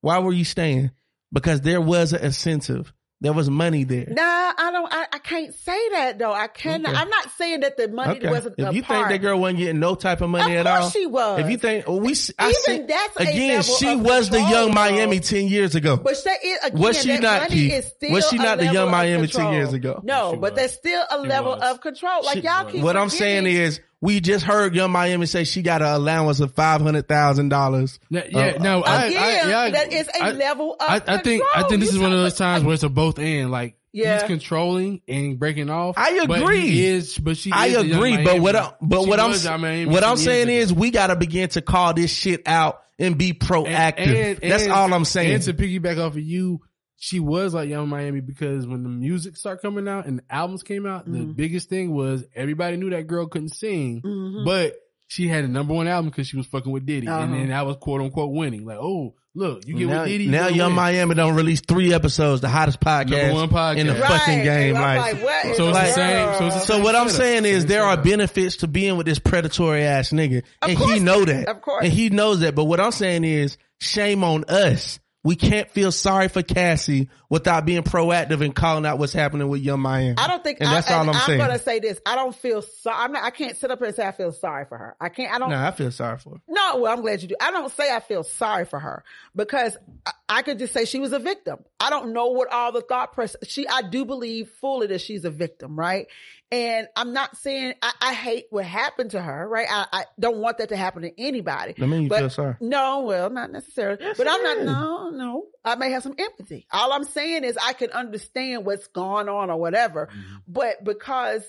Why were you staying? Because there was an incentive There was money there. Nah, I don't. I, I can't say that though. I cannot. Okay. I'm not saying that the money Okay. wasn't. If a you part. think that girl wasn't getting no type of money Of at course all, she was. If you think well, we, s- I Even see, that's a again, level she of was the control, young though. Miami ten years ago. But that is again, Was she that not, money Keith? is still Was she not the young level of Miami 10 years ago? No, but there's still a She level was. of control. Like She- y'all keep. what I'm saying is, we just heard Yung Miami say she got an allowance of five hundred thousand dollars. Yeah, yeah, Uh, no, I, again, I, yeah, I- that is a I- level of. I, I think I think this You is one of those times where it's a both end. Like Yeah. he's controlling and breaking off. I but agree. he is, but she. I is the young agree, but Miami. what I, but She what I'm Miami what I'm saying is we got to begin to call this shit out and be proactive. And- and- That's and- all I'm saying. And to piggyback off of you, she was like Yung Miami because when the music started coming out and the albums came out, the Mhm. biggest thing was everybody knew that girl couldn't sing, Mhm. but she had a number one album because she was fucking with Diddy, Uh-huh. and then that was quote unquote winning. Like, oh, look, you get now, with Diddy. now Young win. Miami don't release three episodes, the hottest Number podcast, one podcast. in the Right. fucking game. Like, like, what So it's the same- so it's the So what I'm saying is there are benefits to being with this predatory ass nigga, Of and course. he know that. Of course. and he knows that. But what I'm saying is, shame on us. We can't feel sorry for Cassie without being proactive and calling out what's happening with Yung Miami. I don't think, and that's I, all I'm I'm saying. gonna say this. I don't feel sorry. I'm not. I can't sit up here and say I feel sorry for her. I can't. I don't. No, I feel sorry for her. No, well, I'm glad you do. I don't say I feel sorry for her because I, I could just say she was a victim. I don't know what all the thought process. She, I do believe fully that she's a victim, right? And I'm not saying I, I hate what happened to her, right? I, I don't want that to happen to anybody. I mean, you But- feel sorry. No, well, not necessarily. but I'm not, is. no, no. I may have some empathy. All I'm saying is I can understand what's going on or whatever. Mm-hmm. But because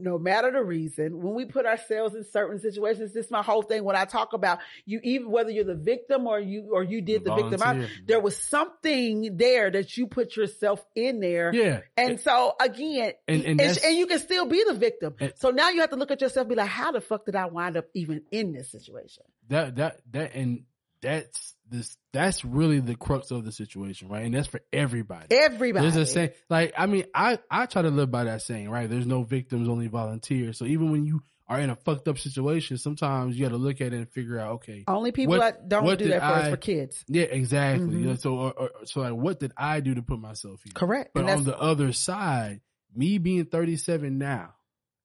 no matter the reason, when we put ourselves in certain situations, this is my whole thing. When I talk about you, even whether you're the victim or you, or you did the victim, I, there was something there that you put yourself in there. Yeah, And so again, And- and and, you can still be the victim. So now you have to look at yourself and be like, how the fuck did I wind up even in this situation? that that that and that's this that's really the crux of the situation, right? And that's for everybody. Everybody. There's a saying, like I mean, I I try to live by that saying, right? There's no victims, only volunteers. So even when you are in a fucked up situation, sometimes you got to look at it and figure out, okay, Only people What- that don't do that for is for kids. yeah, exactly. Mhm. You know, so or, or, so like, what did I do to put myself here? Correct. But on the other side, me being 37 now,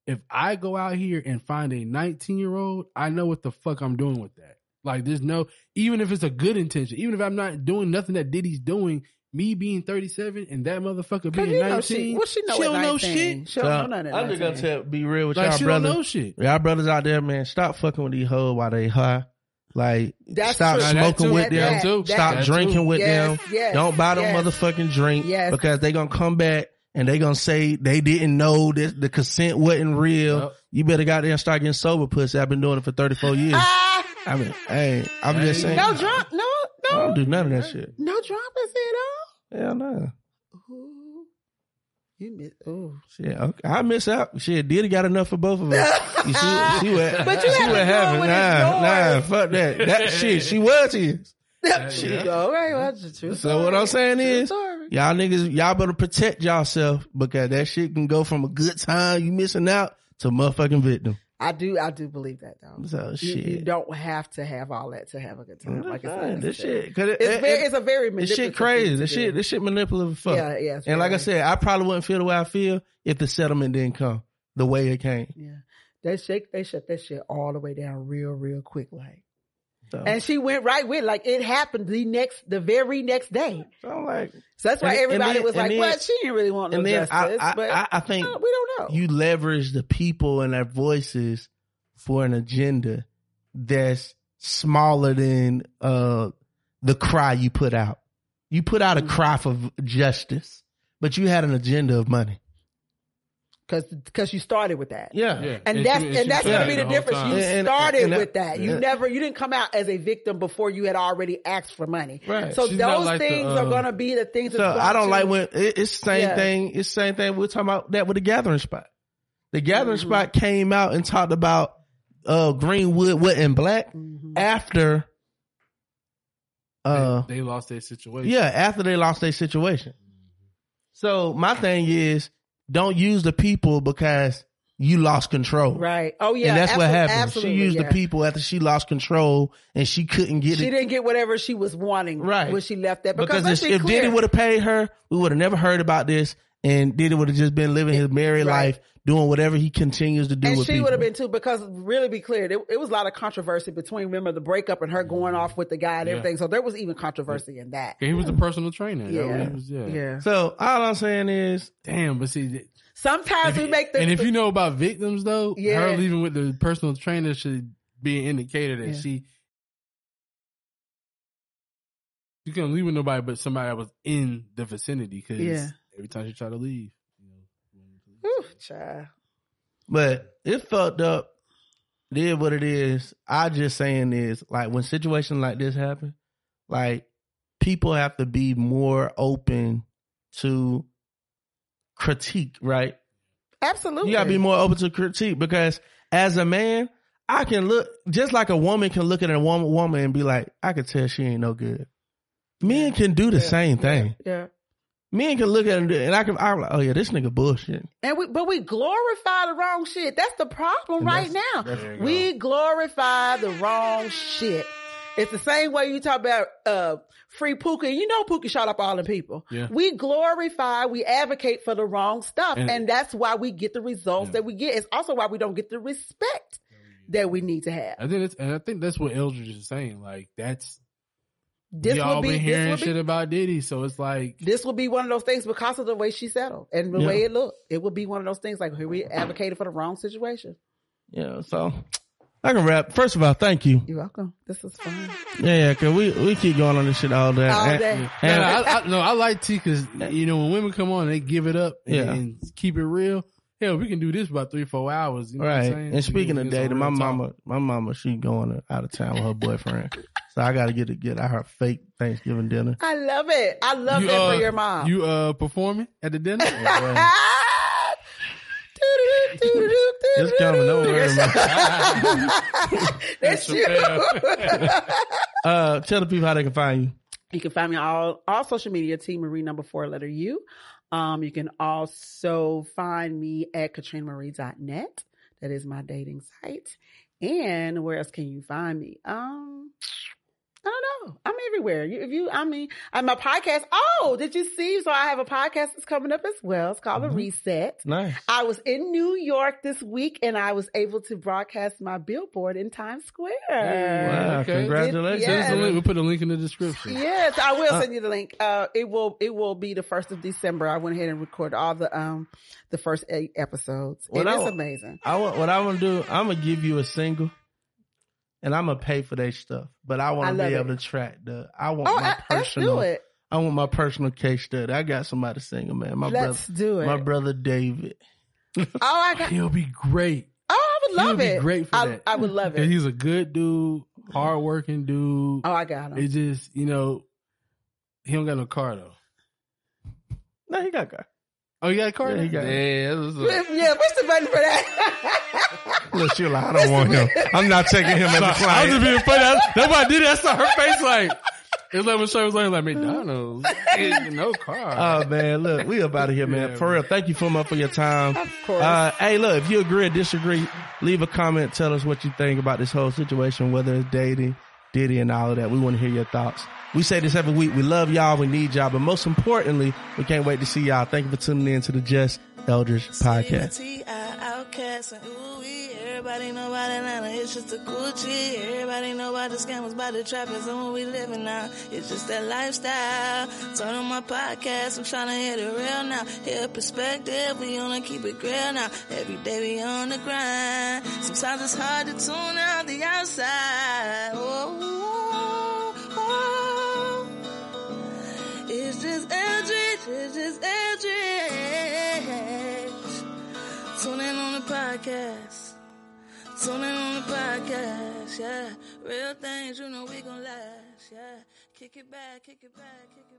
if I go out here and find a 19 year old, I know what the fuck I'm doing with that. Like, there's no, even if it's a good intention, even if I'm not doing nothing that Diddy's doing, me being 37 and that motherfucker being you know 19, she, what she know she don't know shit. She don't know nothing I'm just gonna tell, be real with Like, y'all she don't brothers. know shit. Y'all brothers out there, man, stop fucking with these hoes while they high. Like, That's stop true. Smoking with that- them. that- too. Stop That drinking too. with Yes, them. yes, Don't buy them yes. motherfucking drink Yes. because they gonna come back and they gonna say they didn't know that the consent wasn't real. Yep. You better go out there and start getting sober, pussy. I've been doing it for 34 years. Ah, I mean, hey, I'm just saying. no drunk, no, no. I don't do none of that shit. no drunkenness at all. Hell no. Ooh, you miss. Oh, Shit, okay. I miss out. Shit, Diddy got enough for both of us. You see, what- see what, But you see had to what happened. when it's Nah, nah, fuck that. That shit, she was his. shit. All right, well, that's the truth. So what I'm saying is, y'all niggas, y'all better protect yourself because that shit can go from a good time you missing out to motherfucking victim. I do, I do believe that though. So You, shit. you don't have to have all that to have a good time. Like it's this shit, cause it, It's, it- very, it- it's a very this shit crazy. This shit, this shit manipulative as fuck. Yeah, yeah. and like I said, I probably wouldn't feel the way I feel if the settlement didn't come the way it came. yeah, they shake, they shut that shit all the way down real, real quick, like. So, And she went right with it. like it happened the next, the very next day. so I'm like, So that's why And- and everybody then- was like, then- "What? She didn't really want no and then justice." I, I, but I, I think uh, we don't know. you leverage the people and their voices for an agenda that's smaller than uh the cry you put out. You put out a Mm-hmm. cry for justice, but you had an agenda of money. Because because you started with that. Yeah. Yeah. And, she- that's she and that's gonna be it the difference. time. You And- and- started and that- with that. You yeah. never you didn't come out as a victim before you had already asked for money. Right. So She's those like the, things uh, are gonna be the things. So I don't to- like when it, it's the same Yeah. thing. It's the same thing. We're talking about that with the gathering spot. The gathering Mhm. spot came out and talked about uh Greenwood wasn't black Mhm. after uh they, they lost their situation. Yeah, after they lost their situation. So my thing is, don't use the people because you lost control. Right. Oh yeah. and that's what happened. She used yeah. the people after she lost control and she couldn't get She it. She didn't get whatever she was wanting Right. when she left that. Because, Because if, be if Diddy would have paid her, we would have never heard about this. And Diddy would have just been living his married Right. life, doing whatever he continues to do and with she would have been too, because really be clear, it, it was a lot of controversy between remember the breakup and her going off with the guy and Yeah. everything. So there was even controversy in that. He was a personal trainer. Yeah. was- was- yeah. Yeah. So all I'm saying is, Damn, but see, th- Sometimes we make the and if you know about victims though, Yeah. her leaving with the personal trainer should be an indicator that Yeah. she you couldn't leave with nobody but somebody that was in the vicinity because Yeah. Every time she tried to leave, you know. Whew, child. but it fucked up. Did what it is. I just saying is like when situations like this happen, like people have to be more open to critique, right? Absolutely. You gotta be more open to critique because as a man, I can look just like a woman can look at a woman, woman and be like, I can tell she ain't no good. Men can do the Yeah. same thing. Yeah. Men can look at him and I can, I'm like, oh yeah, this nigga bullshit. And we, but we glorify the wrong shit. That's the problem And right now. that's- We glorify the wrong shit. It's the same way you talk about uh free Pookie. You know Pookie shot up all the people. Yeah. We glorify, we advocate for the wrong stuff. And, And- that's why we get the results Yeah. that we get. It's also why we don't get the respect that we need to have. I think it's, and I think that's what Eldredge is saying. Like that's This y'all will be been this hearing will shit about Diddy, so it's like this will be one of those things because of the way she settled and the Yeah. way it looked. It will be one of those things like here we advocated for the wrong situation. Yeah, so I can rap. First of all, thank you. You're welcome. This is fun. Yeah, yeah, cause we, we keep going on this shit all day. All And- day. and- Yeah, I, I, no, I like T because you know when women come on, they give it up and, Yeah. and keep it real. Hell, we can do this about three, four hours. You know what I'm Right. saying? And speaking of can get dating, my real talk. mama, my mama, she going out of town with her boyfriend. so I got to get to get out her fake Thanksgiving dinner. I love it. I love You, that uh, for your mom. You uh performing at the dinner? It's coming. Don't worry, man. That's you. Uh, tell the people how they can find you. You can find me on all, all social media, T Marie number four letter U. Um, you can also find me at katrinamarie.net. That is my dating site. And where else can you find me? Um, I don't know. I'm everywhere. You, if you, I mean, I'm my podcast. Oh, did you see? So I have a podcast that's coming up as well. It's called Mhm. The Reset. Nice. I was in New York this week and I was able to broadcast my billboard in Times Square. Wow, Okay. congratulations. Yeah. Send us a link. We'll put a link in the description. Yes, I will Uh, send you the link. Uh, it will it will be the first of December. I went ahead and recorded all the um the first eight episodes. Well, and I it's amazing. I want what I want to do. I'm gonna give you a single, and I'm gonna pay for that stuff. But I want to be it. able to track the. I want Oh, my I, let's personal. do it. I want my personal case study. I got somebody singing, man. My Let's brother, do it. my brother David. oh, I got. It. He'll be great. Oh, I would He'll love be it. great for I, that. I would love And it. he's a good dude, hardworking dude. Oh, I got him. It just, you know, he don't got no car though. No, he got car. Oh, you got a car? Yeah, he got yeah, that's what's yeah, push the button for that. Look, she like, I don't want him. I'm not taking him as a I was just being funny. I- That's why I did it. I saw her face like, it's like when Shay was like, like McDonald's, no car. Oh man, look, we up out of here, man. Yeah, For real, thank you so much for your time. Of course. Uh, hey, look, if you agree or disagree, leave a comment. Tell us what you think about this whole situation, whether it's dating, Diddy, and all of that. We want to hear your thoughts. We say this every week. We love y'all. We need y'all. But most importantly, we can't wait to see y'all. Thank you for tuning in to the Just Eldredge podcast. T.I. OutKast and ooh wee. Everybody know about Atlanta, it's just a Gucci. Everybody know about the scammers, about the trappers, and what we living now. It's just that lifestyle. Turn on my podcast, I'm trying to hit it real now. Hear perspective, we wanna keep it real now. Every day we on the grind. Sometimes it's hard to tune out the outside. Oh, oh, oh. Eldredge, it's just Eldredge. Tune in on the podcast. Tune in on the podcast, yeah. Real things, you know we gon' last, yeah. Kick it back, kick it back, kick it back.